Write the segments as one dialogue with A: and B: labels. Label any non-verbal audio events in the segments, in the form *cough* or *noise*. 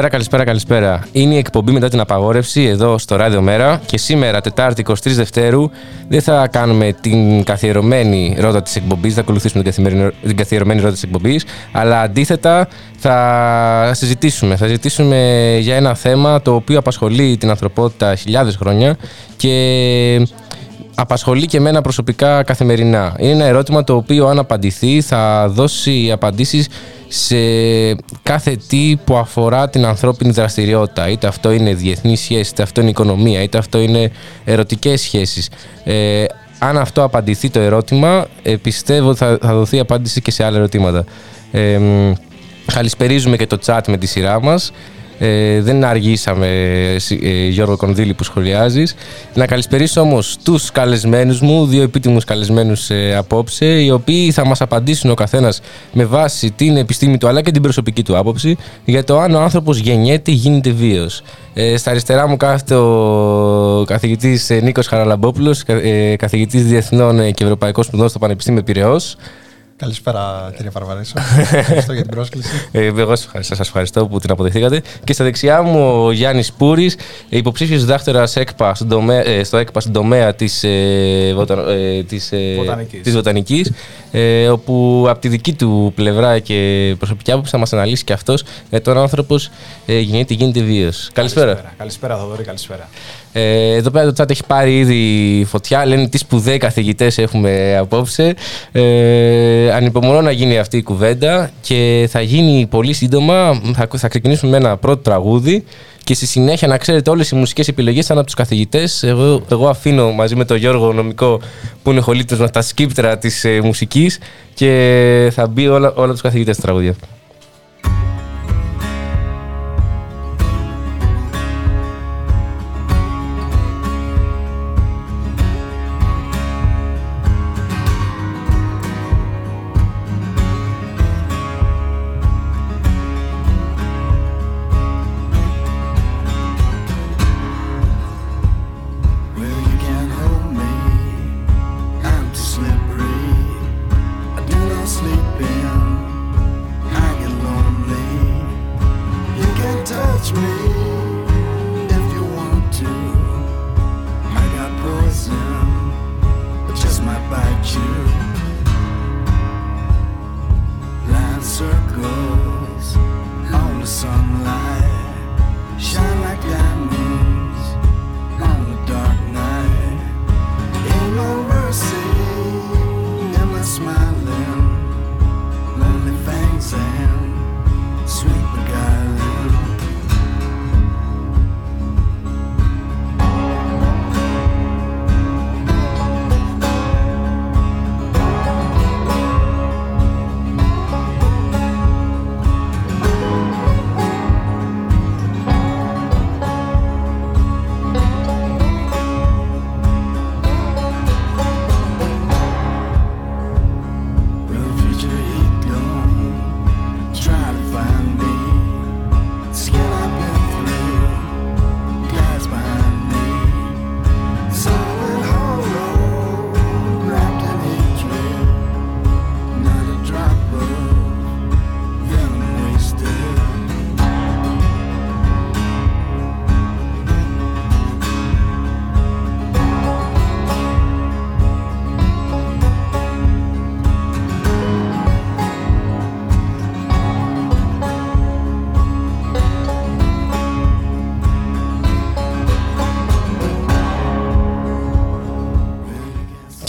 A: Καλησπέρα, καλησπέρα, καλησπέρα. Είναι η εκπομπή μετά την απαγόρευση εδώ στο Ράδιο Μέρα και σήμερα, Τετάρτη 23 Δευτέρου, δεν θα κάνουμε την καθιερωμένη ρότα της εκπομπής, θα ακολουθήσουμε την καθιερωμένη ρότα της εκπομπής, αλλά αντίθετα θα συζητήσουμε. Θα συζητήσουμε για ένα θέμα το οποίο απασχολεί την ανθρωπότητα χιλιάδες χρόνια και απασχολεί και εμένα προσωπικά καθημερινά. Είναι ένα ερώτημα το οποίο αν απαντηθεί θα δώσει απαντήσεις σε κάθε τι που αφορά την ανθρώπινη δραστηριότητα. Είτε αυτό είναι διεθνή σχέση, είτε αυτό είναι οικονομία, είτε αυτό είναι ερωτικές σχέσεις. Ε, αν αυτό απαντηθεί το ερώτημα, ε, πιστεύω ότι θα, θα δοθεί απάντηση και σε άλλα ερωτήματα. Ε, καλησπερίζουμε και το chat με τη σειρά μας. Ε, δεν αργήσαμε, ε, Γιώργο Κονδύλη, που σχολιάζεις. Να καλησπερίσω όμως τους καλεσμένους μου, δύο επίτιμους καλεσμένους ε, απόψε, οι οποίοι θα μας απαντήσουν ο καθένας με βάση την επιστήμη του αλλά και την προσωπική του άποψη για το αν ο άνθρωπος γεννιέται ή γίνεται βίαιος. Ε, στα αριστερά μου κάθεται ο καθηγητής ε, Νίκος Χαραλαμπόπουλος, ε, καθηγητής Διεθνών και Ευρωπαϊκών Σπουδών στο Πανεπιστήμιο Πυραιό.
B: Καλησπέρα κύριε Παρβαρέσο. *laughs* Ευχαριστώ για την πρόσκληση.
A: Ε, εγώ σας ευχαριστώ που την αποδεχθήκατε. Και στα δεξιά μου ο Γιάννης Πούρης, υποψήφιος διδάκτορας ε, στο ΕΚΠΑ στον τομέα της ε, της, της βοτανικής, όπου από τη δική του πλευρά και προσωπική άποψη θα μας αναλύσει και αυτός τον άνθρωπος γίνεται, γίνεται βίαιο. Καλησπέρα.
B: Καλησπέρα, Θοδωρή, καλησπέρα.
A: Ε, εδώ πέρα το chat έχει πάρει ήδη φωτιά. Λένε τι σπουδαίοι καθηγητές έχουμε απόψε. Ε, ανυπομονώ να γίνει αυτή η κουβέντα και θα γίνει πολύ σύντομα. Θα, θα ξεκινήσουμε με ένα πρώτο τραγούδι και στη συνέχεια να ξέρετε όλες οι μουσικές επιλογές θα είναι από τους καθηγητές. Εγώ, εγώ αφήνω μαζί με τον Γιώργο Νομικό που είναι χολίτος τα σκύπτρα της ε, μουσικής και θα μπει όλα, όλα τους καθηγητές στα τραγούδια.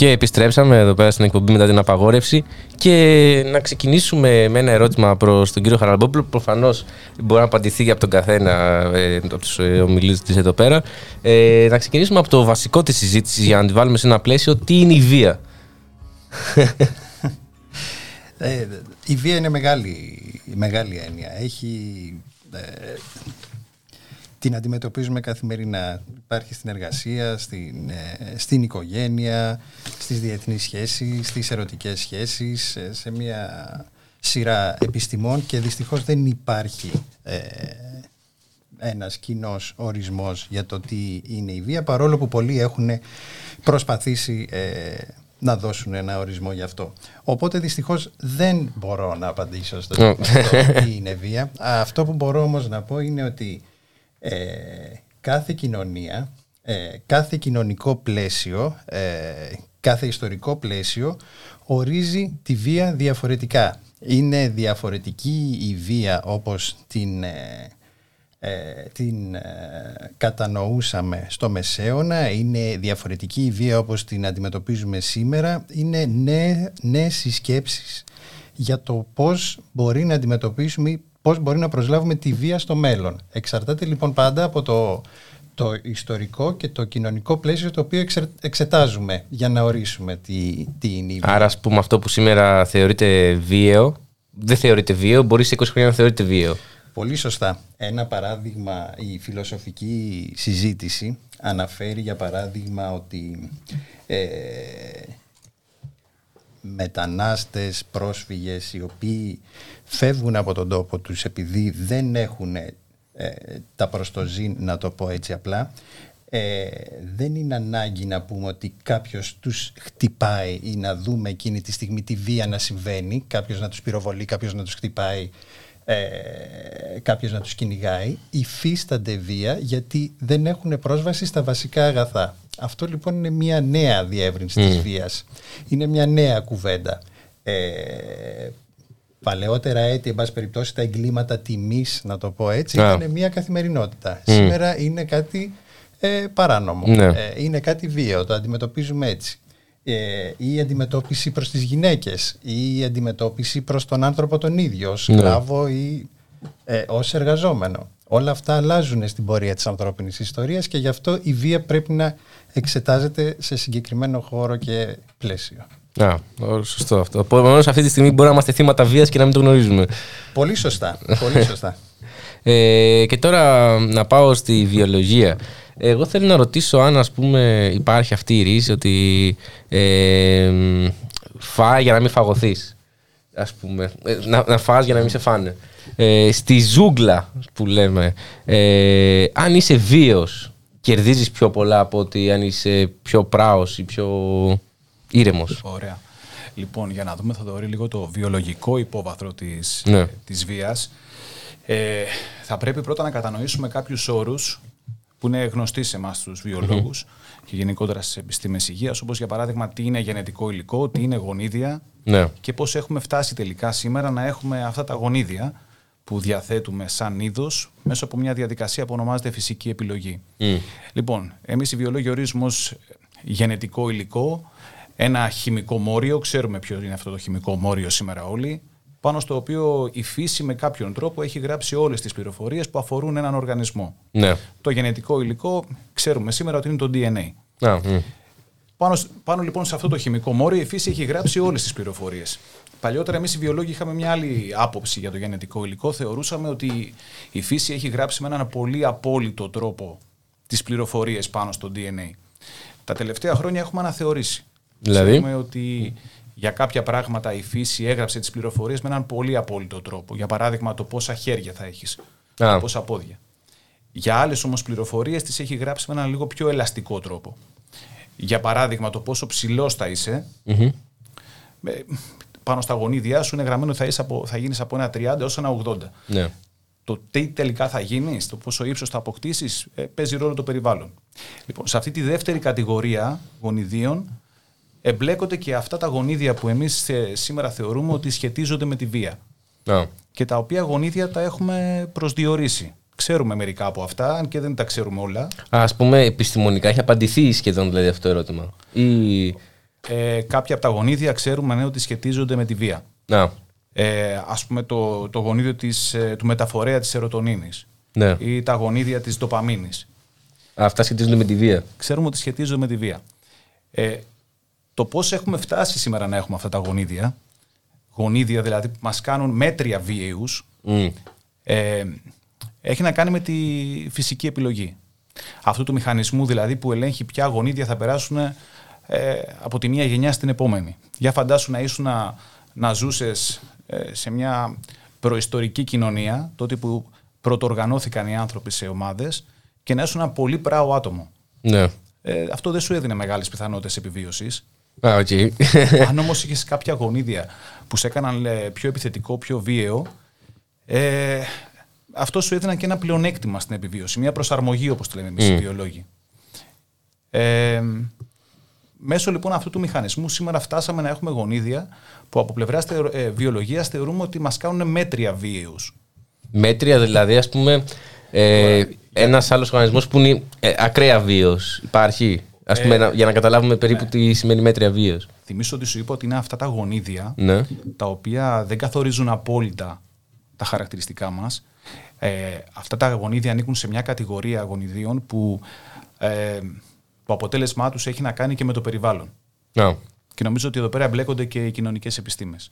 A: Και επιστρέψαμε εδώ πέρα στην εκπομπή μετά την απαγόρευση και να ξεκινήσουμε με ένα ερώτημα προς τον κύριο Χαραλμπόπουλο. Προφανώς μπορεί να απαντηθεί από τον καθένα ε, από τους ε, ομιλητέ εδώ πέρα. Ε, να ξεκινήσουμε από το βασικό της συζήτησης για να τη βάλουμε σε ένα πλαίσιο. Τι είναι η βία;
B: ε, η βία είναι μεγάλη, μεγάλη έννοια. Έχει, ε, την αντιμετωπίζουμε καθημερινά. Υπάρχει στην εργασία, στην, ε, στην οικογένεια, στις διεθνείς σχέσεις, στις ερωτικές σχέσεις, σε μια σειρά επιστημών και δυστυχώς δεν υπάρχει ε, ένας κοινός ορισμός για το τι είναι η βία παρόλο που πολλοί έχουν προσπαθήσει ε, να δώσουν ένα ορισμό γι' αυτό. Οπότε δυστυχώς δεν μπορώ να απαντήσω στο *laughs* τι είναι βία. Αυτό που μπορώ όμως να πω είναι ότι ε, κάθε κοινωνία, ε, κάθε κοινωνικό πλαίσιο, κάθε ιστορικό πλαίσιο ορίζει τη βία διαφορετικά. Είναι διαφορετική η βία όπως την ε, την ε, κατανοούσαμε στο Μεσαίωνα, είναι διαφορετική η βία όπως την αντιμετωπίζουμε σήμερα, είναι νέ, νέες συσκέψεις για το πώς μπορεί να αντιμετωπίσουμε πώς μπορεί να προσλάβουμε τη βία στο μέλλον. Εξαρτάται λοιπόν πάντα από το, το ιστορικό και το κοινωνικό πλαίσιο το οποίο εξετάζουμε για να ορίσουμε τι, τι είναι η βία.
A: Άρα ας πούμε αυτό που σήμερα θεωρείται βίαιο, δεν θεωρείται βίαιο, μπορεί σε 20 χρόνια να θεωρείται βίαιο.
B: Πολύ σωστά. Ένα παράδειγμα, η φιλοσοφική συζήτηση αναφέρει για παράδειγμα ότι ε, μετανάστες, πρόσφυγες οι οποίοι φεύγουν από τον τόπο τους επειδή δεν έχουν ε, τα προστοζήν, να το πω έτσι απλά, ε, δεν είναι ανάγκη να πούμε ότι κάποιος τους χτυπάει ή να δούμε εκείνη τη στιγμή τη βία να συμβαίνει, κάποιος να τους πυροβολεί, κάποιος να τους χτυπάει ε, κάποιος να τους κυνηγάει, υφίστανται βία γιατί δεν έχουν πρόσβαση στα βασικά αγαθά. Αυτό λοιπόν είναι μια νέα διεύρυνση mm. της βίας. Είναι μια νέα κουβέντα. Ε, παλαιότερα έτη, εν πάση περιπτώσει, τα εγκλήματα τιμής, να το πω έτσι, yeah. ήταν μια καθημερινότητα. Σήμερα είναι κάτι ε, παράνομο. Ναι. Ε, είναι κάτι βίαιο, το αντιμετωπίζουμε έτσι ε, η αντιμετώπιση προς τις γυναίκες ή η αντιμετώπιση προς τον άνθρωπο τον ίδιο, ως ναι. σκλάβο ή ε, ως εργαζόμενο. Όλα αυτά αλλάζουν στην πορεία της ανθρώπινης ιστορίας και γι' αυτό η βία πρέπει να εξετάζεται σε συγκεκριμένο χώρο και πλαίσιο.
A: Α, σωστό αυτό. Επομένως, αυτή τη στιγμή μπορεί να είμαστε θύματα βίας και να μην το γνωρίζουμε.
B: Πολύ σωστά. Πολύ *laughs* σωστά.
A: ε, και τώρα να πάω στη βιολογία. Εγώ θέλω να ρωτήσω αν ας πούμε υπάρχει αυτή η ρίση ότι ε, φάει για να μην φαγωθείς. Ας πούμε. Ε, να, να φας για να μην σε φάνε. Ε, στη ζούγκλα που λέμε, ε, αν είσαι βίος, κερδίζεις πιο πολλά από ότι αν είσαι πιο πράος ή πιο ήρεμος.
C: Ωραία. Λοιπόν, για να δούμε θα δω λίγο το βιολογικό υπόβαθρο της, ναι. της βίας. Ε, θα πρέπει πρώτα να κατανοήσουμε κάποιους όρους που είναι γνωστοί σε εμάς τους βιολογου και γενικότερα στις επιστήμες υγείας, όπως για παράδειγμα τι είναι γενετικό υλικό, τι είναι γονίδια ναι. και πώς έχουμε φτάσει τελικά σήμερα να έχουμε αυτά τα γονίδια που διαθέτουμε σαν είδος μέσα από μια διαδικασία που ονομάζεται φυσική επιλογή. Λοιπόν, εμείς οι βιολόγοι ορίζουμε ως γενετικό υλικό ένα χημικό μόριο, ξέρουμε ποιο είναι αυτό το χημικό μόριο σήμερα όλοι, πάνω στο οποίο η φύση με κάποιον τρόπο έχει γράψει όλες τις πληροφορίες που αφορούν έναν οργανισμό. Ναι. Το γενετικό υλικό ξέρουμε σήμερα ότι είναι το DNA. Ναι. Πάνω, πάνω λοιπόν σε αυτό το χημικό μόριο η φύση έχει γράψει όλες τις πληροφορίες. Παλιότερα, εμείς οι βιολόγοι είχαμε μια άλλη άποψη για το γενετικό υλικό. Θεωρούσαμε ότι η φύση έχει γράψει με έναν πολύ απόλυτο τρόπο τις πληροφορίες πάνω στο DNA. Τα τελευταία χρόνια έχουμε αναθεωρήσει. Δηλαδή; Ξέρουμε ότι για κάποια πράγματα η φύση έγραψε τις πληροφορίες με έναν πολύ απόλυτο τρόπο. Για παράδειγμα, το πόσα χέρια θα έχεις, πόσα πόδια. Για άλλες όμως πληροφορίες τις έχει γράψει με έναν λίγο πιο ελαστικό τρόπο. Για παράδειγμα, το πόσο ψηλός θα είσαι. Πάνω στα γονίδια σου είναι γραμμένο ότι θα, θα γίνεις από ένα 30 έως ένα 80. Ναι. Το τι τελικά θα γίνεις, το πόσο ύψος θα αποκτήσεις, ε, παίζει ρόλο το περιβάλλον. Λοιπόν, σε αυτή τη δεύτερη κατηγορία γονιδίων εμπλέκονται και αυτά τα γονίδια που εμείς σήμερα θεωρούμε ότι σχετίζονται με τη βία. Και τα οποία γονίδια τα έχουμε προσδιορίσει. Ξέρουμε μερικά από αυτά, αν και δεν τα ξέρουμε όλα.
A: Α πούμε, επιστημονικά έχει απαντηθεί σχεδόν δηλαδή αυτό το ερώτημα. Ή...
C: Ε, κάποια από τα γονίδια ξέρουμε ναι, ότι σχετίζονται με τη βία. Να. Ε, ας πούμε το, το γονίδιο της, ε, του μεταφορέα της ερωτονίνης ναι. ή τα γονίδια της δοπαμίνης.
A: Αυτά σχετίζονται με τη βία.
C: Ξέρουμε ότι σχετίζονται με τη βία. Ε, το πώς έχουμε φτάσει σήμερα να έχουμε αυτά τα γονίδια, γονίδια δηλαδή που μας κάνουν μέτρια βίαιους, ε, έχει να κάνει με τη φυσική επιλογή. Αυτού του μηχανισμού δηλαδή που ελέγχει ποια γονίδια θα περάσουν ε, από τη μία γενιά στην επόμενη. Για φαντάσου να ήσουν να, να ζούσες ε, σε μια προϊστορική κοινωνία, τότε που πρωτοοργανώθηκαν οι άνθρωποι σε ομάδες και να ήσουν ένα πολύ πράο άτομο.
A: Ναι.
C: Ε, αυτό δεν σου έδινε μεγάλες πιθανότητες επιβίωσης.
A: Α, okay. *laughs*
C: Αν όμως είχες κάποια γονίδια που σε έκαναν πιο επιθετικό, πιο βίαιο, ε, αυτό σου έδινε και ένα πλεονέκτημα στην επιβίωση, μια προσαρμογή όπως το λέμε εμείς οι βιολόγοι. Ε, μέσω λοιπόν αυτού του μηχανισμού σήμερα φτάσαμε να έχουμε γονίδια που από πλευρά ε, βιολογίας θεωρούμε ότι μας κάνουν μέτρια βίαιους.
A: Μέτρια δηλαδή ας πούμε ε, ένας άλλος οργανισμός που είναι ε, ακραία βίαιος υπάρχει. Ας πούμε, ε, για να καταλάβουμε περίπου ναι. τι σημαίνει μέτρια βίαιος.
C: Θυμίσω ότι σου είπα ότι είναι αυτά τα γονίδια ναι. τα οποία δεν καθορίζουν απόλυτα τα χαρακτηριστικά μας. Ε, αυτά τα γονίδια ανήκουν σε μια κατηγορία γονιδίων που ε, το αποτέλεσμά τους έχει να κάνει και με το περιβάλλον.
A: No.
C: Και νομίζω ότι εδώ πέρα εμπλέκονται και οι κοινωνικές επιστήμες.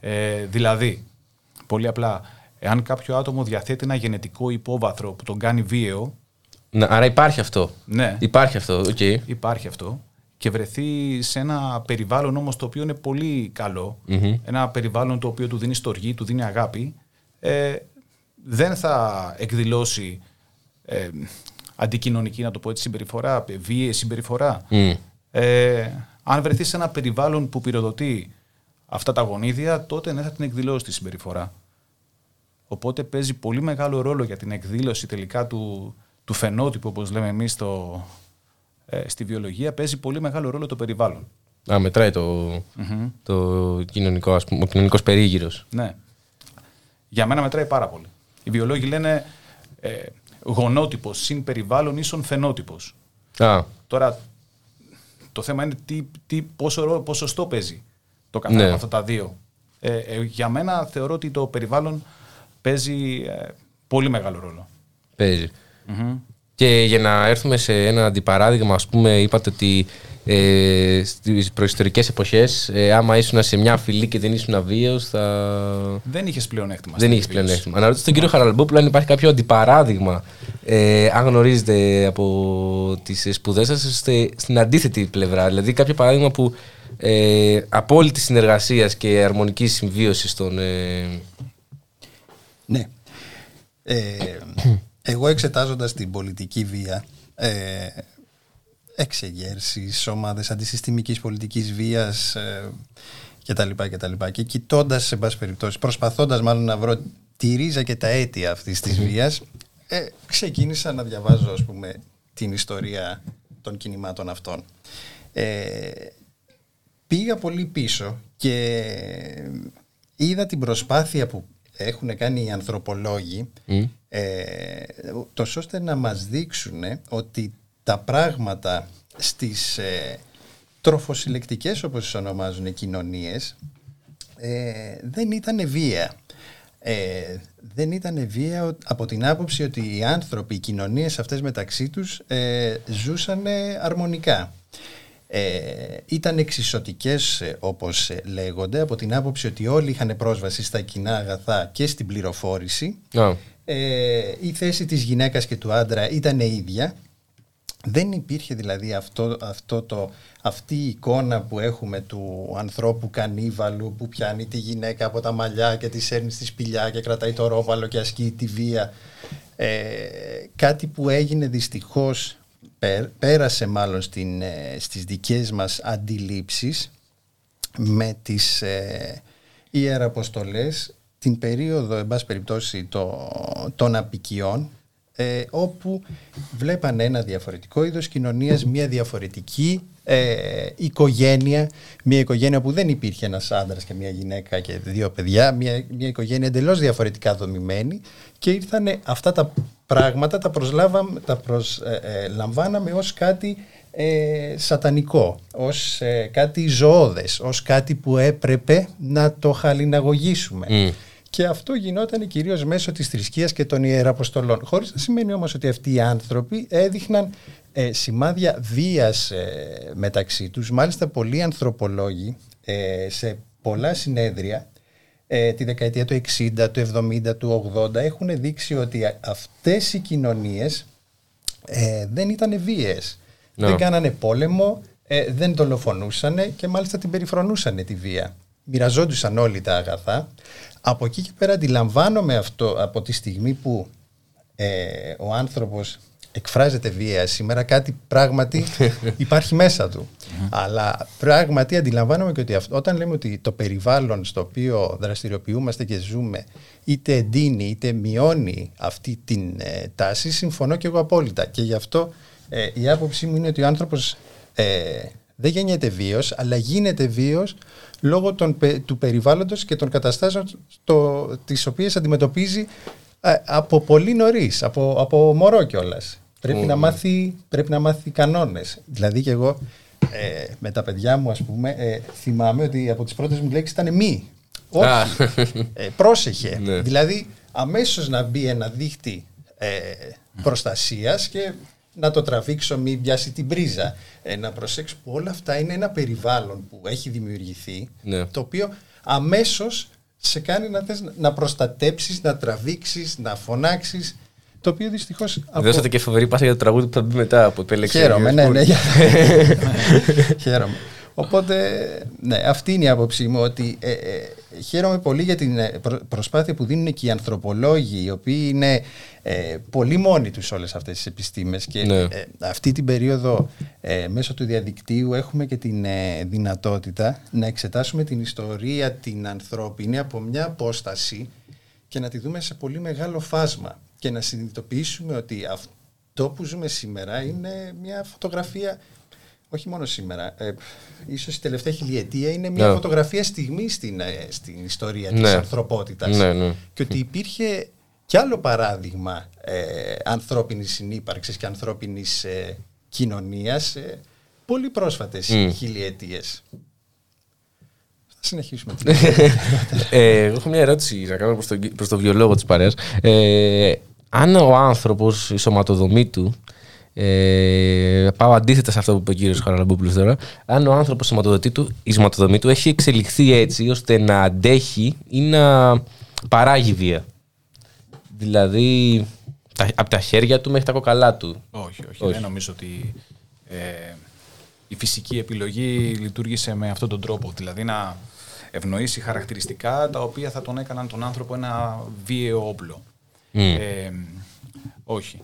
C: Ε, δηλαδή, πολύ απλά, εάν κάποιο άτομο διαθέτει ένα γενετικό υπόβαθρο που τον κάνει βίαιο...
A: Ναι, άρα υπάρχει αυτό.
C: Ναι.
A: Υπάρχει αυτό, okay.
C: Υπάρχει αυτό και βρεθεί σε ένα περιβάλλον όμως το οποίο είναι πολύ ένα περιβάλλον το οποίο του δίνει στοργή, του δίνει αγάπη, ε, δεν θα εκδηλώσει ε, αντικοινωνική, να το πω έτσι, συμπεριφορά, βίαιη συμπεριφορά. Ε, αν βρεθεί σε ένα περιβάλλον που πυροδοτεί αυτά τα γονίδια, τότε ναι, θα την εκδηλώσει τη συμπεριφορά. Οπότε παίζει πολύ μεγάλο ρόλο για την εκδήλωση τελικά του, του φαινότυπου, όπως λέμε εμείς στο, ε, στη βιολογία, παίζει πολύ μεγάλο ρόλο το περιβάλλον.
A: Α, μετράει το, το κοινωνικό, ας πούμε, ο κοινωνικός περίγυρος.
C: Ναι. Για μένα μετράει πάρα πολύ. Οι βιολόγοι λένε ε, γονότυπος συν περιβάλλον ίσον φαινότυπος.
A: Α.
C: Τώρα το θέμα είναι τι, τι, πόσο ποσοστό παίζει το καθένα ναι. αυτά τα δύο. Ε, ε, για μένα θεωρώ ότι το περιβάλλον παίζει ε, πολύ μεγάλο ρόλο.
A: Παίζει. Και για να έρθουμε σε ένα αντιπαράδειγμα, ας πούμε, είπατε ότι ε, στις προϊστορικές εποχές ε, άμα ήσουν σε μια φυλή και δεν ήσουν αβίαιος θα...
C: Δεν είχες πλεονέκτημα.
A: Δεν είχες πλεονέκτημα. Να ρωτήσω τον κύριο Χαραλμπόπουλο αν υπάρχει κάποιο αντιπαράδειγμα ε, αν γνωρίζετε από τις σπουδές σας στην αντίθετη πλευρά. Δηλαδή κάποιο παράδειγμα που ε, απόλυτη συνεργασίας και αρμονικής συμβίωσης των... Ε...
B: Ναι. Ε, εγώ εξετάζοντας την πολιτική βία ε, εξεγέρσεις, ομάδες αντισυστημικής πολιτικής βίας ε, κτλ. Και, και κοιτώντας, σε πάση περιπτώσει, προσπαθώντας μάλλον να βρω τη ρίζα και τα αίτια αυτής της βίας, ε, ξεκίνησα να διαβάζω, ας πούμε, την ιστορία των κινημάτων αυτών. Ε, πήγα πολύ πίσω και είδα την προσπάθεια που έχουν κάνει οι ανθρωπολόγοι mm. ε, τόσο ώστε να μας δείξουν ότι τα πράγματα στις ε, τροφοσυλλεκτικές όπως τις ονομάζουν οι κοινωνίες ε, δεν ήταν βία. Ε, δεν ήταν βία από την άποψη ότι οι άνθρωποι, οι κοινωνίες αυτές μεταξύ τους ε, ζούσαν αρμονικά. Ε, ήταν εξισωτικές ε, όπως λέγονται από την άποψη ότι όλοι είχαν πρόσβαση στα κοινά αγαθά και στην πληροφόρηση. Ε, η θέση της γυναίκας και του άντρα ήταν ίδια δεν υπήρχε δηλαδή αυτό, αυτό το, αυτή η εικόνα που έχουμε του ανθρώπου κανίβαλου που πιάνει τη γυναίκα από τα μαλλιά και τη σέρνει στη σπηλιά και κρατάει το ρόβαλο και ασκεί τη βία. Ε, κάτι που έγινε δυστυχώς, πέρασε μάλλον στην, ε, στις δικές μας αντιλήψεις με τις ε, ιεραποστολές την περίοδο, εν πάση περιπτώσει, το, των απικιών ε, όπου βλέπανε ένα διαφορετικό είδος κοινωνίας, μια διαφορετική ε, οικογένεια, μια οικογένεια που δεν υπήρχε ένας άντρας και μια γυναίκα και δύο παιδιά, μια, μια οικογένεια εντελώς διαφορετικά δομημένη. Και ήρθαν αυτά τα πράγματα, τα, προσλάβαμε, τα προσλαμβάναμε ε, ως κάτι ε, σατανικό, ως κάτι ζωώδες, ως κάτι που έπρεπε να το χαλιναγωγήσουμε. Και αυτό γινόταν κυρίως μέσω της θρησκείας και των ιεραποστολών. Χωρίς να σημαίνει όμως ότι αυτοί οι άνθρωποι έδειχναν ε, σημάδια βίας ε, μεταξύ τους. Μάλιστα, πολλοί ανθρωπολόγοι ε, σε πολλά συνέδρια ε, τη δεκαετία του 60, του 70, του 80 έχουν δείξει ότι αυτές οι κοινωνίες ε, δεν ήταν βίαιες. Ναι. Δεν κάνανε πόλεμο, ε, δεν δολοφονούσαν και μάλιστα την περιφρονούσαν τη βία. Μοιραζόντουσαν όλοι τα αγαθά. Από εκεί και πέρα αντιλαμβάνομαι αυτό από τη στιγμή που ε, ο άνθρωπος εκφράζεται βία σήμερα κάτι πράγματι *laughs* υπάρχει μέσα του. Αλλά πράγματι αντιλαμβάνομαι και ότι όταν λέμε ότι το περιβάλλον στο οποίο δραστηριοποιούμαστε και ζούμε είτε εντείνει είτε μειώνει αυτή την ε, τάση, συμφωνώ και εγώ απόλυτα. Και γι' αυτό ε, η άποψή μου είναι ότι ο άνθρωπος ε, δεν γεννιέται βίος, αλλά γίνεται βίος λόγω των, του περιβάλλοντος και των καταστάσεων το, τις οποίες αντιμετωπίζει ε, από πολύ νωρίς, από, από μωρό κιόλας. Πρέπει, να μάθει, πρέπει να μάθει κανόνες. Δηλαδή και εγώ ε, με τα παιδιά μου ας πούμε ε, θυμάμαι ότι από τις πρώτες μου λέξεις ήταν μη. Όχι. ε, πρόσεχε. *laughs* Ναι. Δηλαδή αμέσως να μπει ένα δίχτυ ε, προστασίας και να το τραβήξω μην πιάσει την πρίζα. Ε, να προσέξω που όλα αυτά είναι ένα περιβάλλον που έχει δημιουργηθεί ναι. το οποίο αμέσως σε κάνει να θες να προστατέψεις, να τραβήξεις, να φωνάξεις το οποίο δυστυχώς.
A: Από... Δώσατε και φοβερή πάσα για το τραγούδι που θα μπει μετά από επέλεξη.
B: Χαίρομαι, ναι, ναι. *laughs* Χαίρομαι. Οπότε, ναι, αυτή είναι η άποψή μου ότι ε, ε, χαίρομαι πολύ για την ε, προσπάθεια που δίνουν και οι ανθρωπολόγοι οι οποίοι είναι ε, πολύ μόνοι τους όλες αυτές τις επιστήμες και ναι. αυτή την περίοδο μέσω του διαδικτύου έχουμε και την δυνατότητα να εξετάσουμε την ιστορία την ανθρώπινη από μια απόσταση και να τη δούμε σε πολύ μεγάλο φάσμα και να συνειδητοποιήσουμε ότι αυτό που ζούμε σήμερα είναι μια φωτογραφία όχι μόνο σήμερα, ε, ίσως η τελευταία χιλιετία είναι μια ναι. φωτογραφία στιγμή στην, ε, στην ιστορία ναι. της ανθρωπότητας
A: ναι, ναι.
B: και ότι υπήρχε κι άλλο παράδειγμα ε, ανθρώπινης συνύπαρξης και ανθρώπινης ε, κοινωνίας ε, πολύ πρόσφατες mm. χιλιετίες. Θα συνεχίσουμε. *laughs*
A: ε, έχω μια ερώτηση να κάνω προς, το, προς τον βιολόγο της παρέας. Ε, αν ο άνθρωπος, η σωματοδομή του, ε, πάω αντίθετα σε αυτό που είπε ο κύριος Χαραλαμπόπουλο τώρα. Αν ο άνθρωπος η σωματοδομή του έχει εξελιχθεί έτσι ώστε να αντέχει ή να παράγει βία. Δηλαδή από τα χέρια του μέχρι τα κοκαλά του.
C: Όχι, όχι. Δεν νομίζω ότι ε, η φυσική επιλογή λειτουργήσε με αυτόν τον τρόπο. Δηλαδή να ευνοήσει χαρακτηριστικά τα οποία θα τον έκαναν τον άνθρωπο ένα βίαιο όπλο. Ε, όχι.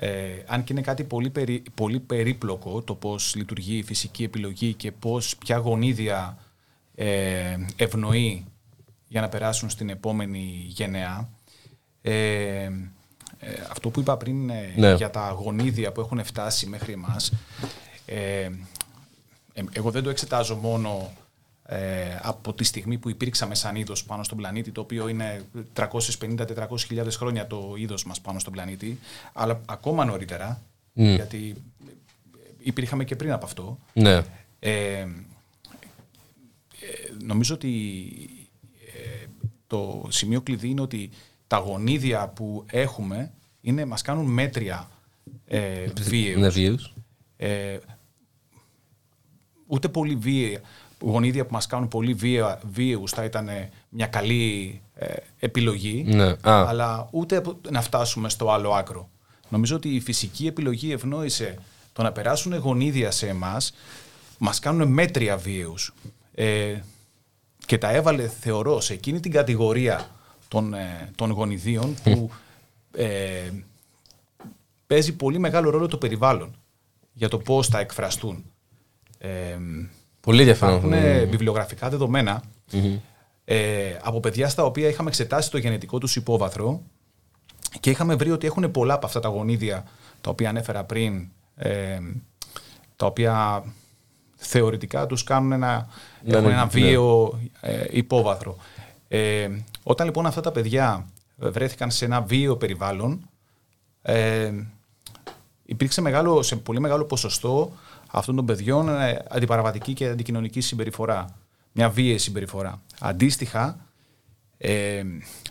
C: Ε, αν και είναι κάτι πολύ, πολύ περίπλοκο το πώς λειτουργεί η φυσική επιλογή και πώς ποια γονίδια ε, ευνοεί για να περάσουν στην επόμενη γενεά. Ε, ε αυτό που είπα πριν ε, ναι. για τα γονίδια που έχουν φτάσει μέχρι εμάς, εγώ δεν το εξετάζω μόνο ε, από τη στιγμή που υπήρξαμε σαν είδος πάνω στον πλανήτη, το οποίο είναι 350-400 χρόνια το είδος μας πάνω στον πλανήτη, αλλά ακόμα νωρίτερα, γιατί υπήρχαμε και πριν από αυτό.
A: Ναι.
C: Ε, νομίζω ότι ε, το σημείο κλειδί είναι ότι τα γονίδια που έχουμε είναι, μας κάνουν μέτρια ε, βίαιους. Ε, ούτε πολύ βίαια γονίδια που μας κάνουν πολύ βία, βίαιους θα ήταν μια καλή ε, επιλογή, ναι. αλλά ούτε να φτάσουμε στο άλλο άκρο. Νομίζω ότι η φυσική επιλογή ευνόησε το να περάσουν γονίδια σε εμάς, μας κάνουν μέτρια βίαιους ε, και τα έβαλε, θεωρώ, σε εκείνη την κατηγορία των, ε, των γονιδίων που ε, παίζει πολύ μεγάλο ρόλο το περιβάλλον για το πώς θα εκφραστούν.
A: Πολύ ενδιαφέρον.
C: Υπάρχουν βιβλιογραφικά ε, από παιδιά στα οποία είχαμε εξετάσει το γενετικό τους υπόβαθρο και είχαμε βρει ότι έχουν πολλά από αυτά τα γονίδια τα οποία ανέφερα πριν, ε, τα οποία θεωρητικά τους κάνουν ένα, ναι, έχουν ναι, ένα ναι. βίαιο ε, υπόβαθρο. Ε, όταν λοιπόν αυτά τα παιδιά βρέθηκαν σε ένα βίαιο περιβάλλον, ε, υπήρξε μεγάλο, σε πολύ μεγάλο ποσοστό αυτών των παιδιών είναι αντιπαραβατική και αντικοινωνική συμπεριφορά. Μια βίαιη συμπεριφορά. Αντίστοιχα, ε,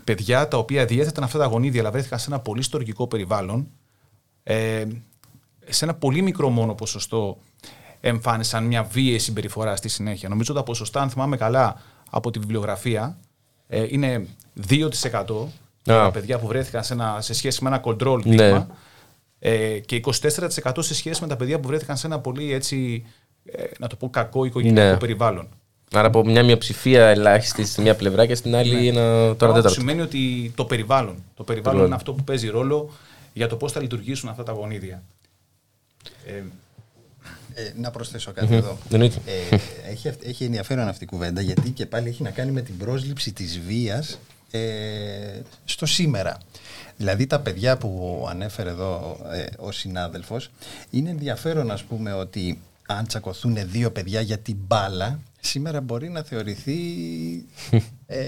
C: παιδιά τα οποία διέθεταν αυτά τα γονίδια αλλά βρέθηκαν σε ένα πολύ στοργικό περιβάλλον, ε, σε ένα πολύ μικρό μόνο ποσοστό εμφάνισαν μια βίαιη συμπεριφορά στη συνέχεια. Νομίζω τα ποσοστά, αν θυμάμαι καλά από τη βιβλιογραφία, ε, είναι 2% τα παιδιά που βρέθηκαν σε, ένα, σε σχέση με ένα control ναι. δείγμα ε, και 24% σε σχέση με τα παιδιά που βρέθηκαν σε ένα πολύ έτσι, ε, να το πω κακό οικογενειακό ναι. περιβάλλον.
A: Άρα από μια μειοψηφία ελάχιστη στη μία πλευρά και στην άλλη ναι. ένα τώρα τέταρτο.
C: σημαίνει ότι το περιβάλλον, το περιβάλλον είναι αυτό που παίζει ρόλο για το πώς θα λειτουργήσουν αυτά τα γονίδια.
B: Ε, ε, να προσθέσω κάτι εδώ. Ε, έχει, έχει ενδιαφέρον αυτή η κουβέντα γιατί και πάλι έχει να κάνει με την πρόσληψη της βίας ε, στο σήμερα. Δηλαδή τα παιδιά που ανέφερε εδώ ε, ο συνάδελφος είναι ενδιαφέρον ας πούμε ότι αν τσακωθούν δύο παιδιά για την μπάλα σήμερα μπορεί να θεωρηθεί *laughs* ε,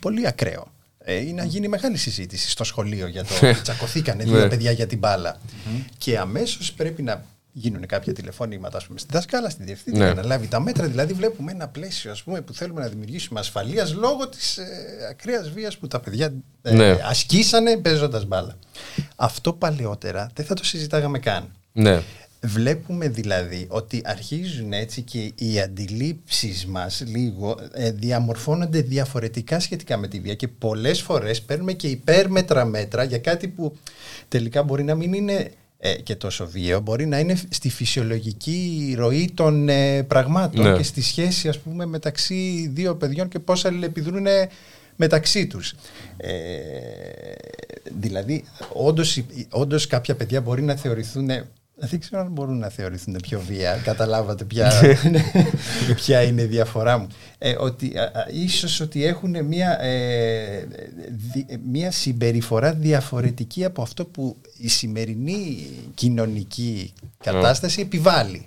B: πολύ ακραίο. Ε, ή να γίνει μεγάλη συζήτηση στο σχολείο για το ότι τσακωθήκανε δύο ναι. παιδιά για την μπάλα. Και αμέσως πρέπει να γίνουν κάποια τηλεφώνηματα ας πούμε, στη δασκάλα, στη διευθύντρια, ναι. να λάβει τα μέτρα. Δηλαδή, βλέπουμε ένα πλαίσιο ας πούμε, που θέλουμε να δημιουργήσουμε ασφαλείας λόγω της ε, ακραίας βίας που τα παιδιά ε, ναι. ασκήσανε παίζοντας μπάλα. Αυτό παλαιότερα δεν θα το συζητάγαμε καν.
A: Ναι.
B: Βλέπουμε δηλαδή ότι αρχίζουν έτσι και οι αντιλήψεις μας λίγο ε, διαμορφώνονται διαφορετικά σχετικά με τη βία και πολλές φορές παίρνουμε και υπέρμετρα μέτρα για κάτι που τελικά μπορεί να μην είναι ε, και τόσο βίαιο μπορεί να είναι στη φυσιολογική ροή των ε, πραγμάτων ναι. και στη σχέση ας πούμε μεταξύ δύο παιδιών και πώς αλληλεπιδρούν μεταξύ τους. Ε, δηλαδή όντως, όντως κάποια παιδιά μπορεί να θεωρηθούν δεν ξέρω αν μπορούν να θεωρηθούν πιο βία. Καταλάβατε ποια, *laughs* ποια είναι η διαφορά μου. Ε, ότι, α, ίσως ότι έχουν μια, ε, μια συμπεριφορά διαφορετική από αυτό που η σημερινή κοινωνική κατάσταση επιβάλλει.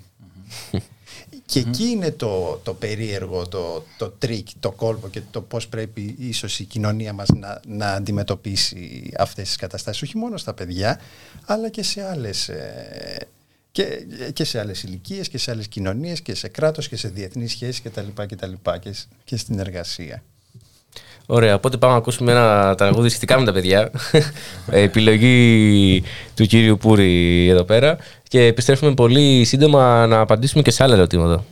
B: Και εκεί είναι το, το περίεργο, το, το τρικ, το κόλπο και το πώς πρέπει ίσως η κοινωνία μας να, να αντιμετωπίσει αυτές τις καταστάσεις, όχι μόνο στα παιδιά, αλλά και σε άλλες, ε, και, και σε άλλες ηλικίες και σε άλλες κοινωνίες και σε κράτος και σε διεθνείς σχέσεις κτλ. Και, και, και στην εργασία.
A: Ωραία, οπότε πάμε να ακούσουμε ένα τραγούδι σχετικά με τα παιδιά. *laughs* Επιλογή του κύριου Πούρη εδώ πέρα. Και επιστρέφουμε πολύ σύντομα να απαντήσουμε και σε άλλα ερωτήματα.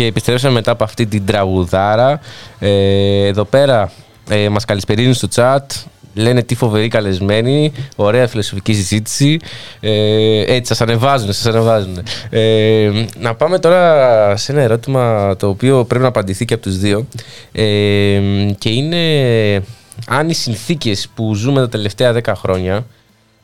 A: Και επιστρέψαμε μετά από αυτή την τραγουδάρα. Ε, εδώ πέρα ε, μας καλησπερίζουν στο chat. Λένε τι φοβερή καλεσμένη, ωραία φιλοσοφική συζήτηση. Ε, έτσι, σας ανεβάζουν, σας ανεβάζουν. Ε, να πάμε τώρα σε ένα ερώτημα το οποίο πρέπει να απαντηθεί και από τους δύο. Ε, και είναι αν οι συνθήκες που ζούμε τα τελευταία 10 χρόνια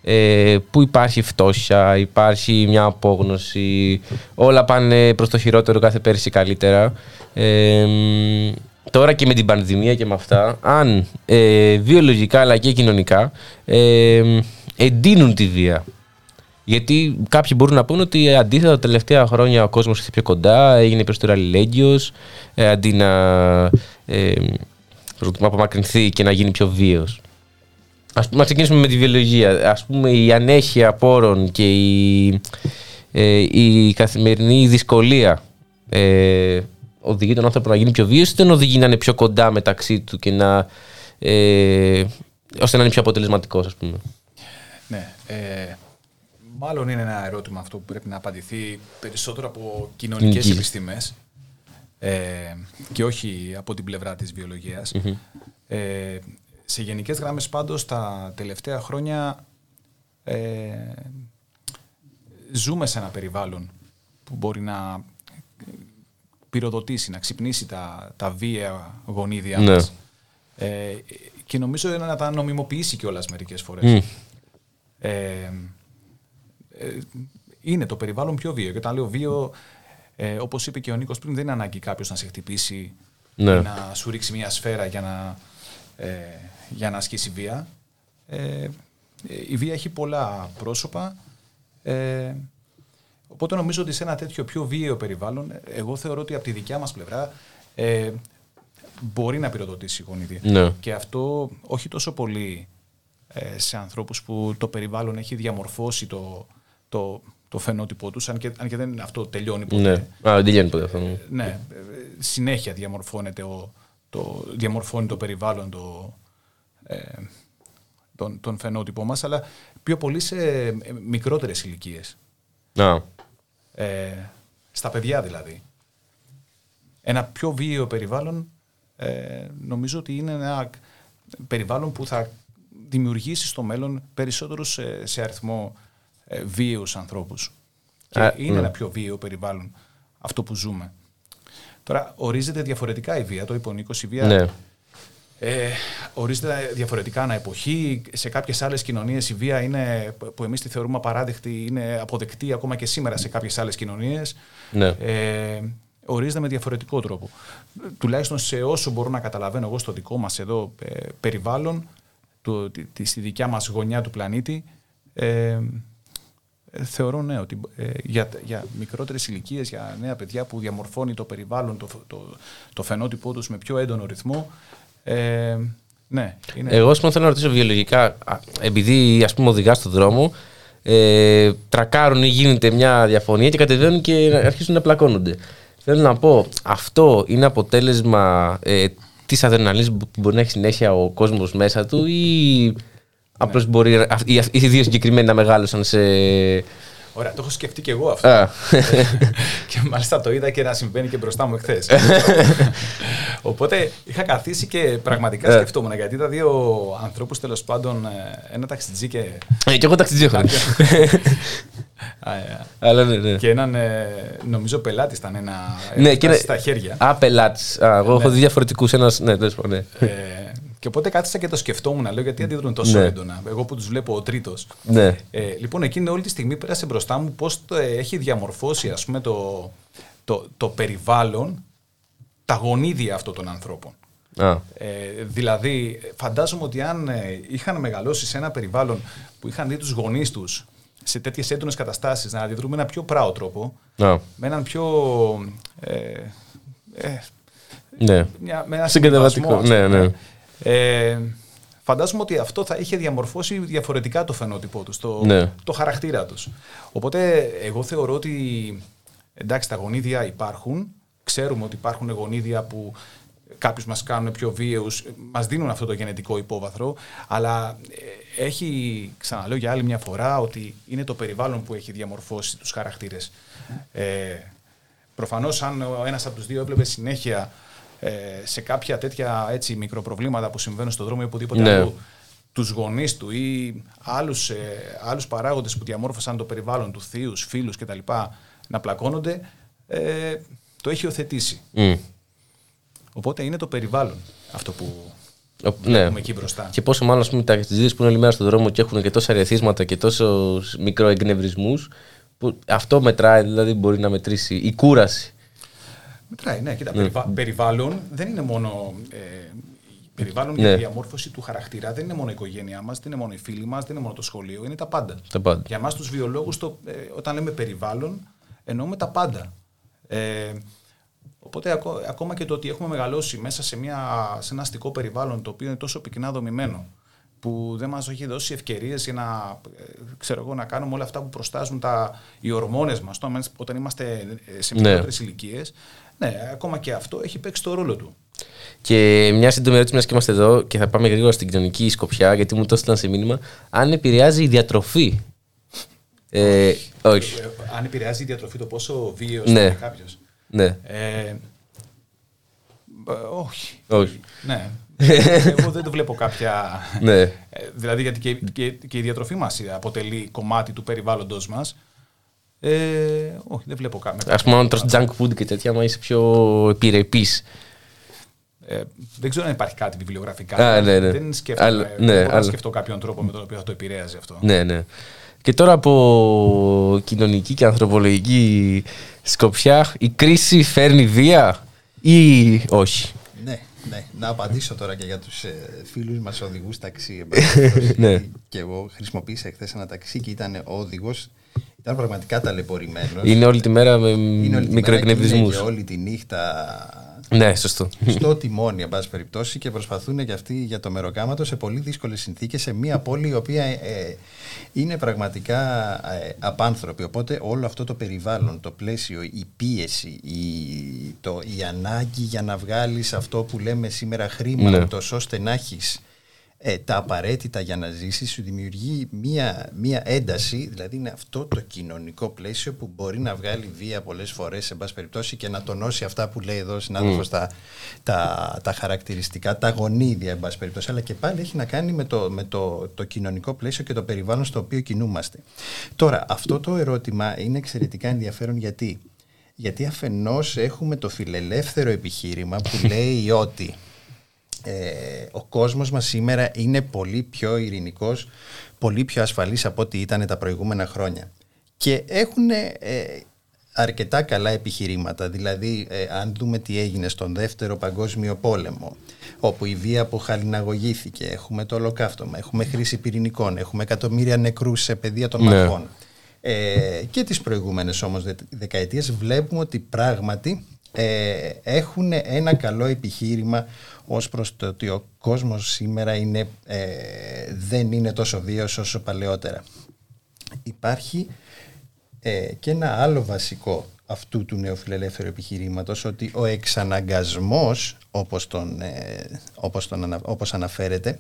A: ε, που υπάρχει φτώχεια, υπάρχει μια απόγνωση, όλα πάνε προς το χειρότερο κάθε πέρσι καλύτερα. Ε, τώρα και με την πανδημία και με αυτά, αν ε, βιολογικά αλλά και κοινωνικά ε, εντείνουν τη βία. Γιατί κάποιοι μπορούν να πούνε ότι αντίθετα τα τελευταία χρόνια ο κόσμος ήρθε πιο κοντά, έγινε περισσότερο αλληλέγγυος, ε, αντί να, ε, να απομακρυνθεί και να γίνει πιο βίαιος. Ας πούμε, να ξεκινήσουμε με τη βιολογία. Ας πούμε, η ανέχεια πόρων και η, ε, η καθημερινή δυσκολία ε, οδηγεί τον άνθρωπο να γίνει πιο βίαιος ή δεν οδηγεί να είναι πιο κοντά μεταξύ του και να, ε, ώστε να είναι πιο αποτελεσματικός, ας πούμε;
C: Ναι. Ε, μάλλον είναι ένα ερώτημα αυτό που πρέπει να απαντηθεί περισσότερο από κοινωνικές επιστήμες ε, και όχι από την πλευρά της βιολογίας. Ε, σε γενικές γράμμες πάντως τα τελευταία χρόνια ε, ζούμε σε ένα περιβάλλον που μπορεί να πυροδοτήσει, να ξυπνήσει τα, τα βία γονίδια ναι. μας. Ε, και νομίζω να τα νομιμοποιήσει κιόλας μερικές φορές. Ε, ε, είναι το περιβάλλον πιο βίαιο. Και όταν λέω βίαιο, ε, όπως είπε και ο Νίκος πριν, δεν είναι ανάγκη κάποιος να σε χτυπήσει ναι. να σου ρίξει μια σφαίρα για να ε, για να ασκήσει βία. Ε, η βία έχει πολλά πρόσωπα. Ε, οπότε νομίζω ότι σε ένα τέτοιο πιο βίαιο περιβάλλον, εγώ θεωρώ ότι από τη δικιά μας πλευρά ε, μπορεί να πυροδοτήσει η γονίδια. Ναι. Και αυτό όχι τόσο πολύ ε, σε ανθρώπους που το περιβάλλον έχει διαμορφώσει το, το, το φαινότυπό τους, αν και, αν και δεν αυτό τελειώνει ποτέ.
A: Ναι, Α, δεν τελειώνει ποτέ αυτό.
C: Ναι. ναι, συνέχεια διαμορφώνεται ο, το, διαμορφώνει το περιβάλλον το, ε, τον, τον φαινότυπό μας, αλλά πιο πολύ σε ε, μικρότερες ηλικίες. Ε, στα παιδιά δηλαδή. Ένα πιο βίαιο περιβάλλον ε, νομίζω ότι είναι ένα περιβάλλον που θα δημιουργήσει στο μέλλον περισσότερους σε, σε αριθμό ε, βίαιους ανθρώπους. Και είναι ναι. ένα πιο βίαιο περιβάλλον αυτό που ζούμε. Τώρα ορίζεται διαφορετικά η βία, το είπε ο Νίκος, η βία ναι. Ε, ορίζεται διαφορετικά ανά εποχή. Σε κάποιες άλλες κοινωνίες η βία είναι, που εμείς τη θεωρούμε απαράδεκτη, είναι αποδεκτή ακόμα και σήμερα σε κάποιες άλλες κοινωνίες. Ναι. Ε, ορίζεται με διαφορετικό τρόπο. Τουλάχιστον σε όσο μπορώ να καταλαβαίνω εγώ στο δικό μας εδώ ε, περιβάλλον, το, τη, στη δικιά μας γωνιά του πλανήτη, ε, θεωρώ ναι, ότι ε, για, για μικρότερες ηλικίες, για νέα παιδιά που διαμορφώνει το περιβάλλον, το, το, το φαινότυπό τους με πιο έντονο ρυθμό, ε, ναι, είναι...
A: Εγώ θέλω να ρωτήσω βιολογικά, επειδή ας πούμε οδηγά στον δρόμο, ε, τρακάρουν ή γίνεται μια διαφωνία και κατεβαίνουν και αρχίζουν να πλακώνονται. Θέλω να πω, αυτό είναι αποτέλεσμα ε, της αδρεναλίνης που μπορεί να έχει συνέχεια ο κόσμος μέσα του ή απλώς ναι. μπορεί οι, οι δύο συγκεκριμένοι να μεγάλωσαν σε
C: Ωραία, το έχω σκεφτεί και εγώ αυτό. *laughs* και μάλιστα το είδα και να συμβαίνει και μπροστά μου εχθές. *laughs* Οπότε είχα καθίσει και πραγματικά ε. σκεφτόμουν γιατί είδα δύο ανθρώπους τέλος πάντων, ε, ένα ταξιτζή και.
A: Ε, και εγώ ταξιτζή έχω *laughs*
C: Αλλά ναι, ναι. Και έναν, νομίζω, πελάτης ήταν ένα. Ναι, και στα χέρια.
A: Α, πελάτης. Εγώ έχω ναι. δει διαφορετικούς. Ένα. Ναι, ναι.
C: Και οπότε κάθισα και το σκεφτόμουν, λέω, γιατί αντιδρούν τόσο ναι. έντονα. Εγώ που τους βλέπω ο τρίτος.
A: Ναι.
C: Ε, λοιπόν, εκείνη όλη τη στιγμή πέρασε μπροστά μου πώς έχει διαμορφώσει ας πούμε, το, το, το περιβάλλον, τα γονίδια αυτών των ανθρώπων.
A: Α.
C: Ε, δηλαδή, φαντάζομαι ότι αν ε, είχαν μεγαλώσει σε ένα περιβάλλον που είχαν δει τους γονείς τους σε τέτοιες έντονες καταστάσεις να αντιδρούν με ένα πιο πράο τρόπο,
A: Α.
C: με έναν πιο. Ε,
A: ε, ναι.
C: Μια, με ένα
A: Ναι, ναι.
C: Ε, φαντάζομαι ότι αυτό θα είχε διαμορφώσει διαφορετικά το φαινότυπό του, το,
A: ναι.
C: το χαρακτήρα τους. Οπότε εγώ θεωρώ ότι εντάξει, τα γονίδια υπάρχουν. Ξέρουμε ότι υπάρχουν γονίδια που κάποιους μας κάνουν πιο βίαιους, μας δίνουν αυτό το γενετικό υπόβαθρο. Αλλά ε, έχει, ξαναλέω για άλλη μια φορά, ότι είναι το περιβάλλον που έχει διαμορφώσει τους χαρακτήρες. Ε, Προφανώς, αν ένας από τους δύο έβλεπε συνέχεια ε, σε κάποια τέτοια έτσι, μικροπροβλήματα που συμβαίνουν στον δρόμο ή οπουδήποτε ναι. αλλού, τους γονείς του ή άλλους ε, άλλους παράγοντες που διαμόρφωσαν το περιβάλλον του, θείους, φίλους κτλ. να πλακώνονται, ε, το έχει οθετήσει. Mm. Οπότε είναι το περιβάλλον αυτό που ναι. εκεί μπροστά.
A: Και πόσο μάλλον πούμε, τα ταξιδίδε που είναι όλη μέρα στον δρόμο και έχουν και τόσα ρεθίσματα και τόσο μικροεκνευρισμούς, που αυτό μετράει, δηλαδή μπορεί να μετρήσει η κούραση.
C: Μετράει, ναι. Κοίτα, ναι. περιβάλλον δεν είναι μόνο. Ε, περιβάλλον ναι. για τη διαμόρφωση του χαρακτήρα δεν είναι μόνο η οικογένειά μας, δεν είναι μόνο οι φίλοι μας, δεν είναι μόνο το σχολείο, είναι τα πάντα.
A: Τα πάντα.
C: Για εμάς τους βιολόγους, ε, όταν λέμε περιβάλλον, εννοούμε τα πάντα. Ε, οπότε ακόμα και το ότι έχουμε μεγαλώσει μέσα σε, μια, σε ένα αστικό περιβάλλον το οποίο είναι τόσο πυκνά δομημένο, που δεν μας έχει δώσει ευκαιρίες για να, ε, ξέρω εγώ, να κάνουμε όλα αυτά που προστάζουν τα, οι ορμόνες μας όταν είμαστε σε ναι. μικρότερες ναι. ηλικίες. Ναι, ακόμα και αυτό έχει παίξει το ρόλο του.
A: Και μια σύντομη ερώτηση, μιας και είμαστε εδώ και θα πάμε γρήγορα στην κοινωνική σκοπιά, γιατί μου το έστειλαν σε μήνυμα. Αν επηρεάζει η διατροφή.
C: Ε, όχι. Ε, αν επηρεάζει η διατροφή, το πόσο βίαιος ναι. είναι κάποιος.
A: Ναι. Ε,
C: όχι.
A: όχι.
C: Ναι. *laughs* Εγώ δεν το βλέπω κάποια.
A: Ναι.
C: Ε, δηλαδή, γιατί και, και, και η διατροφή μας αποτελεί κομμάτι του περιβάλλοντος μας. Ε, όχι, δεν βλέπω κάποια.
A: Α πούμε, αν τρως junk food και τέτοια, μα είσαι πιο επιρρεπής.
C: Ε, δεν ξέρω αν υπάρχει κάτι βιβλιογραφικά.
A: Α, ναι, ναι.
C: Δεν σκέφτομαι. Αλλά, ναι, αλλά... σκεφτώ κάποιον τρόπο με τον οποίο θα το επηρέαζε αυτό.
A: Ναι, ναι. Και τώρα από κοινωνική και ανθρωπολογική σκοπιά, η κρίση φέρνει βία ή όχι;
B: Ναι, ναι. Να απαντήσω τώρα και για τους ε, φίλους μας οδηγούς ταξί. *laughs*
A: ναι.
B: Και εγώ χρησιμοποίησα χθε ένα ταξί και ήταν ο οδηγός ήταν πραγματικά ταλαιπωρημένος.
A: Είναι όλη τη μέρα με μικροεκνευρισμούς.
B: Και όλη τη νύχτα
A: ναι, σωστό.
B: στο τιμόνι, εν πάση περιπτώσει, και προσπαθούν και αυτοί για το μεροκάματο σε πολύ δύσκολες συνθήκες, σε μια πόλη η οποία ε, είναι πραγματικά ε, απάνθρωπη. Οπότε όλο αυτό το περιβάλλον, το πλαίσιο, η πίεση, η, το, η ανάγκη για να βγάλεις αυτό που λέμε σήμερα χρήμα, ναι. ώστε να έχεις ε, τα απαραίτητα για να ζήσεις σου δημιουργεί μία, μία ένταση, δηλαδή είναι αυτό το κοινωνικό πλαίσιο που μπορεί να βγάλει βία πολλές φορές σε πάση περιπτώσει και να τονώσει αυτά που λέει εδώ ο συνάδελφος mm. τα, τα, τα χαρακτηριστικά, τα γονίδια εν πάση περιπτώσει, αλλά και πάλι έχει να κάνει με, το, με το, το κοινωνικό πλαίσιο και το περιβάλλον στο οποίο κινούμαστε. Τώρα, αυτό το ερώτημα είναι εξαιρετικά ενδιαφέρον γιατί γιατί αφενός έχουμε το φιλελεύθερο επιχείρημα που *laughs* λέει ότι ε, ο κόσμος μας σήμερα είναι πολύ πιο ειρηνικός, πολύ πιο ασφαλής από ό,τι ήταν τα προηγούμενα χρόνια. Και έχουν ε, αρκετά καλά επιχειρήματα, δηλαδή ε, αν δούμε τι έγινε στον δεύτερο παγκόσμιο πόλεμο, όπου η βία αποχαλιναγωγήθηκε, έχουμε το ολοκαύτωμα, έχουμε χρήση πυρηνικών, έχουμε εκατομμύρια νεκρούς σε παιδεία των ναι. μαχών. Ε, και τις προηγούμενες όμως δεκαετίες βλέπουμε ότι πράγματι ε, έχουν ένα καλό επιχείρημα ως προς το ότι ο κόσμος σήμερα είναι, ε, δεν είναι τόσο βίαιος όσο παλαιότερα. Υπάρχει ε, και ένα άλλο βασικό αυτού του νεοφιλελεύθερου επιχειρήματος ότι ο εξαναγκασμός όπως, τον, ε, όπως, τον, όπως αναφέρεται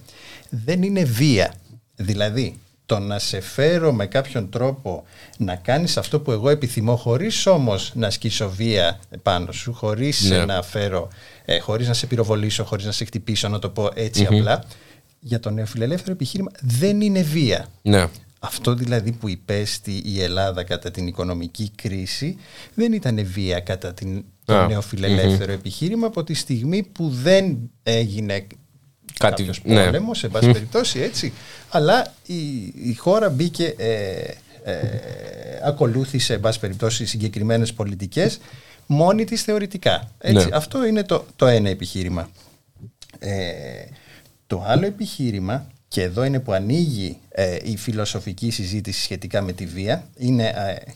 B: δεν είναι βία. Δηλαδή το να σε φέρω με κάποιον τρόπο να κάνεις αυτό που εγώ επιθυμώ χωρίς όμως να ασκήσω βία πάνω σου, χωρίς ναι. να φέρω, ε, χωρίς να σε πυροβολήσω, χωρίς να σε χτυπήσω, να το πω ετσι απλά, για το νεοφιλελεύθερο επιχείρημα δεν είναι βία.
A: Ναι.
B: Αυτό δηλαδή που υπέστη η Ελλάδα κατά την οικονομική κρίση δεν ήταν βία κατά την, το yeah. νεοφιλελεύθερο επιχείρημα από τη στιγμή που δεν έγινε Κάτι, κάποιος ναι. πόλεμος, σε πάση περιπτώσει έτσι, αλλά η, η χώρα μπήκε, ε, ε, ακολούθησε, σε πάση περιπτώσει, συγκεκριμένες πολιτικές μόνη της θεωρητικά. Έτσι. Ναι. Αυτό είναι το, το ένα επιχείρημα. Ε, το άλλο επιχείρημα, και εδώ είναι που ανοίγει ε, η φιλοσοφική συζήτηση σχετικά με τη βία, είναι ε,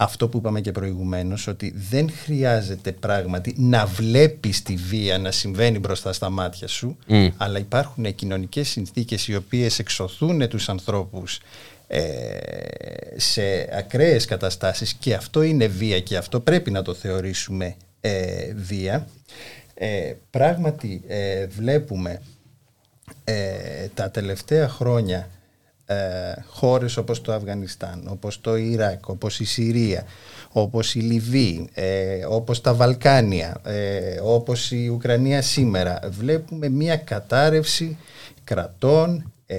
B: αυτό που είπαμε και προηγουμένως ότι δεν χρειάζεται πράγματι να βλέπεις τη βία να συμβαίνει μπροστά στα μάτια σου αλλά υπάρχουν κοινωνικές συνθήκες οι οποίες εξωθούν τους ανθρώπους ε, σε ακραίες καταστάσεις και αυτό είναι βία και αυτό πρέπει να το θεωρήσουμε ε, βία. Ε, πράγματι βλέπουμε τα τελευταία χρόνια ε, χώρες όπως το Αφγανιστάν, όπως το Ιράκ, όπως η Συρία, όπως η Λιβύη, ε, όπως τα Βαλκάνια, ε, όπως η Ουκρανία σήμερα, βλέπουμε μια κατάρρευση κρατών, ε,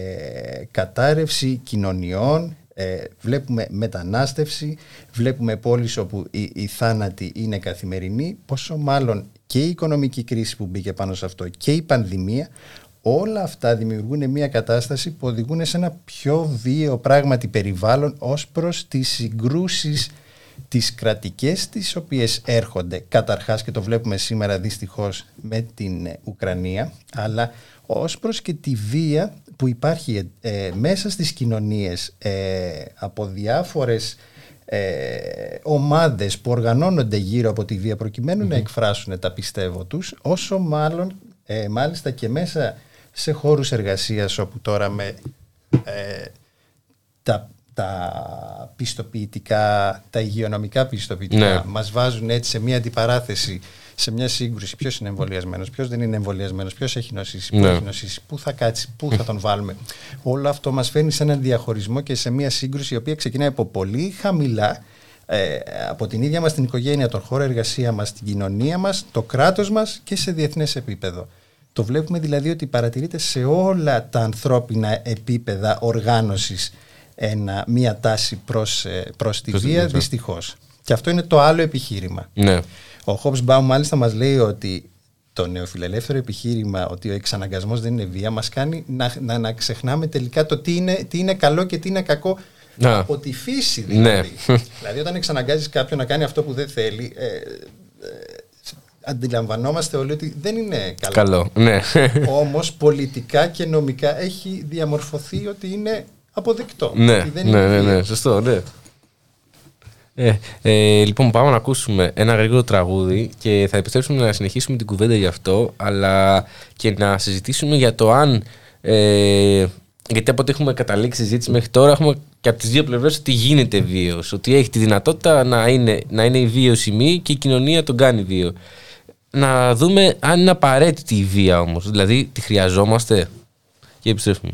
B: κατάρρευση κοινωνιών, ε, βλέπουμε μετανάστευση, βλέπουμε πόλεις όπου οι, οι θάνατοι είναι καθημερινοί, πόσο μάλλον και η οικονομική κρίση που μπήκε πάνω σε αυτό και η πανδημία, όλα αυτά δημιουργούν μια κατάσταση που οδηγούν σε ένα πιο βίαιο πράγματι περιβάλλον ως προς τις συγκρούσεις τις κρατικές τις οποίες έρχονται. Καταρχάς και το βλέπουμε σήμερα δυστυχώς με την Ουκρανία αλλά ως προς και τη βία που υπάρχει ε, μέσα στις κοινωνίες ε, από διάφορες ε, ομάδες που οργανώνονται γύρω από τη βία να εκφράσουν τα πιστεύω τους όσο μάλλον ε, μάλιστα και μέσα σε χώρους εργασίας όπου τώρα με τα, τα πιστοποιητικά, τα υγειονομικά πιστοποιητικά ναι. μας βάζουν έτσι σε μια αντιπαράθεση σε μια σύγκρουση ποιος είναι εμβολιασμένος, ποιος δεν είναι εμβολιασμένος, ποιος έχει νοσήσει, πού ναι. έχει νοσήσει, πού θα κάτσει, πού θα τον βάλουμε. Όλο αυτό μας φέρνει σε έναν διαχωρισμό και σε μια σύγκρουση η οποία ξεκινάει από πολύ χαμηλά ε, από την ίδια μας την οικογένεια, τον χώρο εργασία μας, την κοινωνία μας, το κράτος μας και σε διεθνές επίπεδο. Το βλέπουμε δηλαδή ότι παρατηρείται σε όλα τα ανθρώπινα επίπεδα οργάνωσης ένα, μία τάση προς, ε, προς τη βία δυστυχώς. Και αυτό είναι το άλλο επιχείρημα.
A: Ναι.
B: Ο Χόμπς Μπάου μάλιστα μας λέει ότι το νεοφιλελεύθερο επιχείρημα ότι ο εξαναγκασμός δεν είναι βία μας κάνει να, να, να ξεχνάμε τελικά το τι είναι, τι είναι καλό και τι είναι κακό να. από τη φύση δηλαδή. Ναι. δηλαδή όταν εξαναγκάζεις κάποιον να κάνει αυτό που δεν θέλει ε, ε, αντιλαμβανόμαστε όλοι ότι δεν είναι καλό.
A: καλό ναι.
B: Όμως πολιτικά και νομικά έχει διαμορφωθεί ότι είναι αποδεκτό.
A: Ναι, ναι, ναι, ναι, σωστό, ναι. Ε, ε, λοιπόν, πάμε να ακούσουμε ένα γρήγορο τραγούδι και θα επιστρέψουμε να συνεχίσουμε την κουβέντα γι' αυτό, αλλά και να συζητήσουμε για το αν. Ε, γιατί από ό,τι έχουμε καταλήξει συζήτηση μέχρι τώρα, έχουμε και από τις δύο πλευρές ότι γίνεται βίαιος. Ότι έχει τη δυνατότητα να είναι, να είναι η βίωσιμη και η κοινωνία τον κάνει βίο. Να δούμε αν είναι απαραίτητη η βία όμως. Δηλαδή, τη χρειαζόμαστε. Και επιστρέφουμε.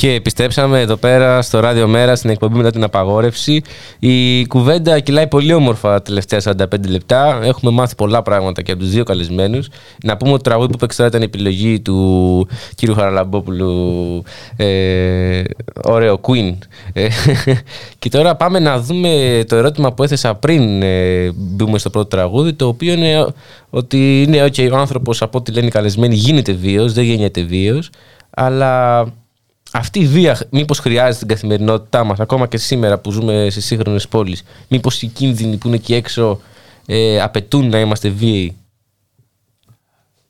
A: Και επιστρέψαμε εδώ πέρα στο Ράδιο Μέρα στην εκπομπή μετά την απαγόρευση. Η κουβέντα κυλάει πολύ όμορφα τα τελευταία 45 λεπτά. Έχουμε μάθει πολλά πράγματα και από τους δύο καλεσμένους. Να πούμε ότι το τραγούδι που παίξει τώρα ήταν η επιλογή του κύριου Χαραλαμπόπουλου. Ε, ωραίο, Queen. Ε, *laughs* και τώρα πάμε να δούμε το ερώτημα που έθεσα πριν ε, μπούμε στο πρώτο τραγούδι, το οποίο είναι ότι είναι okay, ο άνθρωπος από ό,τι λένε οι καλεσμένοι γίνεται βίαιο, δεν γίνεται βίαιο, αλλά αυτή η βία μήπως χρειάζεται στην καθημερινότητά μας, ακόμα και σήμερα που ζούμε σε σύγχρονες πόλεις. Μήπως οι κίνδυνοι που είναι εκεί έξω ε, απαιτούν να είμαστε βίαιοι;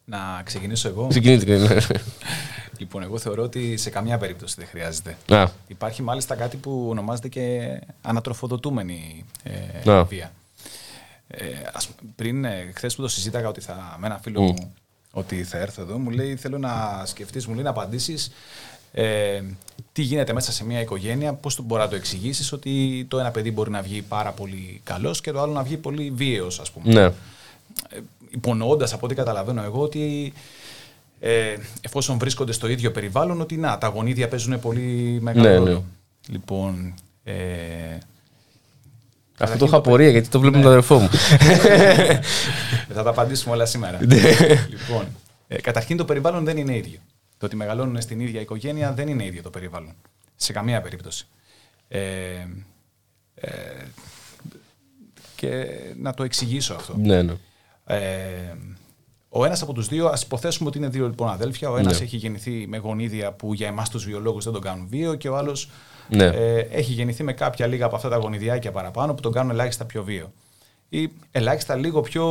C: Να ξεκινήσω εγώ.
A: Ξεκινήστε, ναι.
C: Λοιπόν, εγώ θεωρώ ότι σε καμιά περίπτωση δεν χρειάζεται.
A: Α.
C: Υπάρχει μάλιστα κάτι που ονομάζεται και ανατροφοδοτούμενη ε, βία. Ε, ας, πριν, ε, χθες που το συζήταγα ότι θα, με ένα φίλο μου ότι θα έρθω εδώ, μου λέει θέλω να σκεφτείς, μου λέει να απαντήσεις ε, τι γίνεται μέσα σε μια οικογένεια, πώς μπορεί να το εξηγήσεις ότι το ένα παιδί μπορεί να βγει πάρα πολύ καλός και το άλλο να βγει πολύ βίαιος, ας πούμε.
A: Ναι.
C: Ε, Υπονοώντας από ό,τι καταλαβαίνω εγώ ότι ε, εφόσον βρίσκονται στο ίδιο περιβάλλον, ότι να, τα γονίδια παίζουν πολύ μεγάλο
A: ναι,
C: ρόλο.
A: ναι.
C: Λοιπόν. Ε,
A: Αυτό το είχα απορία γιατί το βλέπω με τον αδερφό μου. *laughs*
C: θα τα απαντήσουμε όλα σήμερα. λοιπόν, ε, καταρχήν το περιβάλλον δεν είναι ίδιο. Το ότι μεγαλώνουν στην ίδια οικογένεια δεν είναι ίδιο το περιβάλλον. Σε καμία περίπτωση. Ε, ε, και να το εξηγήσω αυτό.
A: ναι, ναι.
C: Ε, ο ένας από τους δύο, ας υποθέσουμε ότι είναι δύο λοιπόν αδέλφια. Ο ένας
A: Ναι.
C: έχει γεννηθεί με γονίδια που για εμάς τους βιολόγους δεν τον κάνουν βίο και ο άλλος
A: Ναι.
C: ε, έχει γεννηθεί με κάποια λίγα από αυτά τα γονιδιάκια παραπάνω που τον κάνουν ελάχιστα πιο βίο. Ή ελάχιστα λίγο πιο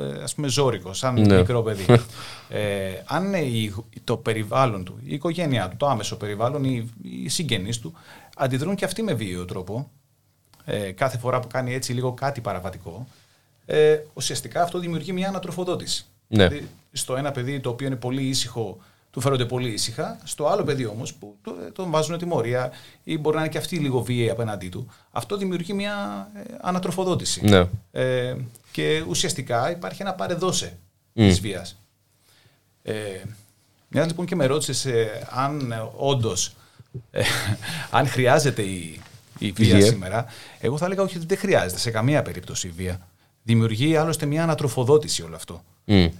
C: ε, ας πούμε ζώρικο, σαν
A: Ναι.
C: μικρό παιδί. *laughs* ε, αν είναι η- το περιβάλλον του, η οικογένειά του, το άμεσο περιβάλλον, οι, οι συγγενείς του, αντιδρούν και αυτοί με βίαιο τρόπο, ε, κάθε φορά που κάνει έτσι λίγο κάτι παραβατικό, ε, ουσιαστικά αυτό δημιουργεί μια ανατροφοδότηση.
A: Ναι.
C: Δηλαδή, στο ένα παιδί το οποίο είναι πολύ ήσυχο, του φέρονται πολύ ήσυχα. Στο άλλο παιδί όμως που το- τον βάζουν τιμωρία ή μπορεί να είναι και αυτή λίγο βίαιη απέναντί του, αυτό δημιουργεί μια ε, ανατροφοδότηση.
A: Ναι.
C: Ε, και ουσιαστικά υπάρχει ένα παρεδώσε
A: Μμ.
C: της βίας. Ε, μιας λοιπόν και με ρώτησες αν ε, όντως *laughs* αν χρειάζεται η, η βία
A: βία.
C: σήμερα, εγώ θα έλεγα όχι ότι δεν χρειάζεται σε καμία περίπτωση η βία. Δημιουργεί άλλωστε μια ανατροφοδότηση όλο αυτό.
A: Μμ.
C: Ε,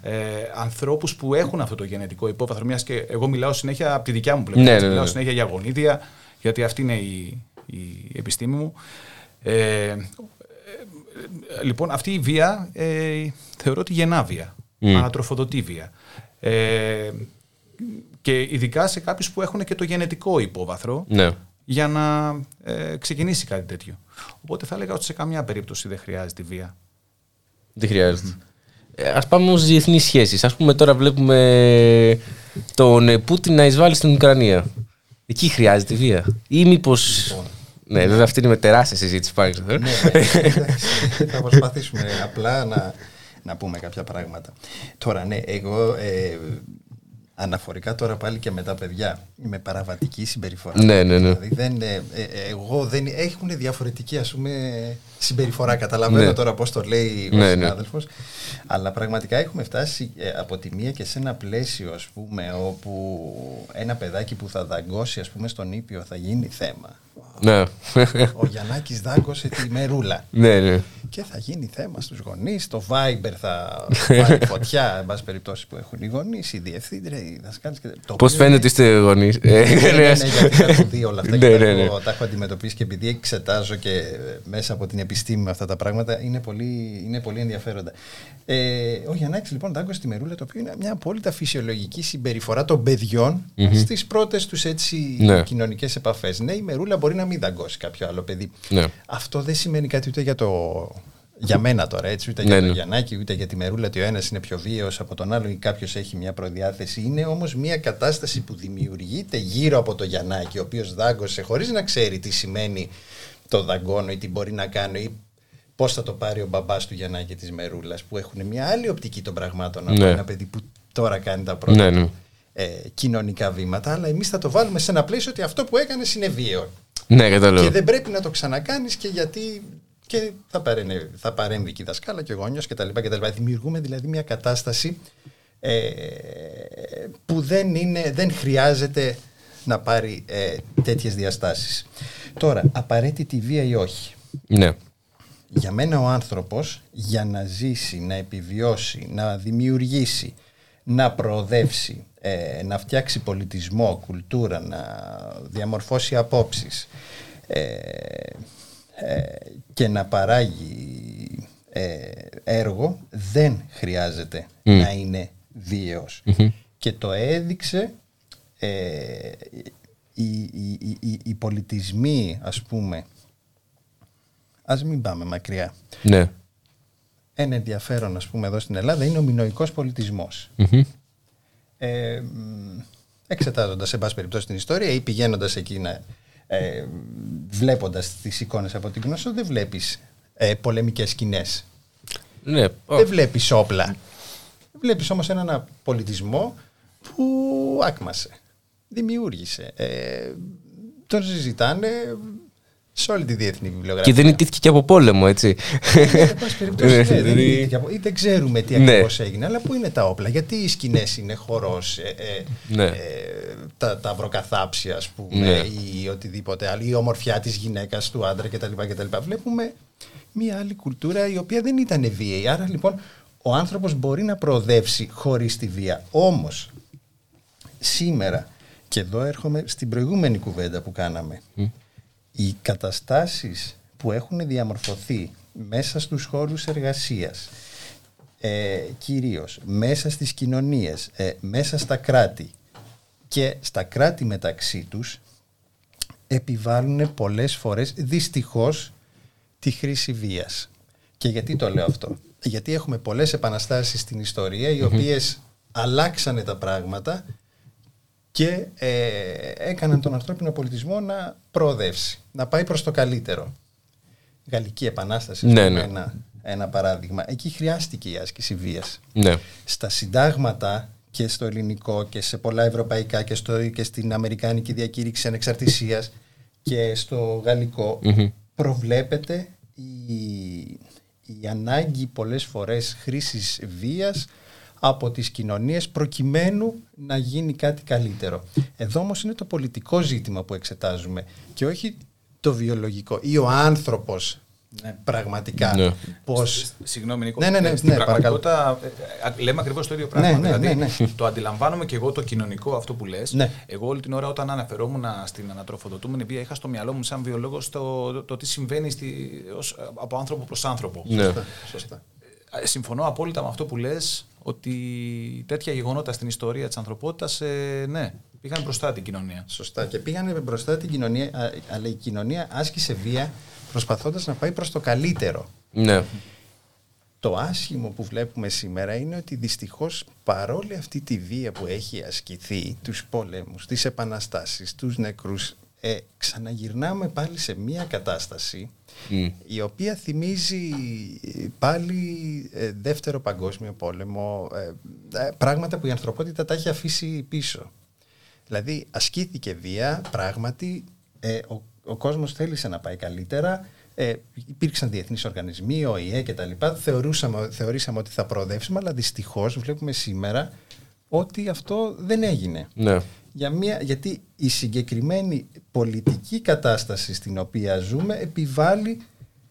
C: ανθρώπους που έχουν αυτό το γενετικό υπόβαθρο, μιας και εγώ μιλάω συνέχεια από τη δικιά μου πλευρά.
A: Ναι,
C: έτσι,
A: ναι, ναι,
C: μιλάω
A: ναι.
C: συνέχεια για γονίδια, γιατί αυτή είναι η, η επιστήμη μου. Ε, ε, λοιπόν, αυτή η βία ε, θεωρώ ότι γεννά βία.
A: Μμ.
C: Ανατροφοδοτεί βία. Ε, και ειδικά σε κάποιους που έχουν και το γενετικό υπόβαθρο
A: Ναι.
C: για να ε, ξεκινήσει κάτι τέτοιο. Οπότε θα έλεγα ότι σε καμιά περίπτωση δεν χρειάζεται βία.
A: Δεν χρειάζεται. Ε, ας πάμε όμως στις διεθνείς σχέσεις. Ας πούμε τώρα βλέπουμε τον ε, Πούτιν να εισβάλλει στην Ουκρανία. Εκεί χρειάζεται βία. Ή μήπως... Ναι, βέβαια αυτή είναι με τεράστια συζήτηση πάλι. ξέρω.
B: Ναι, εντάξει, θα προσπαθήσουμε απλά να, να πούμε κάποια πράγματα. Τώρα, ναι, εγώ ε, αναφορικά τώρα πάλι και με τα παιδιά, με παραβατική συμπεριφορά.
A: Ναι, ναι, ναι.
B: Δηλαδή, δεν, ε, ε, εγώ δεν, έχουν διαφορετική ας πούμε, συμπεριφορά. Καταλαβαίνω
A: Ναι.
B: τώρα πώς το λέει ο
A: Ναι, ναι.
B: συνάδελφος. Αλλά πραγματικά έχουμε φτάσει ε, από τη μία και σε ένα πλαίσιο, ας πούμε, όπου ένα παιδάκι που θα δαγκώσει, ας πούμε, στον Ήπιο θα γίνει θέμα.
A: Ναι.
B: Ο Γιαννάκης δάγκωσε τη μερούλα.
A: ναι, ναι.
B: και θα γίνει θέμα στους γονείς, το Viber θα πάρει φωτιά, εν πάση περιπτώσει που έχουν οι γονείς, οι διευθύντρια, οι δασκάλες.
A: Πώς φαίνεται ότι είστε γονείς;
B: Ναι, ναι, ναι, γιατί έχω δει όλα αυτά *laughs* και τα έχω αντιμετωπίσει και επειδή εξετάζω και μέσα από την επιστήμη με αυτά τα πράγματα είναι πολύ, είναι πολύ ενδιαφέροντα. Ε, ο Γιαννάκης λοιπόν δάγκωσε στη μερούλα το οποίο είναι μια απόλυτα φυσιολογική συμπεριφορά των παιδιών mm-hmm. στις πρώτες τους έτσι ναι. κοινωνικές επαφές. Ναι, η μερούλα μπορεί να μην δαγκώσει κάποιο άλλο παιδί. Ναι. Αυτό δεν σημαίνει κάτι ούτε για το για μένα τώρα, έτσι, ούτε ναι, για τον ναι. Γιαννάκη, ούτε για τη Μερούλα, ότι ο ένας είναι πιο βίαιος από τον άλλο ή κάποιος έχει μια προδιάθεση. Είναι όμως μια κατάσταση που δημιουργείται γύρω από τον Γιαννάκη, ο οποίος δάγκωσε χωρίς να ξέρει τι σημαίνει το δαγκόνο ή τι μπορεί να κάνει ή πώς θα το πάρει ο μπαμπάς του Γιαννάκη της Μερούλας, που έχουν μια άλλη οπτική των πραγμάτων ναι. από ένα παιδί που τώρα κάνει τα πρώτα ναι, ναι. Ε, κοινωνικά βήματα. Αλλά εμείς θα το βάλουμε σε ένα πλαίσιο ότι αυτό που έκανε είναι βίαιο.
A: Ναι,
B: και δεν πρέπει να το ξανακάνεις και γιατί και θα παρέμβει, θα παρέμβει και η δασκάλα και ο γόνιο κτλ. Δημιουργούμε δηλαδή μια κατάσταση ε, που δεν, είναι, δεν χρειάζεται να πάρει ε, τέτοιες διαστάσεις. Τώρα, απαραίτητη βία ή όχι;
A: Ναι.
B: Για μένα ο άνθρωπος για να ζήσει, να επιβιώσει, να δημιουργήσει, να προοδεύσει, ε, να φτιάξει πολιτισμό, κουλτούρα, να διαμορφώσει απόψεις, ε, ε, και να παράγει ε, έργο δεν χρειάζεται να είναι βίαιος. Και το έδειξε ε, οι, οι, οι, οι, πολιτισμοί ας πούμε ας μην πάμε μακριά.
A: Ναι.
B: Ένα ενδιαφέρον ας πούμε εδώ στην Ελλάδα είναι ο μινοϊκός Ε, εξετάζοντας σε πάση περιπτώσει την ιστορία ή πηγαίνοντας εκεί να ε, βλέποντας τις εικόνες από την γνώση δεν βλέπεις ε, πολεμικές σκηνές.
A: Ναι.
B: Δεν βλέπεις όπλα. Βλέπεις όμως έναν πολιτισμό που άκμασε, δημιούργησε. Ε, τον συζητάνε, σε όλη τη διεθνή βιβλιογραφία.
A: Και δεν ιτήθηκε και από πόλεμο, έτσι.
B: Ναι, ναι, δεν δηλαδή- ή δεν ξέρουμε τι ναι. ακριβώς έγινε, αλλά πού είναι τα όπλα. Γιατί οι σκηνές είναι χορός, ε, ε, ε, τα, τα βροκαθάψια, ας πούμε, ή οτιδήποτε άλλο, η ομορφιά της γυναίκας, του άντρα κτλ. Βλέπουμε μια άλλη κουλτούρα η οποία δεν ήταν βίαιη. Άρα λοιπόν ο άνθρωπος μπορεί να προοδεύσει χωρίς τη βία. Όμως σήμερα, και εδώ έρχομαι στην προηγούμενη κουβέντα που κάναμε, οι καταστάσεις που έχουν διαμορφωθεί μέσα στους χώρους εργασίας, ε, κυρίως μέσα στις κοινωνίες, ε, μέσα στα κράτη και στα κράτη μεταξύ τους, επιβάλλουν πολλές φορές δυστυχώς τη χρήση βίας. Και γιατί το λέω αυτό; Γιατί έχουμε πολλές επαναστάσεις στην ιστορία οι οποίες αλλάξανε τα πράγματα και ε, έκαναν τον ανθρώπινο πολιτισμό να προοδεύσει, να πάει προς το καλύτερο. Γαλλική Επανάσταση, ναι, ναι. Ένα, ένα παράδειγμα. Εκεί χρειάστηκε η άσκηση βίας.
A: Ναι.
B: Στα συντάγματα και στο ελληνικό και σε πολλά ευρωπαϊκά και, στο, και στην Αμερικάνικη Διακήρυξη Ανεξαρτησίας και στο γαλλικο προβλέπεται η, η ανάγκη πολλές φορές χρήσης βίας από τις κοινωνίες προκειμένου να γίνει κάτι καλύτερο. Εδώ όμως είναι το πολιτικό ζήτημα που εξετάζουμε και όχι το βιολογικό ή ο άνθρωπος ναι. Πραγματικά. Ναι. Πώς...
C: Συγγνώμη, Νίκο.
B: Ναι, ναι, ναι,
C: Στην ναι, πραγματικότητα ε, ε, λέμε ακριβώς το ίδιο πράγμα. Ναι, ναι, δηλαδή, ναι, το αντιλαμβάνομαι και εγώ το κοινωνικό αυτό που λες. Εγώ όλη την ώρα όταν αναφερόμουν στην ανατροφοδοτούμενη βία είχα στο μυαλό μου σαν βιολόγο το, το, το τι συμβαίνει στη, ως, από άνθρωπο προς άνθρωπο.
B: Σωστά. Σωστά.
C: Ε, συμφωνώ απόλυτα με αυτό που λες ότι τέτοια γεγονότα στην ιστορία της ανθρωπότητας, ε, ναι, πήγαν μπροστά την κοινωνία.
B: Σωστά. Και πήγαν μπροστά την κοινωνία, αλλά η κοινωνία άσκησε βία προσπαθώντας να πάει προς το καλύτερο.
A: Ναι.
B: Το άσχημο που βλέπουμε σήμερα είναι ότι δυστυχώς παρόλη αυτή τη βία που έχει ασκηθεί, τους πόλεμους, τις επαναστάσεις, τους νεκρούς, ε, ξαναγυρνάμε πάλι σε μια κατάσταση η οποία θυμίζει πάλι ε, δεύτερο παγκόσμιο πόλεμο, ε, ε, πράγματα που η ανθρωπότητα τα έχει αφήσει πίσω. Δηλαδή ασκήθηκε βία, πράγματι ο ο κόσμος θέλησε να πάει καλύτερα, ε, υπήρξαν διεθνείς οργανισμοί, ο ΙΕ και τα λοιπά, θεωρούσαμε, θεωρήσαμε ότι θα προοδεύσουμε, αλλά δυστυχώς βλέπουμε σήμερα ότι αυτό δεν έγινε.
A: Ναι.
B: Για μια, γιατί η συγκεκριμένη πολιτική κατάσταση στην οποία ζούμε επιβάλλει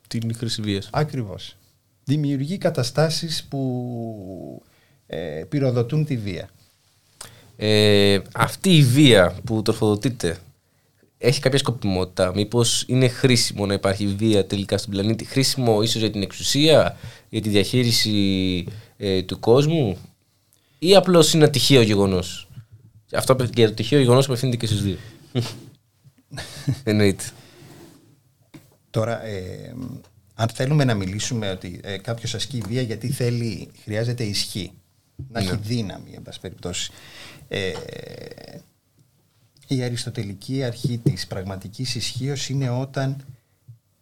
A: την χρήση βίας.
B: Ακριβώς. Δημιουργεί καταστάσεις που ε, πυροδοτούν τη βία.
A: Ε, αυτή η βία που τροφοδοτείται έχει κάποια σκοπιμότητα; Μήπως είναι χρήσιμο να υπάρχει βία τελικά στον πλανήτη, χρήσιμο ίσως για την εξουσία, για τη διαχείριση ε, του κόσμου, ή απλώς είναι ένα τυχαίο γεγονός; Αυτό για το τυχαίο γεγονός απευθύνεται και στους δύο. *laughs* Εννοείται.
B: Τώρα, ε, αν θέλουμε να μιλήσουμε ότι ε, κάποιος ασκεί βία γιατί θέλει, χρειάζεται ισχύ, να έχει ναι. δύναμη, εν πάση περιπτώσει. Ε, η αριστοτελική αρχή της πραγματικής ισχύως είναι όταν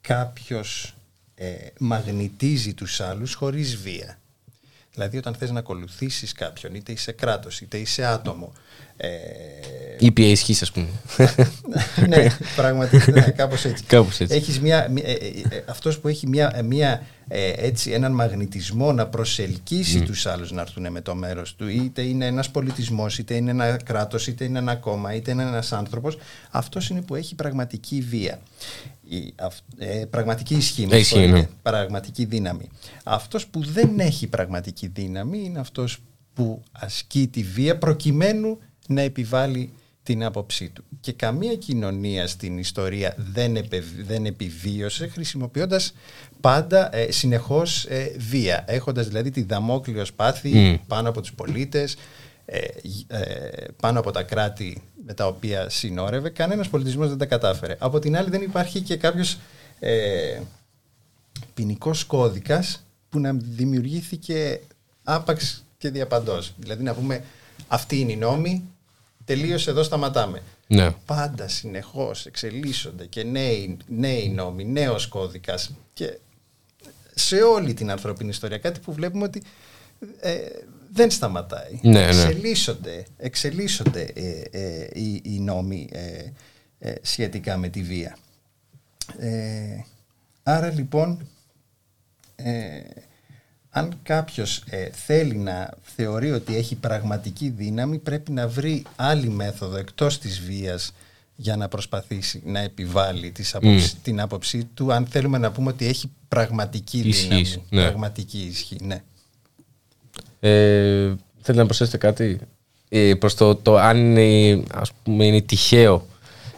B: κάποιος ε, μαγνητίζει τους άλλους χωρίς βία. Δηλαδή όταν θες να ακολουθήσεις κάποιον, είτε είσαι κράτος, είτε είσαι άτομο.
A: Ε, Ήπια ισχύς, ας πούμε. *laughs*
B: ναι, πραγματικά, ναι, κάπως έτσι.
A: Κάπως έτσι.
B: Έχεις μια, ε, ε, ε, αυτός που έχει μια, μια, έτσι, έναν μαγνητισμό να προσελκύσει mm. τους άλλους να έρθουν με το μέρος του, είτε είναι ένας πολιτισμός, είτε είναι ένα κράτος, είτε είναι ένα κόμμα, είτε είναι ένας άνθρωπος, αυτός είναι που έχει πραγματική βία η, ε, πραγματική ισχύ, ισχύ ναι. πραγματική δύναμη. Αυτός που δεν έχει πραγματική δύναμη είναι αυτός που ασκεί τη βία προκειμένου να επιβάλλει την άποψή του. Και καμία κοινωνία στην ιστορία δεν, δεν επιβίωσε χρησιμοποιώντας πάντα ε, συνεχώς ε, βία, έχοντας δηλαδή τη δαμόκλειο σπάθη πάνω από τους πολίτες, ε, ε, πάνω από τα κράτη με τα οποία συνόρευε, κανένας πολιτισμός δεν τα κατάφερε. Από την άλλη δεν υπάρχει και κάποιος ε, ποινικός κώδικας που να δημιουργήθηκε άπαξ και διαπαντός. Δηλαδή να πούμε αυτή είναι η νόμη, τελείωσε εδώ σταματάμε.
A: Ναι.
B: Πάντα συνεχώς εξελίσσονται και νέοι, νέοι νόμοι, νέος κώδικας και σε όλη την ανθρώπινη ιστορία κάτι που βλέπουμε ότι ε, δεν σταματάει.
A: Ναι, ναι.
B: Εξελίσσονται, εξελίσσονται ε, ε, οι, οι, νόμοι ε, σχετικά με τη βία. άρα λοιπόν, αν κάποιος θέλει να θεωρεί ότι έχει πραγματική δύναμη, πρέπει να βρει άλλη μέθοδο εκτός της βίας για να προσπαθήσει να επιβάλλει τις την άποψή του, αν θέλουμε να πούμε ότι έχει πραγματική δύναμη. Ναι. Πραγματική ισχύ, ναι.
A: Ε, θέλετε να προσθέσετε κάτι; Ε, προς το, το αν είναι, ας πούμε, είναι τυχαίο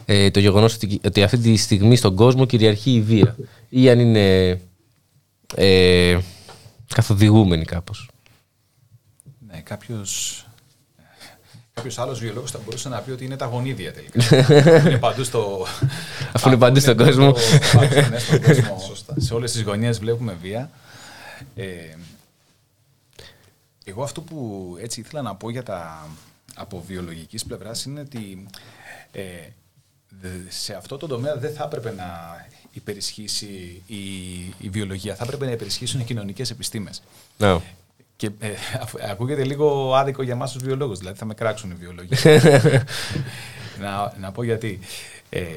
A: ε, το γεγονός ότι, ότι αυτή τη στιγμή στον κόσμο κυριαρχεί η βία ή αν είναι ε, καθοδηγούμενη κάπως;
C: Ναι, κάποιος Κάποιος άλλος βιολόγος θα μπορούσε να πει ότι είναι τα γονίδια τελικά. *laughs* είναι παντού στο.
A: Αφού είναι παντού στον κόσμο.
C: Ναι, στον *laughs* κόσμο. Σε όλες τις γωνίε βλέπουμε βία. Ε, εγώ αυτό που έτσι ήθελα να πω για τα από βιολογικής πλευράς είναι ότι ε, σε αυτό το τομέα δεν θα έπρεπε να υπερισχύσει η, η βιολογία, θα έπρεπε να υπερισχύσουν οι κοινωνικές επιστήμες.
A: No.
C: Και ε, ακούγεται λίγο άδικο για εμάς τους βιολόγους, δηλαδή θα με κράξουν οι βιολόγοι. *laughs* να, να πω γιατί. Ε,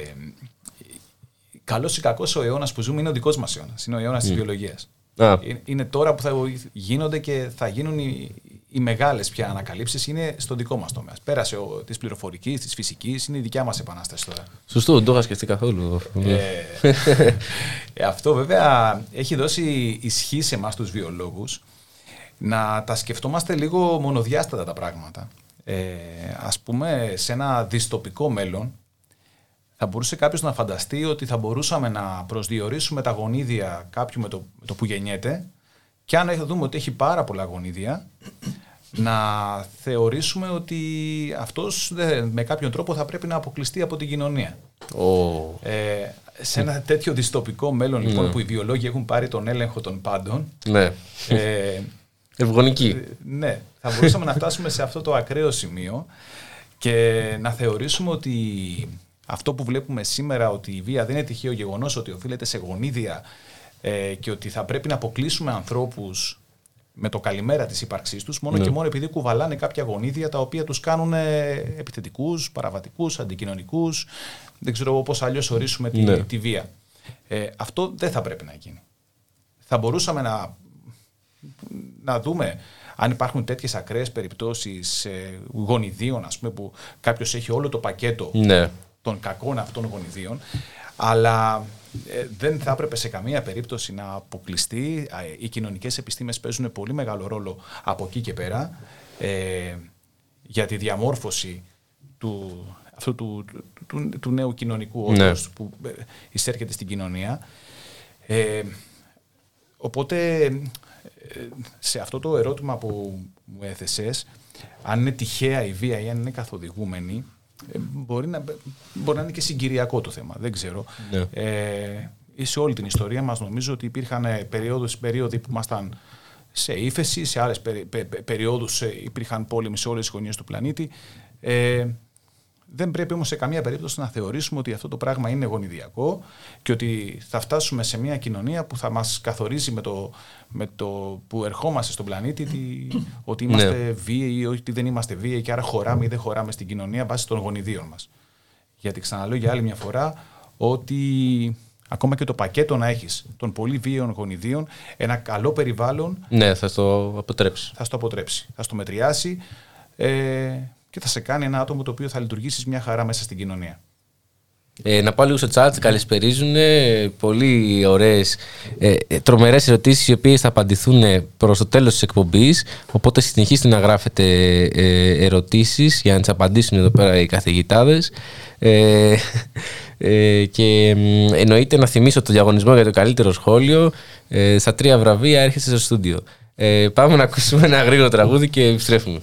C: καλός ή κακός ο αιώνας που ζούμε είναι ο δικός μας αιώνας, είναι ο αιώνας mm. της βιολογίας. Είναι τώρα που θα γίνονται και θα γίνουν οι, οι μεγάλες πια ανακαλύψεις είναι στο δικό μας τομέα. Πέρασε της πληροφορικής, της φυσικής, είναι η δικιά μας επανάσταση τώρα.
A: Σωστό, δεν το είχα σκεφτεί καθόλου.
C: Ε, ε, αυτό βέβαια έχει δώσει ισχύ σε εμάς τους βιολόγους να τα σκεφτόμαστε λίγο μονοδιάστατα τα πράγματα. Ε, ας πούμε σε ένα διστοπικό μέλλον θα μπορούσε κάποιος να φανταστεί ότι θα μπορούσαμε να προσδιορίσουμε τα γονίδια κάποιου με το, το που γεννιέται; Και αν δούμε ότι έχει πάρα πολλά γονίδια, να θεωρήσουμε ότι αυτός με κάποιον τρόπο θα πρέπει να αποκλειστεί από την κοινωνία.
A: Oh.
C: Ε, σε ένα τέτοιο δυστοπικό μέλλον λοιπόν ναι. που οι βιολόγοι έχουν πάρει τον έλεγχο των πάντων.
A: Ναι.
C: Ε,
A: Ευγονική. Ε,
C: ναι, θα μπορούσαμε να φτάσουμε σε αυτό το ακραίο σημείο και να θεωρήσουμε ότι αυτό που βλέπουμε σήμερα ότι η βία δεν είναι τυχαίο γεγονός ότι οφείλεται σε γονίδια ε, και ότι θα πρέπει να αποκλείσουμε ανθρώπους με το καλημέρα της ύπαρξής τους μόνο ναι. και μόνο επειδή κουβαλάνε κάποια γονίδια τα οποία τους κάνουν ε, επιθετικούς, παραβατικούς, αντικοινωνικούς δεν ξέρω πώς αλλιώς ορίσουμε τη, ναι. τη βία. Ε, αυτό δεν θα πρέπει να γίνει. Θα μπορούσαμε να, να δούμε αν υπάρχουν τέτοιες ακραίες περιπτώσεις ε, γονιδίων ας πούμε, που κάποιος έχει όλο το πακέτο
A: ναι.
C: Των κακών αυτών γονιδίων Αλλά ε, δεν θα έπρεπε σε καμία περίπτωση να αποκλειστεί. Οι κοινωνικές επιστήμες παίζουν πολύ μεγάλο ρόλο από εκεί και πέρα ε, για τη διαμόρφωση του, αυτού του, του, του, νέου κοινωνικού ναι. που ε, εισέρχεται στην κοινωνία. Ε, οπότε, ε, σε αυτό το ερώτημα που μου έθεσες, αν είναι τυχαία η βία ή αν είναι καθοδηγούμενη, ε, μπορεί, να, μπορεί να είναι και συγκυριακό το θέμα, δεν ξέρω. Ναι. Ε, σε όλη την ιστορία μας νομίζω ότι υπήρχαν περίοδους, περίοδοι που ήμασταν σε ύφεση, σε άλλες περι, πε, περιόδους υπήρχαν πόλεμοι σε όλες τις γωνίες του πλανήτη. Ε, δεν πρέπει όμως σε καμία περίπτωση να θεωρήσουμε ότι αυτό το πράγμα είναι γονιδιακό και ότι θα φτάσουμε σε μια κοινωνία που θα μας καθορίζει με το, με το που ερχόμαστε στον πλανήτη ότι είμαστε ναι. βίαιοι ή ότι δεν είμαστε βίαιοι και άρα χωράμε ή δεν χωράμε στην κοινωνία βάσει των γονιδίων μας. Γιατί ξαναλέω για άλλη μια φορά ότι ακόμα και το πακέτο να έχεις των πολύ βίαιων γονιδίων, ένα καλό περιβάλλον...
D: Ναι, θα το αποτρέψει.
C: Θα το αποτρέψει, θα στο μετριάσει. Ε, και θα σε κάνει ένα άτομο το οποίο θα λειτουργήσεις μια χαρά μέσα στην κοινωνία.
D: Ε, να πάω λίγο στο chat, καλησπερίζουν. Πολύ ωραίες, ε, ε τρομερές ερωτήσεις οι οποίες θα απαντηθούν προς το τέλος της εκπομπής. Οπότε συνεχίστε να γράφετε ε, ερωτήσεις για να τις απαντήσουν εδώ πέρα οι καθηγητάδες. Ε, ε, και εννοείται να θυμίσω το διαγωνισμό για το καλύτερο σχόλιο. Ε, στα τρία βραβεία έρχεσαι στο στούντιο. Ε, πάμε να ακούσουμε ένα γρήγορο τραγούδι και επιστρέφουμε.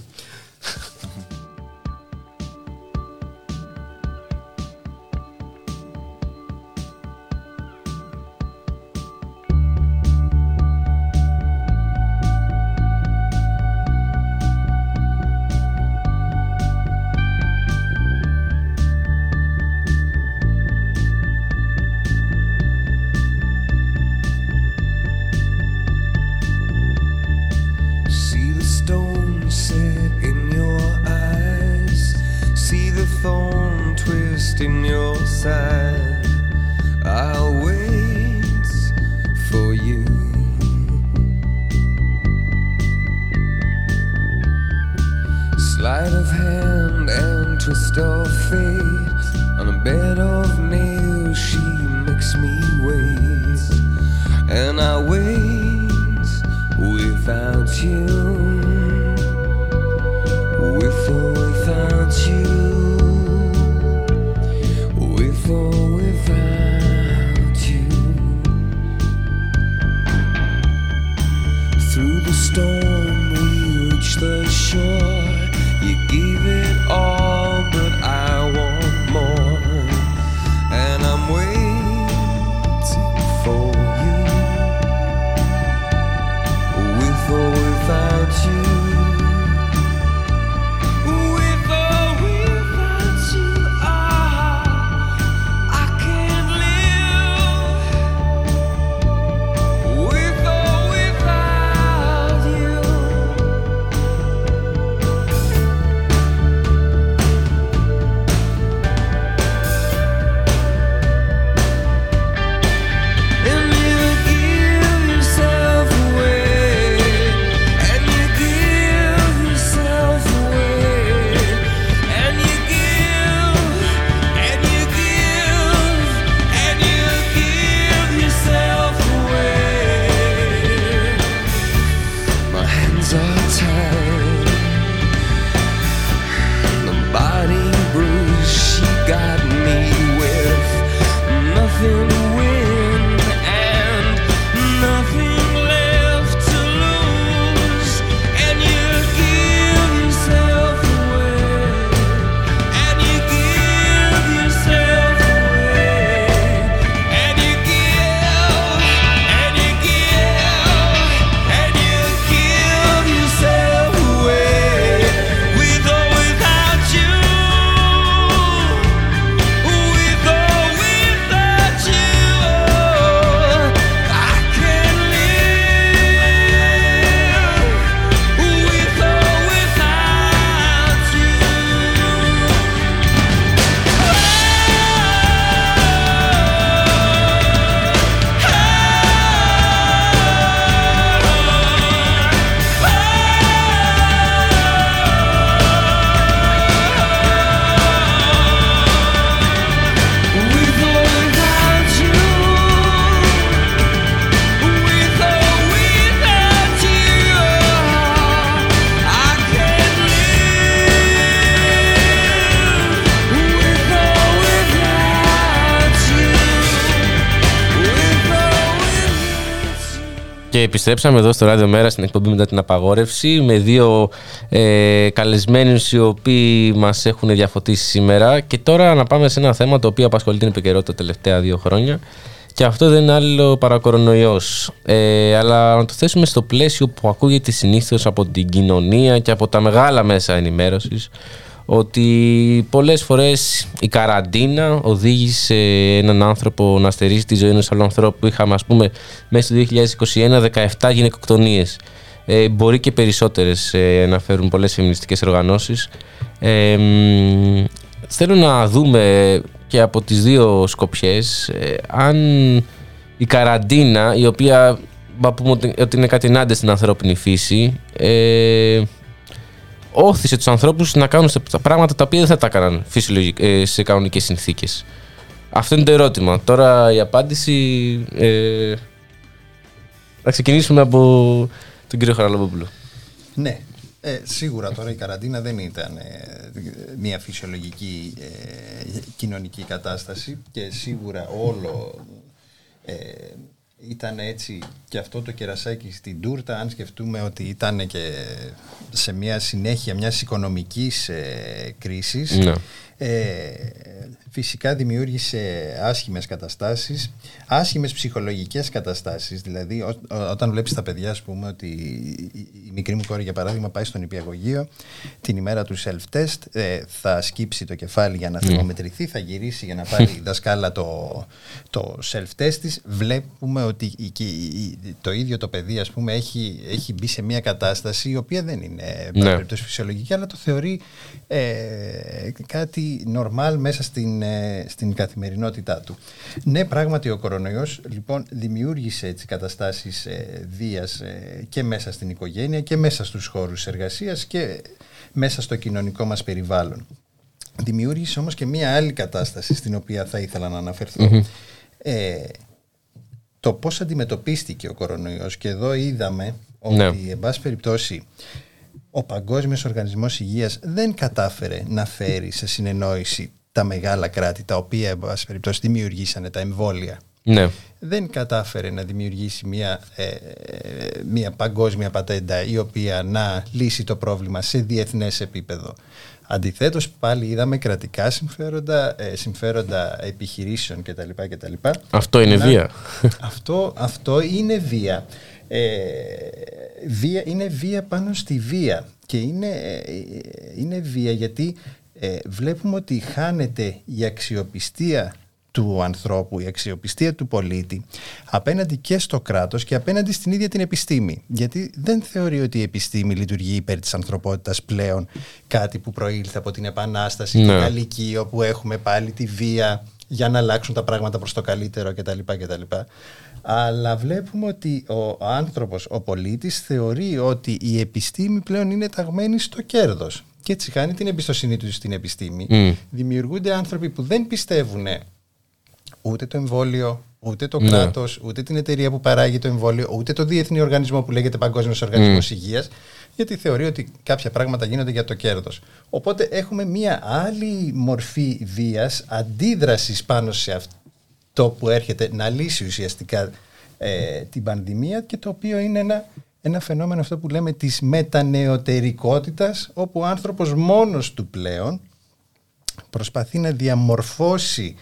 A: Επιστρέψαμε εδώ στο Ράδιο Μέρα στην εκπομπή μετά την απαγόρευση με δύο ε, καλεσμένους οι οποίοι μας έχουν διαφωτίσει σήμερα. Και τώρα να πάμε σε ένα θέμα το οποίο απασχολεί την επικαιρότητα τα τελευταία δύο χρόνια. Και αυτό δεν είναι άλλο παρακορονοϊός. Ε, αλλά να το θέσουμε στο πλαίσιο που ακούγεται συνήθως από την κοινωνία και από τα μεγάλα μέσα ενημέρωσης ότι πολλές φορές η καραντίνα οδήγησε έναν άνθρωπο να στερήσει τη ζωή ενός άλλου ανθρώπου. Είχαμε ας πούμε μέσα στο 2021 17 γυναικοκτονίες. Ε, μπορεί και περισσότερες ε, να φέρουν πολλές φεμινιστικές οργανώσεις. Ε, θέλω να δούμε και από τις δύο σκοπιές ε, αν η καραντίνα η οποία θα πούμε ότι είναι κάτι ενάντια στην ανθρώπινη φύση ε, όθησε τους ανθρώπους να κάνουν τα πράγματα τα οποία δεν θα τα έκαναν ε, σε κανονικές συνθήκες. Αυτό είναι το ερώτημα. Τώρα η απάντηση... Ε, θα ξεκινήσουμε από τον κύριο Χαραλαμπόπουλο.
B: Ναι, ε, σίγουρα τώρα η καραντίνα δεν ήταν ε, μια φυσιολογική ε, κοινωνική κατάσταση και σίγουρα όλο ε, ήταν έτσι και αυτό το κερασάκι στην τούρτα αν σκεφτούμε ότι ήταν και σε μια συνέχεια μιας οικονομικής ε, κρίσης ναι. Ε, φυσικά δημιούργησε άσχημες καταστάσεις, άσχημες ψυχολογικές καταστάσεις. Δηλαδή όταν βλέπεις τα παιδιά, ας πούμε, ότι η μικρή μου κόρη για παράδειγμα πάει στον υπηαγωγείο την ημέρα του self-test, ε, θα σκύψει το κεφάλι για να ναι. θερμομετρηθεί, θα γυρίσει για να πάρει η *laughs* δασκάλα το, το self-test της. Βλέπουμε ότι το ίδιο το παιδί ας πούμε έχει, έχει μπει σε μια κατάσταση η οποία δεν είναι ναι. φυσιολογική αλλά το θεωρεί ε, κάτι νορμάλ μέσα στην, ε, στην καθημερινότητά του. Ναι, πράγματι ο κορονοϊός λοιπόν δημιούργησε έτσι καταστάσεις ε, βίας ε, και μέσα στην οικογένεια και μέσα στους χώρους εργασίας και μέσα στο κοινωνικό μας περιβάλλον. Δημιούργησε όμως και μία άλλη κατάσταση στην οποία θα ήθελα να αναφερθω Ε, το πώς αντιμετωπίστηκε ο κορονοϊός και εδώ είδαμε ότι ναι. εν πάση περιπτώσει ο Παγκόσμιος Οργανισμός Υγείας δεν κατάφερε να φέρει σε συνεννόηση τα μεγάλα κράτη τα οποία εν πάση περιπτώσει δημιουργήσανε τα εμβόλια.
A: Ναι.
B: Δεν κατάφερε να δημιουργήσει μια, ε, μια παγκόσμια πατέντα η οποία να λύσει το πρόβλημα σε διεθνές επίπεδο. Αντιθέτως πάλι είδαμε κρατικά συμφέροντα, ε, συμφέροντα επιχειρήσεων κτλ. κτλ.
A: Αυτό είναι βία.
B: Αυτό, αυτό είναι βία ε, βία, είναι βία πάνω στη βία και είναι, ε, είναι βία γιατί ε, βλέπουμε ότι χάνεται η αξιοπιστία του ανθρώπου, η αξιοπιστία του πολίτη απέναντι και στο κράτος και απέναντι στην ίδια την επιστήμη. Γιατί δεν θεωρεί ότι η επιστήμη λειτουργεί υπέρ της ανθρωπότητας πλέον κάτι που προήλθε από την Επανάσταση, ναι. την Γαλλική, όπου έχουμε πάλι τη βία για να αλλάξουν τα πράγματα προς το καλύτερο κτλ. κτλ αλλά βλέπουμε ότι ο άνθρωπος, ο πολίτης θεωρεί ότι η επιστήμη πλέον είναι ταγμένη στο κέρδος και έτσι χάνει την εμπιστοσύνη του στην επιστήμη. Mm. Δημιουργούνται άνθρωποι που δεν πιστεύουν ούτε το εμβόλιο, ούτε το ναι. κράτος, ούτε την εταιρεία που παράγει το εμβόλιο, ούτε το διεθνή οργανισμό που λέγεται Παγκόσμιος Οργανισμός mm. Υγείας, γιατί θεωρεί ότι κάποια πράγματα γίνονται για το κέρδος. Οπότε έχουμε μία άλλη μορφή βίας, αντίδρασης πάνω σε αυτό το που έρχεται να λύσει ουσιαστικά ε, την πανδημία και το οποίο είναι ένα, ένα φαινόμενο αυτό που λέμε της μετανεωτερικότητας όπου ο άνθρωπος μόνος του πλέον προσπαθεί να διαμορφώσει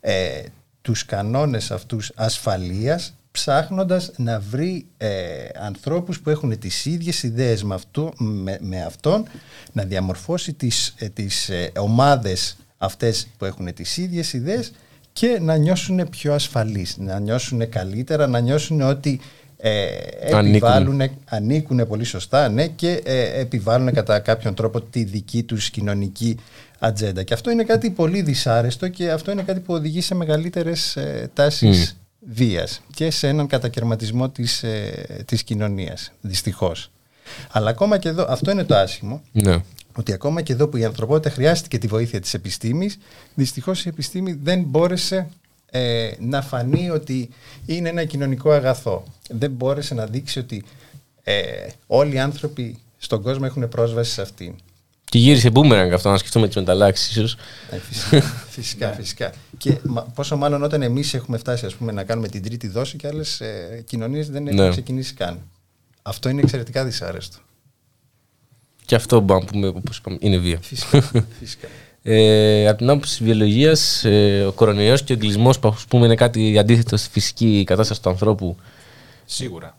B: ε, τους κανόνες αυτούς ασφαλείας ψάχνοντας να βρει ε, ανθρώπους που έχουν τις ίδιες ιδέες με, αυτό, με, αυτόν να διαμορφώσει τις, ε, τις ε, ομάδες αυτές που έχουν τις ίδιες ιδέες και να νιώσουν πιο ασφαλείς, να νιώσουν καλύτερα, να νιώσουν ότι ε, επιβάλλουν, ανήκουν. πολύ σωστά ναι, και ε, επιβάλλουν κατά κάποιον τρόπο τη δική τους κοινωνική ατζέντα. Και αυτό είναι κάτι πολύ δυσάρεστο και αυτό είναι κάτι που οδηγεί σε μεγαλύτερες ε, τάσεις βίας και σε έναν κατακαιρματισμό της, ε, της κοινωνίας, δυστυχώς. Αλλά ακόμα και εδώ, αυτό είναι το άσχημο,
A: ναι
B: ότι ακόμα και εδώ που η ανθρωπότητα χρειάστηκε τη βοήθεια της επιστήμης, δυστυχώς η επιστήμη δεν μπόρεσε ε, να φανεί ότι είναι ένα κοινωνικό αγαθό. Δεν μπόρεσε να δείξει ότι ε, όλοι οι άνθρωποι στον κόσμο έχουν πρόσβαση σε αυτήν.
A: Και γύρισε μπούμεραγκ αυτό, να σκεφτούμε τις μεταλλάξεις, ίσως.
B: Ε, φυσικά, *laughs* φυσικά, φυσικά. Και πόσο μάλλον όταν εμείς έχουμε φτάσει ας πούμε, να κάνουμε την τρίτη δόση και άλλες ε, κοινωνίες δεν έχουν ναι. ξεκινήσει καν. Αυτό είναι εξαιρετικά δυσάρεστο.
A: Και αυτό μπορούμε να πούμε, όπως είπαμε, είναι βία.
B: Φυσικά. *laughs* φυσικά.
A: Ε, από την άποψη της βιολογίας, ε, ο κορονοϊός και ο εγκλισμός, που πούμε, είναι κάτι αντίθετο στη φυσική κατάσταση του ανθρώπου.
C: Σίγουρα.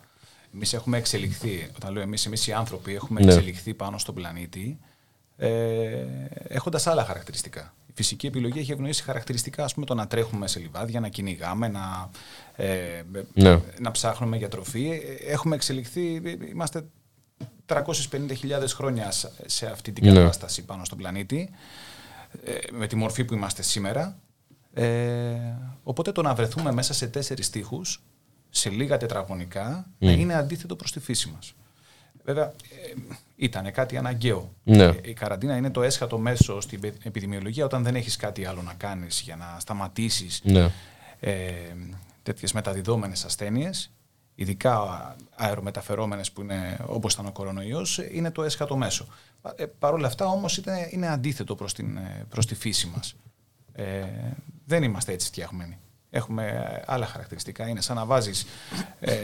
C: Εμείς έχουμε εξελιχθεί, όταν λέω εμείς, εμείς οι άνθρωποι έχουμε ναι. εξελιχθεί πάνω στον πλανήτη ε, έχοντας άλλα χαρακτηριστικά. Η φυσική επιλογή έχει ευνοήσει χαρακτηριστικά, ας πούμε, το να τρέχουμε σε λιβάδια, να κυνηγάμε, να, ε, ναι. να ψάχνουμε για τροφή. Έχουμε εξελιχθεί, είμαστε 350.000 χρόνια σε αυτή την ναι. κατάσταση πάνω στον πλανήτη, ε, με τη μορφή που είμαστε σήμερα. Ε, οπότε το να βρεθούμε μέσα σε τέσσερις τείχους, σε λίγα τετραγωνικά, mm. είναι αντίθετο προς τη φύση μας. Βέβαια, ε, ήταν κάτι αναγκαίο. Ναι. Ε, η καραντίνα είναι το έσχατο μέσο στην επιδημιολογία όταν δεν έχεις κάτι άλλο να κάνεις για να σταματήσεις ναι. ε, τέτοιες μεταδιδόμενες ασθένειες ειδικά αερομεταφερόμενες που είναι όπως ήταν ο κορονοϊός, είναι το έσχατο μέσο. Ε, Παρ' όλα αυτά όμως είναι, είναι αντίθετο προς, την, ε, προς τη φύση μας. Ε, δεν είμαστε έτσι φτιαγμένοι. Έχουμε άλλα χαρακτηριστικά. Είναι σαν να βάζεις ε,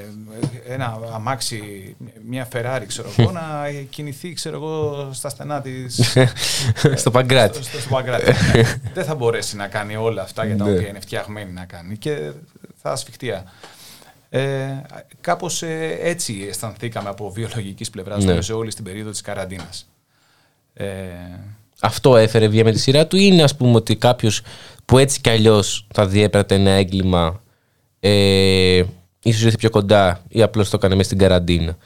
C: ένα αμάξι, μια Ferrari, ξέρω εγώ, να κινηθεί, ξέρω εγώ, στα στενά της... *laughs*
A: στο Παγκράτη.
C: Στο, στο, *laughs* δεν θα μπορέσει να κάνει όλα αυτά για τα ναι. οποία είναι φτιαγμένη να κάνει και θα ασφιχτεί. Ε, κάπως ε, έτσι αισθανθήκαμε από βιολογικής πλευράς ναι. σε όλη την περίοδο της καραντίνας.
A: Ε, Αυτό έφερε βία με τη σειρά του ή είναι ας πούμε ότι κάποιος που έτσι κι αλλιώς θα διέπρατε ένα έγκλημα ε, ίσως ήρθε πιο κοντά ή απλώς το έκανε μέσα στην καραντίνα;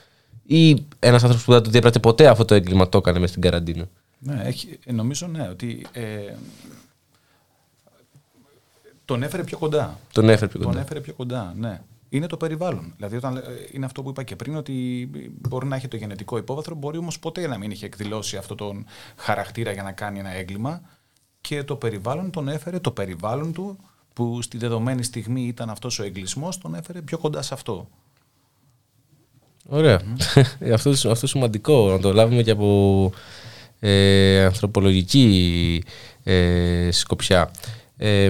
A: Ή ένας άνθρωπος που δεν το διέπρατε ποτέ αυτό το έγκλημα το έκανε μέσα στην καραντίνα;
C: Ναι, έχει, νομίζω ναι, ότι ε, τον έφερε πιο κοντά.
A: Τον έφερε πιο κοντά.
C: Τον έφερε πιο κοντά, ναι είναι το περιβάλλον. Δηλαδή, όταν, ε, είναι αυτό που είπα και πριν, ότι μπορεί να έχει το γενετικό υπόβαθρο, μπορεί όμως ποτέ να μην είχε εκδηλώσει αυτόν τον χαρακτήρα για να κάνει ένα έγκλημα. Και το περιβάλλον τον έφερε, το περιβάλλον του, που στη δεδομένη στιγμή ήταν αυτός ο εγκλισμός, τον έφερε πιο κοντά σε αυτό.
A: Ωραία. αυτό, αυτό σημαντικό να το λάβουμε και από ε, ανθρωπολογική ε, σκοπιά. Ε,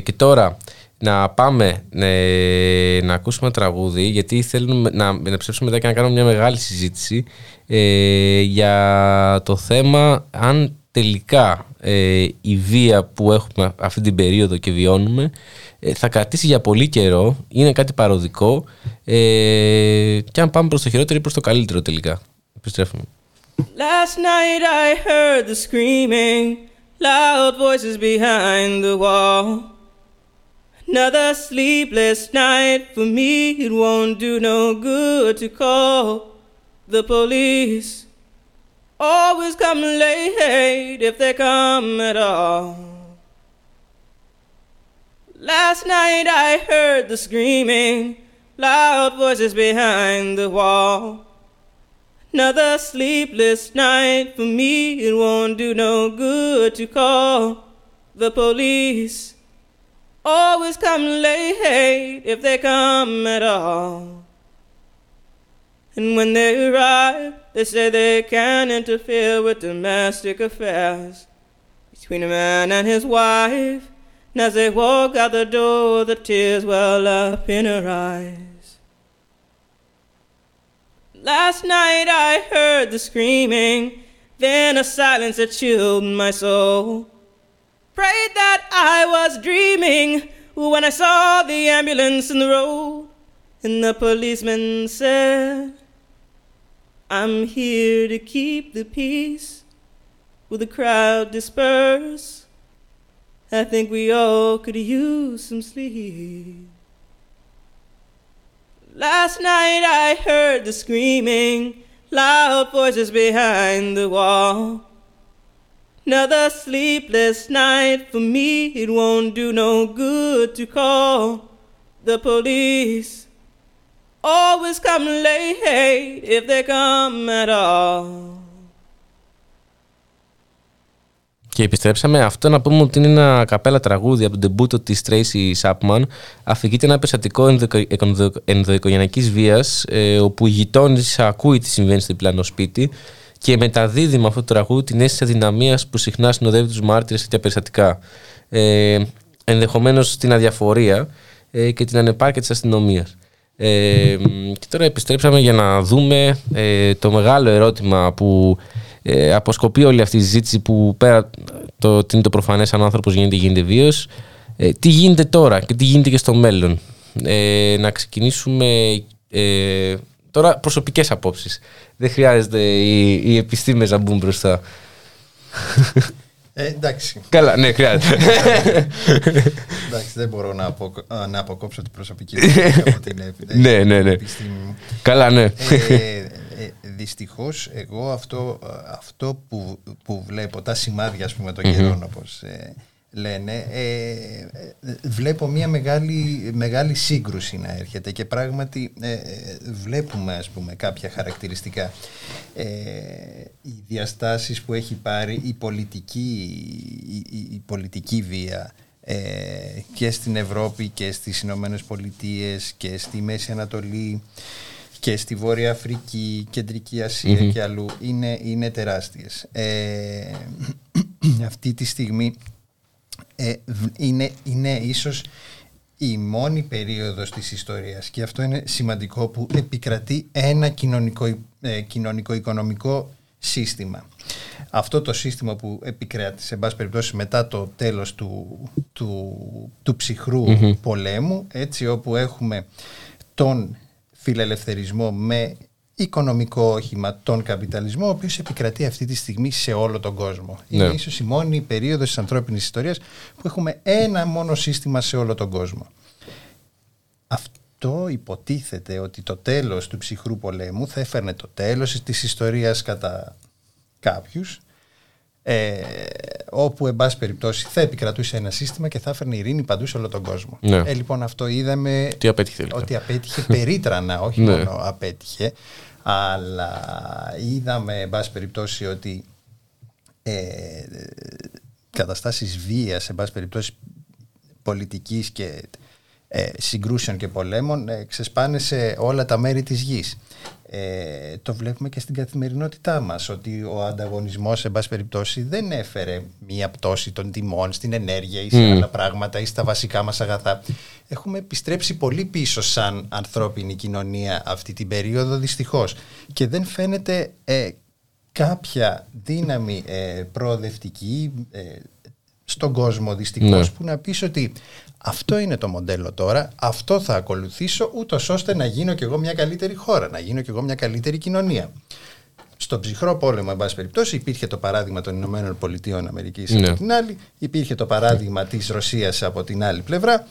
A: και τώρα, να πάμε ε, να ακούσουμε τραγούδι γιατί θέλουμε να, να ψεύσουμε μετά και να κάνουμε μια μεγάλη συζήτηση ε, για το θέμα αν τελικά ε, η βία που έχουμε αυτή την περίοδο και βιώνουμε θα κρατήσει για πολύ καιρό, είναι κάτι παροδικό και αν πάμε προς το χειρότερο ή προς το καλύτερο τελικά. Επιστρέφουμε. Last night I heard the screaming, loud voices behind the wall. Another sleepless night for me. It won't do no good to call the police. Always come late if they come at all. Last night I heard the screaming, loud voices behind the wall. Another sleepless night for me. It won't do no good to call the police. Always come late if they come at all. And when they arrive, they say they can't interfere with domestic affairs between a man and his wife. And as they walk out the door, the tears well up in her eyes. Last night I heard the screaming, then a silence that chilled my soul. Prayed that I was dreaming when I saw the ambulance in the road. And the policeman said, I'm here to keep the peace. Will the crowd disperse? I think we all could use some sleep. Last night I heard the screaming, loud voices behind the wall. Another sleepless night for me. It won't do no good to call the police. Always come late if they come at all. Και επιστρέψαμε. Αυτό να πούμε ότι είναι ένα καπέλα τραγούδι από τον τεμπούτο της Tracy Chapman. Αφηγείται ένα περιστατικό ενδοοικογενειακής βίας, ε, όπου η γειτόνισσα ακούει τι συμβαίνει στο διπλανό σπίτι και μεταδίδει με αυτό το τραγούδι την αίσθηση αδυναμίας που συχνά συνοδεύει τους μάρτυρες σε τέτοια περιστατικά. Ε, Ενδεχομένως την αδιαφορία ε, και την ανεπάρκεια της αστυνομίας. Ε, και τώρα επιστρέψαμε για να δούμε ε, το μεγάλο ερώτημα που ε, αποσκοπεί όλη αυτή η συζήτηση που πέρα το ότι είναι το προφανές αν ο άνθρωπος γίνεται γίνεται βίαιο. Ε, τι γίνεται τώρα και τι γίνεται και στο μέλλον. Ε, να ξεκινήσουμε ε, τώρα προσωπικές απόψεις. Δεν χρειάζεται οι, οι επιστήμες να μπουν μπροστά.
B: Ε, εντάξει.
A: Καλά, ναι, χρειάζεται.
B: εντάξει, δεν μπορώ να, απο, να αποκόψω την προσωπική μου από την
A: ναι, ναι, ναι. Καλά, ναι.
B: Ε, ε, δυστυχώς, εγώ αυτό, αυτό που, που βλέπω, τα σημάδια, ας πούμε, των mm-hmm. καιρών, όπως ε, λένε, ε, βλέπω μια μεγάλη, μεγάλη σύγκρουση να έρχεται και πράγματι ε, βλέπουμε ας πούμε κάποια χαρακτηριστικά. Ε, οι διαστάσεις που έχει πάρει η πολιτική, η, πολιτική βία ε, και στην Ευρώπη και στις Ηνωμένες Πολιτείες και στη Μέση Ανατολή και στη Βόρεια Αφρική, Κεντρική και αλλού είναι, είναι τεράστιες. Ε, *clears throat* αυτή τη στιγμή ε, είναι, είναι ίσως η μόνη περίοδος της ιστορίας και αυτό είναι σημαντικό που επικρατεί ένα κοινωνικό, ε, κοινωνικό-οικονομικό σύστημα. Αυτό το σύστημα που επικράτησε σε πάση περιπτώσει μετά το τέλος του, του, του ψυχρου πολέμου έτσι όπου έχουμε τον φιλελευθερισμό με οικονομικό όχημα, τον καπιταλισμό, ο οποίος επικρατεί αυτή τη στιγμή σε όλο τον κόσμο. Είναι ναι. ίσως η μόνη περίοδος της ανθρώπινης ιστορίας που έχουμε ένα μόνο σύστημα σε όλο τον κόσμο. Αυτό υποτίθεται ότι το τέλος του ψυχρού πολέμου θα έφερνε το τέλος της ιστορίας κατά κάποιους, ε, όπου εν πάση περιπτώσει θα επικρατούσε ένα σύστημα και θα έφερνε ειρήνη παντού σε όλο τον κόσμο. Ναι. Ε, λοιπόν αυτό είδαμε
A: Τι απέτυχε,
B: ότι απέτυχε περίτρανα, όχι ναι. μόνο απέτυχε αλλά είδαμε, εν πάση περιπτώσει, ότι ε, καταστάσεις βίας, εν πάση περιπτώσει πολιτικής και ε, συγκρούσεων και πολέμων ε, ξεσπάνε σε όλα τα μέρη της γης. Ε, το βλέπουμε και στην καθημερινότητά μας ότι ο ανταγωνισμός σε πάση περιπτώσει δεν έφερε μία πτώση των τιμών στην ενέργεια ή σε άλλα πράγματα ή στα βασικά μας αγαθά έχουμε επιστρέψει πολύ πίσω σαν ανθρώπινη κοινωνία αυτή την περίοδο δυστυχώς και δεν φαίνεται ε, κάποια δύναμη ε, προοδευτική ε, στον κόσμο δυστυχώς ναι. που να πεις ότι αυτό είναι το μοντέλο τώρα, αυτό θα ακολουθήσω ούτως ώστε να γίνω κι εγώ μια καλύτερη χώρα, να γίνω κι εγώ μια καλύτερη κοινωνία. Στον ψυχρό πόλεμο, εν πάση περιπτώσει, υπήρχε το παράδειγμα των Ηνωμένων Πολιτείων Αμερικής από ναι. την άλλη, υπήρχε το παράδειγμα της Ρωσίας από την άλλη πλευρά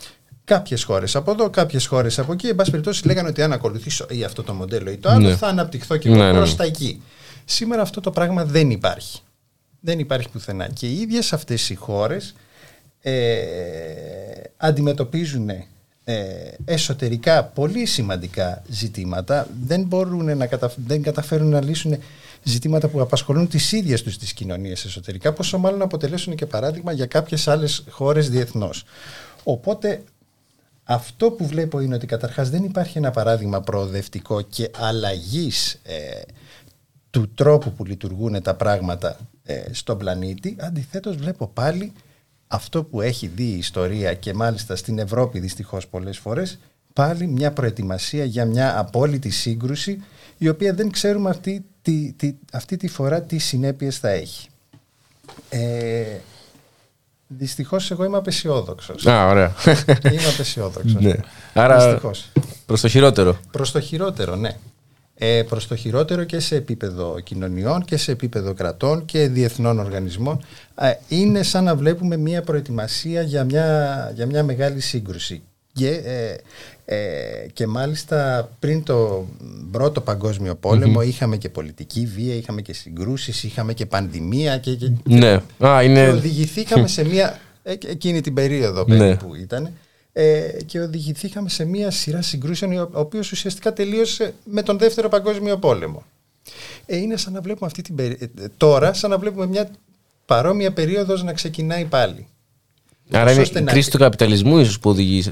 B: Κάποιες χώρες από εδώ, κάποιες χώρες από εκεί. Εν πάση περιπτώσει, λέγανε ότι αν ακολουθήσω ή αυτό το μοντέλο ή το άλλο, ναι. θα αναπτυχθώ και εγώ ναι, προς ναι. τα εκεί. Σήμερα αυτό το πράγμα δεν υπάρχει. Δεν υπάρχει πουθενά. Και οι ίδιες αυτές οι χώρες ε, αντιμετωπίζουν ε, εσωτερικά πολύ σημαντικά ζητήματα. Δεν, μπορούν να δεν καταφέρουν να λύσουν ζητήματα που απασχολούν τις ίδιες τους τις κοινωνίες εσωτερικά, πόσο μάλλον αποτελέσουν και παράδειγμα για κάποιες άλλες χώρες διεθνώς. Οπότε αυτό που βλέπω είναι ότι καταρχάς δεν υπάρχει ένα παράδειγμα προοδευτικό και αλλαγής ε, του τρόπου που λειτουργούν τα πράγματα ε, στον πλανήτη. Αντιθέτως βλέπω πάλι αυτό που έχει δει η ιστορία και μάλιστα στην Ευρώπη δυστυχώς πολλές φορές πάλι μια προετοιμασία για μια απόλυτη σύγκρουση η οποία δεν ξέρουμε αυτή τη, τη, αυτή τη φορά τι συνέπειες θα έχει. Ε, Δυστυχώς εγώ είμαι απεσιόδοξος.
A: Α, ωραία.
B: Είμαι απεσιόδοξος.
A: ναι. Άρα προς το χειρότερο.
B: Προς το χειρότερο, ναι. Ε, προς το χειρότερο και σε επίπεδο κοινωνιών και σε επίπεδο κρατών και διεθνών οργανισμών ε, είναι σαν να βλέπουμε μια προετοιμασία για μια, για μια μεγάλη σύγκρουση και, ε, ε, και μάλιστα πριν το πρώτο παγκόσμιο είχαμε και πολιτική βία, είχαμε και συγκρούσεις, είχαμε και πανδημία και, και,
A: ναι. Α, είναι...
B: και οδηγηθήκαμε σε μια, ε, εκείνη την περίοδο ναι. που ήταν ε, και οδηγηθήκαμε σε μια σειρά συγκρούσεων ο οποίος ουσιαστικά τελείωσε με τον δεύτερο παγκόσμιο πόλεμο. Ε, είναι σαν να βλέπουμε αυτή την τώρα σαν να βλέπουμε μια παρόμοια περίοδος να ξεκινάει πάλι.
A: Άρα είναι η κρίση του καπιταλισμού ίσως που οδηγεί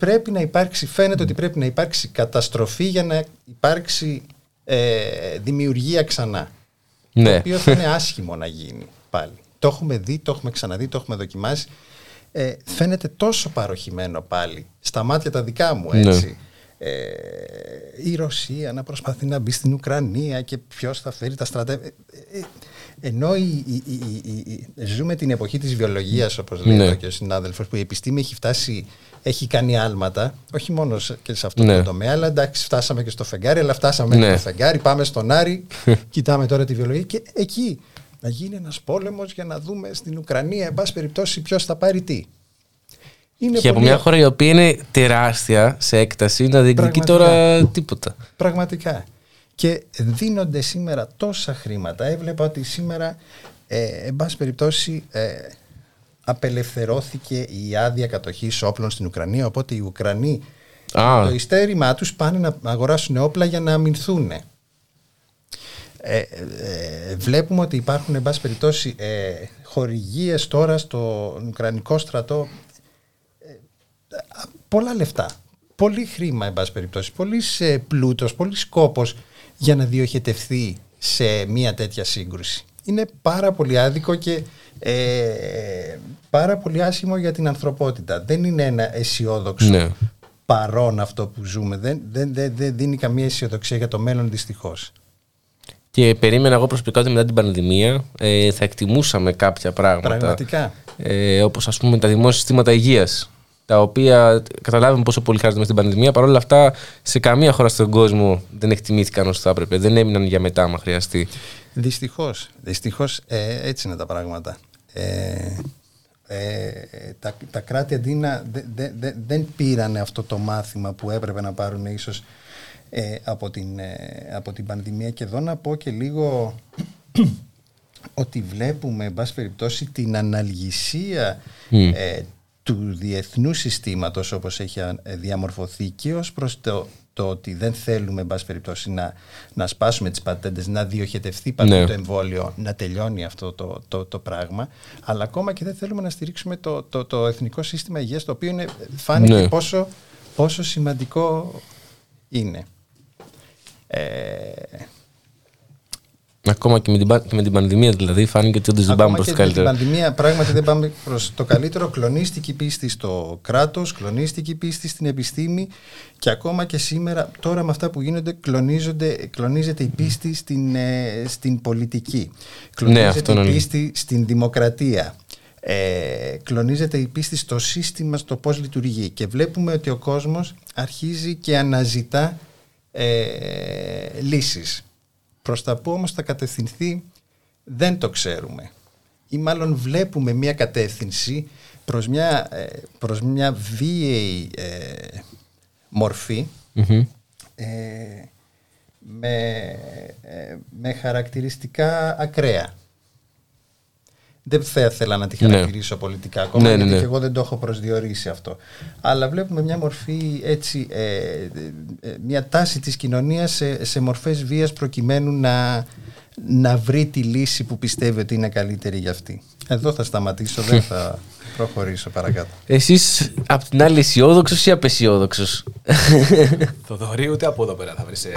B: πρέπει να υπάρξει, φαίνεται ότι πρέπει να υπάρξει καταστροφή για να υπάρξει ε, δημιουργία ξανά. Ναι. Το οποίο θα είναι άσχημο να γίνει πάλι. Το έχουμε δει, το έχουμε ξαναδεί, το έχουμε δοκιμάσει. Ε, φαίνεται τόσο παροχημένο πάλι στα μάτια τα δικά μου ναι. έτσι. Ε, η Ρωσία να προσπαθεί να μπει στην Ουκρανία και ποιος θα φέρει τα στρατεύματα. Ε, ε, ενώ η, η, ζούμε την εποχή της βιολογίας όπως λέει ναι. και ο συνάδελφος που η επιστήμη έχει φτάσει έχει κάνει άλματα, όχι μόνο και σε αυτό ναι. το τομέα, αλλά εντάξει, φτάσαμε και στο φεγγάρι, αλλά φτάσαμε ναι. και στο φεγγάρι, πάμε στον Άρη, *laughs* κοιτάμε τώρα τη βιολογία και εκεί να γίνει ένας πόλεμος για να δούμε στην Ουκρανία, εν πάση περιπτώσει, ποιος θα πάρει τι.
A: Είναι και από μια χώρα η οποία είναι τεράστια σε έκταση, να διεκδικεί τώρα τίποτα.
B: Πραγματικά. Και δίνονται σήμερα τόσα χρήματα. Έβλεπα ότι σήμερα, ε, εν πάση περιπτώσει, ε, απελευθερώθηκε η άδεια κατοχής όπλων στην Ουκρανία. Οπότε οι Ουκρανοί το ειστέρημά τους πάνε να αγοράσουν όπλα για να αμυνθούν. Ε, ε, βλέπουμε ότι υπάρχουν εν πάση περιπτώσει ε, χορηγίες τώρα στο Ουκρανικό στρατό ε, πολλά λεφτά πολύ χρήμα εν πάση περιπτώσει πολύ πλούτος, πολύ σκόπος για να διοχετευθεί σε μια τέτοια σύγκρουση είναι πάρα πολύ άδικο και ε, πάρα πολύ άσχημο για την ανθρωπότητα. Δεν είναι ένα αισιόδοξο ναι. παρόν αυτό που ζούμε. Δεν, δεν, δεν, δεν δίνει καμία αισιοδοξία για το μέλλον δυστυχώς.
A: Και περίμενα εγώ προσωπικά ότι μετά την πανδημία ε, θα εκτιμούσαμε κάποια πράγματα.
B: Πραγματικά.
A: Ε, όπως ας πούμε τα δημόσια συστήματα υγείας τα οποία καταλάβουμε πόσο πολύ χρειάζονται στην πανδημία. Παρ' όλα αυτά, σε καμία χώρα στον κόσμο δεν εκτιμήθηκαν όσο θα έπρεπε. Δεν έμειναν για μετά, άμα χρειαστεί.
B: Δυστυχώς. Δυστυχώς ε, έτσι είναι τα πράγματα. Ε, ε, τα, τα κράτη αντί να δεν πήραν αυτό το μάθημα που έπρεπε να πάρουν ίσως ε, από, την, ε, από την πανδημία και εδώ να πω και λίγο ότι βλέπουμε εν πάση περιπτώσει την αναλγησία του διεθνούς συστήματος όπως έχει διαμορφωθεί και ως προς το, το ότι δεν θέλουμε εν πάση περιπτώσει να, να σπάσουμε τις πατέντες, να διοχετευτεί παντού ναι. το εμβόλιο, να τελειώνει αυτό το, το, το, πράγμα αλλά ακόμα και δεν θέλουμε να στηρίξουμε το, το, το εθνικό σύστημα υγείας το οποίο είναι, φάνηκε ναι. πόσο, πόσο σημαντικό είναι. Ε,
A: Ακόμα και με, την, και με την πανδημία δηλαδή φάνηκε ότι όντως δεν πάμε προς το καλύτερο.
B: Με την πανδημία πράγματι δεν πάμε προς το καλύτερο. Κλονίστηκε η πίστη στο κράτος, κλονίστηκε η πίστη στην επιστήμη και ακόμα και σήμερα τώρα με αυτά που γίνονται κλονίζεται η πίστη στην, ε, στην πολιτική. Κλονίζεται ναι, η πίστη στην δημοκρατία. Ε, κλονίζεται η πίστη στο σύστημα, στο πώς λειτουργεί και βλέπουμε ότι ο κόσμος αρχίζει και αναζητά ε, λύσεις Προς τα που όμως θα κατευθυνθεί δεν το ξέρουμε. Ή μάλλον βλέπουμε μια κατεύθυνση προς μια, ε, προς μια βίαιη ε, μορφη ε, με, με χαρακτηριστικά ακραία. Δεν θα ήθελα να τη ναι. χαρακτηρίσω πολιτικά ακόμα, ναι, ναι, γιατί ναι. και εγώ δεν το έχω προσδιορίσει αυτό. Αλλά βλέπουμε μια μορφή έτσι, ε, ε, μια τάση της κοινωνίας σε, σε μορφές βίας προκειμένου να, να βρει τη λύση που πιστεύει ότι είναι καλύτερη για αυτή. Εδώ θα σταματήσω, δεν θα *laughs* προχωρήσω παρακάτω.
A: Εσείς απ' την άλλη αισιόδοξος ή απεσιόδοξος; *laughs*
C: Θοδωρή, ούτε από εδώ πέρα θα βρεις. *laughs*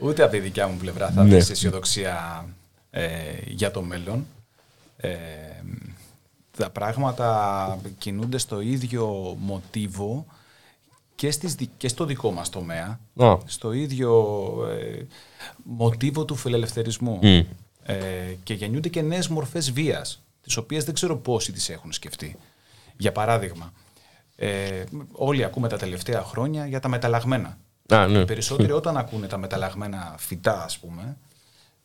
C: ούτε από τη δικιά μου πλευρά θα βρεις αισιοδοξία ε, για το μέλλον. Ε, τα πράγματα κινούνται στο ίδιο μοτίβο και, στις, και στο δικό μας τομέα, στο ίδιο ε, μοτίβο του φιλελευθερισμού. Ε, και γεννιούνται και νέες μορφές βίας, τις οποίες δεν ξέρω πόσοι τις έχουν σκεφτεί. Για παράδειγμα, ε, όλοι ακούμε τα τελευταία χρόνια για τα μεταλλαγμένα. Α, ναι. Οι περισσότεροι όταν ακούνε τα μεταλλαγμένα φυτά, ας πούμε,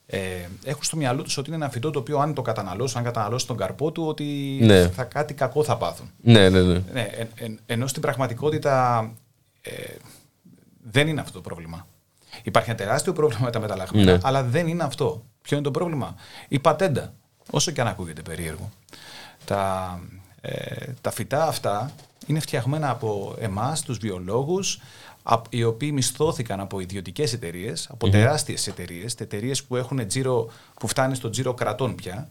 C: ε, έχουν στο μυαλό τους ότι είναι ένα φυτό το οποίο αν το καταναλώσουν, αν καταναλώσουν τον καρπό του, ότι ναι. θα κάτι κακό θα πάθουν.
A: Ναι, ναι, ναι.
C: ναι ενώ στην πραγματικότητα ε, δεν είναι αυτό το πρόβλημα. Υπάρχει ένα τεράστιο πρόβλημα με τα μεταλλαγμένα, ναι. αλλά δεν είναι αυτό. Ποιο είναι το πρόβλημα, η πατέντα. Όσο και αν ακούγεται περίεργο. Τα, ε, τα φυτά αυτά είναι φτιαγμένα από εμάς, τους βιολόγους, οι οποίοι μισθώθηκαν από ιδιωτικές εταιρείες, από mm-hmm. τεράστιες εταιρείες, εταιρείες που έχουν τζίρο, που φτάνει στο τζίρο κρατών πια,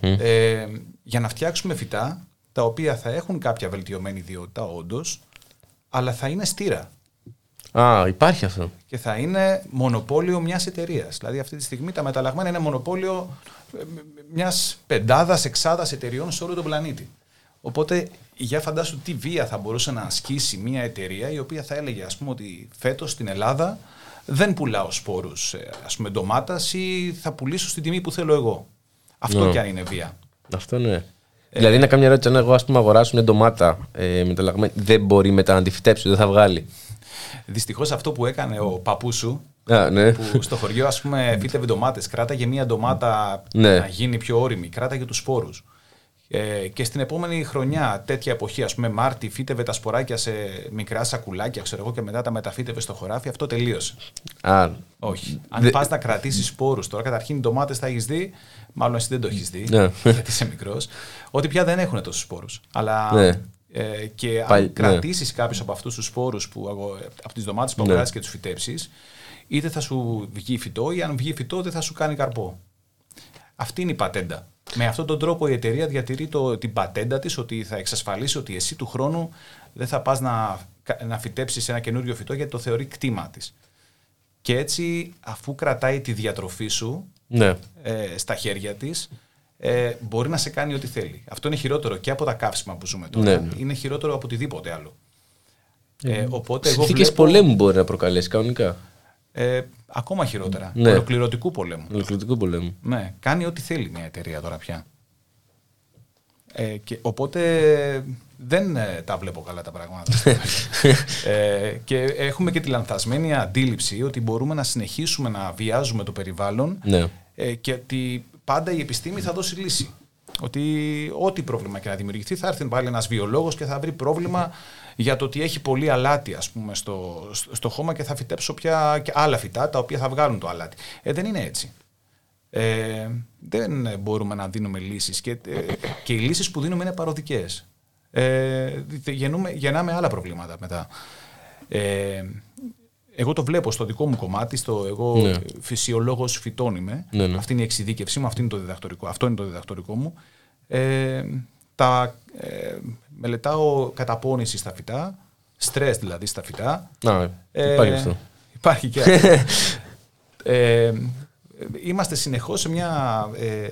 C: ε, για να φτιάξουμε φυτά τα οποία θα έχουν κάποια βελτιωμένη ιδιότητα, όντως, αλλά θα είναι στήρα.
A: Α, υπάρχει αυτό.
C: Και θα είναι μονοπόλιο μιας εταιρείας. Δηλαδή αυτή τη στιγμή τα μεταλλαγμένα είναι μονοπόλιο ε, μιας πεντάδας, εξάδας εταιριών σε όλο τον πλανήτη. Οπότε για φαντάσου τι βία θα μπορούσε να ασκήσει μια εταιρεία η οποία θα έλεγε ας πούμε ότι φέτος στην Ελλάδα δεν πουλάω σπόρους ε, ας πούμε ντομάτας ή θα πουλήσω στην τιμή που θέλω εγώ. Αυτό
A: Ναι.
C: κι αν είναι βία.
A: Αυτό ναι. δηλαδή, να κάνω μια ερώτηση, αν εγώ ας πούμε, αγοράσω μια ντομάτα ε, μεταλλαγμένη, δεν μπορεί μετά να τη φυτέψει, δεν θα βγάλει.
C: Δυστυχώς αυτό που έκανε ο παππούς σου
A: Α, ναι.
C: που στο χωριό ας πούμε φύτευε ντομάτες, κράταγε μια ντομάτα
A: Ναι.
C: να γίνει πιο όρημη, κράταγε τους σπόρους. Ε, και στην επόμενη χρονιά, τέτοια εποχή, ας πούμε Μάρτι, φύτευε τα σποράκια σε μικρά σακουλάκια, ξέρω εγώ, και μετά τα μεταφύτευε στο χωράφι, αυτό τελείωσε.
A: Α,
C: Όχι. Αν
A: Δε-
C: πας να κρατήσεις σπόρους τώρα, καταρχήν οι ντομάτες θα έχεις δει, μάλλον εσύ δεν το έχεις δει,
A: Ναι.
C: γιατί είσαι μικρός, ότι πια δεν έχουν τόσους σπόρους. Αλλά
A: Ναι.
C: ε, και αν
A: Πάλι- ναι.
C: κρατήσεις κάποιους από αυτούς τους σπόρους, από τις ντομάτες που
A: Ναι.
C: αγοράσει και τους φυτέψεις, είτε θα σου βγει φυτό, ή αν βγει φυτό, δεν θα σου κάνει καρπό. Αυτή είναι η πατέντα. Με αυτόν τον τρόπο η εταιρεία διατηρεί το, την πατέντα της ότι θα εξασφαλίσει ότι εσύ του χρόνου δεν θα πας να, να φυτέψεις ένα καινούριο φυτό γιατί το θεωρεί κτήμα της. Και έτσι αφού κρατάει τη διατροφή σου
A: ναι.
C: ε, στα χέρια της ε, μπορεί να σε κάνει ό,τι θέλει. Αυτό είναι χειρότερο και από τα καύσιμα που ζούμε τώρα.
A: Ναι, ναι.
C: Είναι χειρότερο από οτιδήποτε άλλο. Ε, οπότε εγώ
A: Συνθήκες
C: βλέπω,
A: πολέμου μπορεί να προκαλέσει κανονικά.
C: Ε, ακόμα χειρότερα.
A: Ναι.
C: Ολοκληρωτικού πολέμου.
A: Ολοκληρωτικού πολέμου.
C: Ναι, κάνει ό,τι θέλει μια εταιρεία τώρα πια. Ε, και, οπότε δεν ε, τα βλέπω καλά τα πράγματα. *laughs* ε, και έχουμε και τη λανθασμένη αντίληψη ότι μπορούμε να συνεχίσουμε να βιάζουμε το περιβάλλον
A: Ναι.
C: ε, και ότι πάντα η επιστήμη θα δώσει λύση. Ότι ό,τι πρόβλημα και να δημιουργηθεί θα έρθει πάλι ένας βιολόγος και θα βρει πρόβλημα για το ότι έχει πολύ αλάτι ας πούμε, στο, στο, στο χώμα και θα φυτέψω πια και άλλα φυτά τα οποία θα βγάλουν το αλάτι. Ε, δεν είναι έτσι. Ε, δεν μπορούμε να δίνουμε λύσεις και, ε, και οι λύσεις που δίνουμε είναι παροδικές. Ε, γεννούμε, γεννάμε άλλα προβλήματα μετά. Ε, εγώ το βλέπω στο δικό μου κομμάτι, στο εγώ
A: Ναι.
C: φυσιολόγος φυτών είμαι.
A: Ναι, ναι.
C: Αυτή είναι η εξειδίκευσή μου, αυτή είναι το διδακτορικό, αυτό είναι το διδακτορικό μου. Ε, τα, ε, μελετάω καταπώνηση στα φυτά, στρες δηλαδή στα φυτά.
A: Α,
C: Ε,
A: υπάρχει αυτό.
C: Υπάρχει και αυτό. *laughs* ε, είμαστε συνεχώς σε μια ε,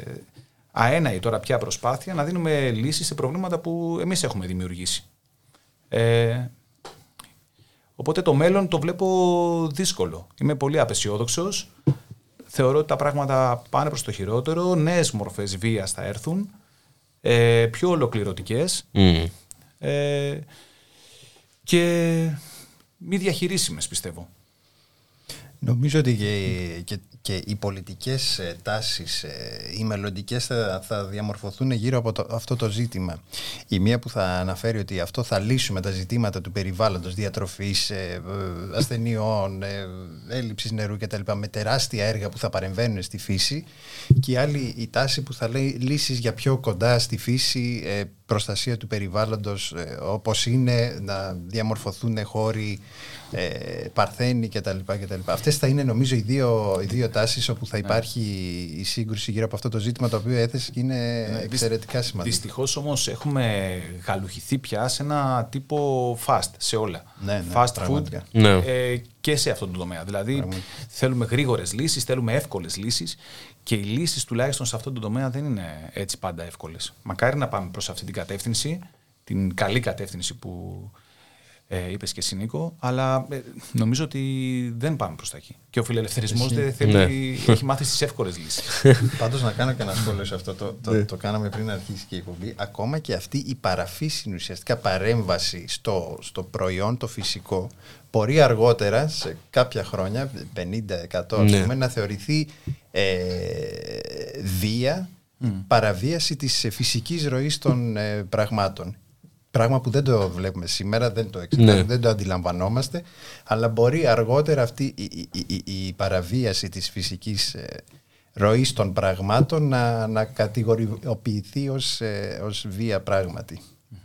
C: αέναη τώρα πια προσπάθεια να δίνουμε λύσεις σε προβλήματα που εμείς έχουμε δημιουργήσει. Ε, οπότε το μέλλον το βλέπω δύσκολο. Είμαι πολύ απεσιόδοξος. Θεωρώ ότι τα πράγματα πάνε προς το χειρότερο. Νέες μορφές βίας θα έρθουν. Ε, πιο ολοκληρωτικές.
A: Μμ.
C: Ε, και μη διαχειρίσιμες πιστεύω.
B: Νομίζω ότι και, και, και οι πολιτικές ε, τάσεις, ε, οι μελλοντικές θα, θα διαμορφωθούν γύρω από το, αυτό το ζήτημα. Η μία που θα αναφέρει ότι αυτό θα λύσουμε τα ζητήματα του περιβάλλοντος, διατροφής, ε, ε, ασθενειών, ε, έλλειψης νερού κτλ. με τεράστια έργα που θα παρεμβαίνουν στη φύση και η άλλη η τάση που θα λέει λύσεις για πιο κοντά στη φύση, ε, προστασία του περιβάλλοντος ε, όπως είναι, να διαμορφωθούν χώροι ε, παρθένοι κτλ. κτλ. Αυτές θα είναι νομίζω οι δύο, οι δύο τάσεις όπου θα υπάρχει η σύγκρουση γύρω από αυτό το ζήτημα το οποίο έθεσες και είναι εξαιρετικά σημαντικό.
C: Δυστυχώς όμως έχουμε γαλουχηθεί πια σε ένα τύπο fast σε όλα.
B: Ναι, ναι,
C: fast food
B: πραγματικά.
A: Ναι.
C: ε, και σε αυτόν τον τομέα. Δηλαδή θέλουμε γρήγορες λύσεις, θέλουμε εύκολες λύσεις και οι λύσεις τουλάχιστον σε αυτόν τον τομέα δεν είναι έτσι πάντα εύκολες. Μακάρι να πάμε προς αυτή την κατεύθυνση, την καλή κατεύθυνση που ε, είπες και εσύ Νίκο, αλλά ε, νομίζω ότι δεν πάμε προς τα εκεί. Και ο φιλελευθερισμός δεν θέλει,
A: Ναι.
C: έχει μάθει στις εύκολες λύσεις. *laughs*
B: Πάντως να κάνω και ένα σχόλιο σε αυτό. Το, το, το κάναμε πριν αρχίσει και η εκπομπή. Ακόμα και αυτή η παραφύσινη ουσιαστικά παρέμβαση στο, στο προϊόν το φυσικό μπορεί αργότερα, σε κάποια χρόνια, 50-100 ας
A: Ναι.
B: πούμε, να θεωρηθεί ε, βία, παραβίαση της ε, φυσικής ροής των ε, πραγμάτων. Πράγμα που δεν το βλέπουμε σήμερα, δεν το, εξετάζουμε,
A: Ναι.
B: δεν το αντιλαμβανόμαστε, αλλά μπορεί αργότερα αυτή η, η- η- η παραβίαση της φυσικής ε, ροής των πραγμάτων να, να κατηγοριοποιηθεί ως, ε, ως βία πράγματι.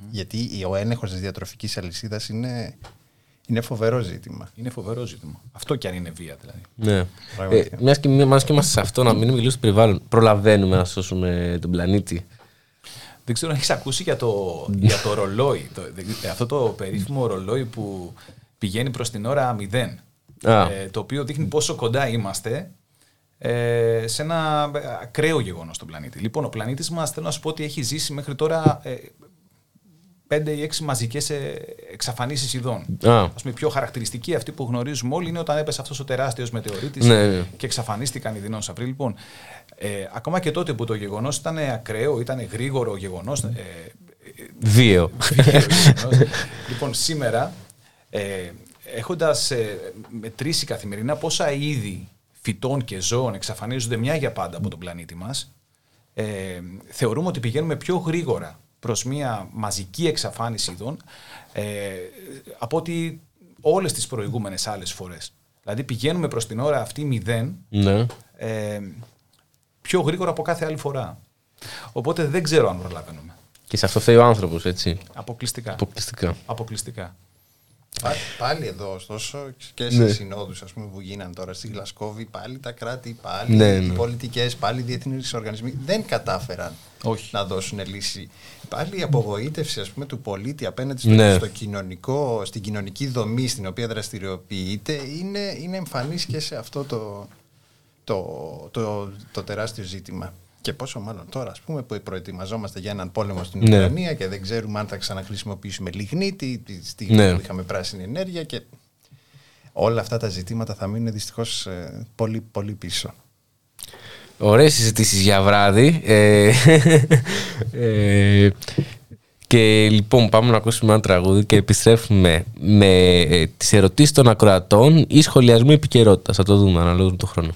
B: Γιατί ο έλεγχος της διατροφικής αλυσίδας είναι, είναι φοβερό ζήτημα.
C: είναι φοβερό ζήτημα. Αυτό κι αν είναι βία δηλαδή.
A: Ναι. Ε,
B: Πραγματικά.
A: μιας και, μιας και είμαστε σε αυτό, να μείνουμε λίγο στο περιβάλλον. Προλαβαίνουμε να σώσουμε τον πλανήτη.
C: Δεν ξέρω αν έχεις ακούσει για το, για το ρολόι. Το, δεν- αυτό το περίφημο ρολόι που πηγαίνει προς την ώρα 0. Ε, το οποίο δείχνει πόσο κοντά είμαστε ε, σε ένα ακραίο γεγονός στον πλανήτη. Λοιπόν, ο πλανήτης μας θέλω να σου πω ότι έχει ζήσει μέχρι τώρα ε, πέντε ή έξι μαζικές ε, εξαφανίσεις ειδών. Α πούμε, η πιο χαρακτηριστική αυτή που γνωρίζουμε όλοι είναι όταν έπεσε αυτός ο τεράστιος μετεωρίτης ναι, ναι. και εξαφανίστηκαν οι δεινόσαυροι. Λοιπόν, ε, ακόμα και τότε που το γεγονός ήταν ακραίο, ήταν γρήγορο γεγονός. Ε,
E: Βίαιο.
C: λοιπόν, σήμερα, ε, έχοντας ε, μετρήσει καθημερινά πόσα είδη φυτών και ζώων εξαφανίζονται μια για πάντα από τον πλανήτη μας, ε, θεωρούμε ότι πηγαίνουμε πιο γρήγορα προς μια μαζική εξαφάνιση ειδών ε, από ότι όλες τις προηγούμενες άλλες φορές. Δηλαδή πηγαίνουμε προς την ώρα αυτή μηδέν ναι. ε, πιο γρήγορα από κάθε άλλη φορά. Οπότε δεν ξέρω αν προλαβαίνουμε.
E: Και σε αυτό φταίει ο άνθρωπος, έτσι.
C: Αποκλειστικά.
E: Αποκλειστικά.
C: Αποκλειστικά.
B: Πάλι εδώ, ωστόσο, και σε ναι. συνόδους που γίνανε τώρα στη Γλασκόβη, πάλι τα κράτη, πάλι ναι, οι ναι. πολιτικές, πάλι οι διεθνείς οργανισμοί δεν κατάφεραν Όχι. να δώσουν λύση. Πάλι η απογοήτευση ας πούμε, του πολίτη απέναντι στο, ναι. στο κοινωνικό, στην κοινωνική δομή στην οποία δραστηριοποιείται είναι, είναι εμφανής και σε αυτό το, το, το, το τεράστιο ζήτημα. Και πόσο μάλλον τώρα, ας πούμε, που προετοιμαζόμαστε για έναν πόλεμο στην ναι. Ουκρανία και δεν ξέρουμε αν θα ξαναχρησιμοποιήσουμε λιγνίτη, τη στιγμή ναι. που είχαμε πράσινη ενέργεια και όλα αυτά τα ζητήματα θα μείνουν δυστυχώς ε, πολύ, πολύ πίσω.
E: Ωραίες συζητήσεις για βράδυ. Ε, ε, και λοιπόν πάμε να ακούσουμε ένα τραγούδι και επιστρέφουμε με ε, τις ερωτήσεις των ακροατών ή σχολιασμού επικαιρότητας. Θα το δούμε αναλόγως με τον χρόνο.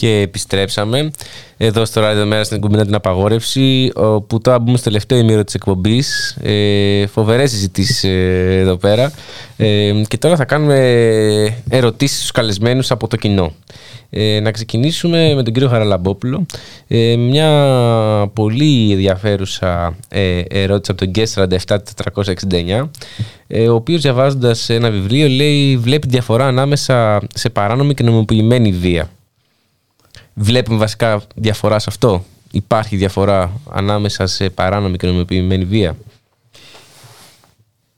A: και επιστρέψαμε εδώ στο Ράδιο Μέρα στην εκπομπή την απαγόρευση όπου τώρα μπούμε στο τελευταίο ημίρο της εκπομπής. Ε, φοβερές συζητήσεις ε, εδώ πέρα. Ε, και τώρα θα κάνουμε ερωτήσεις στους καλεσμένους από το κοινό. Ε, να ξεκινήσουμε με τον κύριο Χαραλαμπόπουλο. Ε, μια πολύ ενδιαφέρουσα ε, ερώτηση από τον Guest 47469 ε, ο οποίος διαβάζοντας ένα βιβλίο λέει βλέπει διαφορά ανάμεσα σε παράνομη και νομιμοποιημένη βία Βλέπουμε βασικά διαφορά σε αυτό; Υπάρχει διαφορά ανάμεσα σε παράνομη και νομιμοποιημένη βία;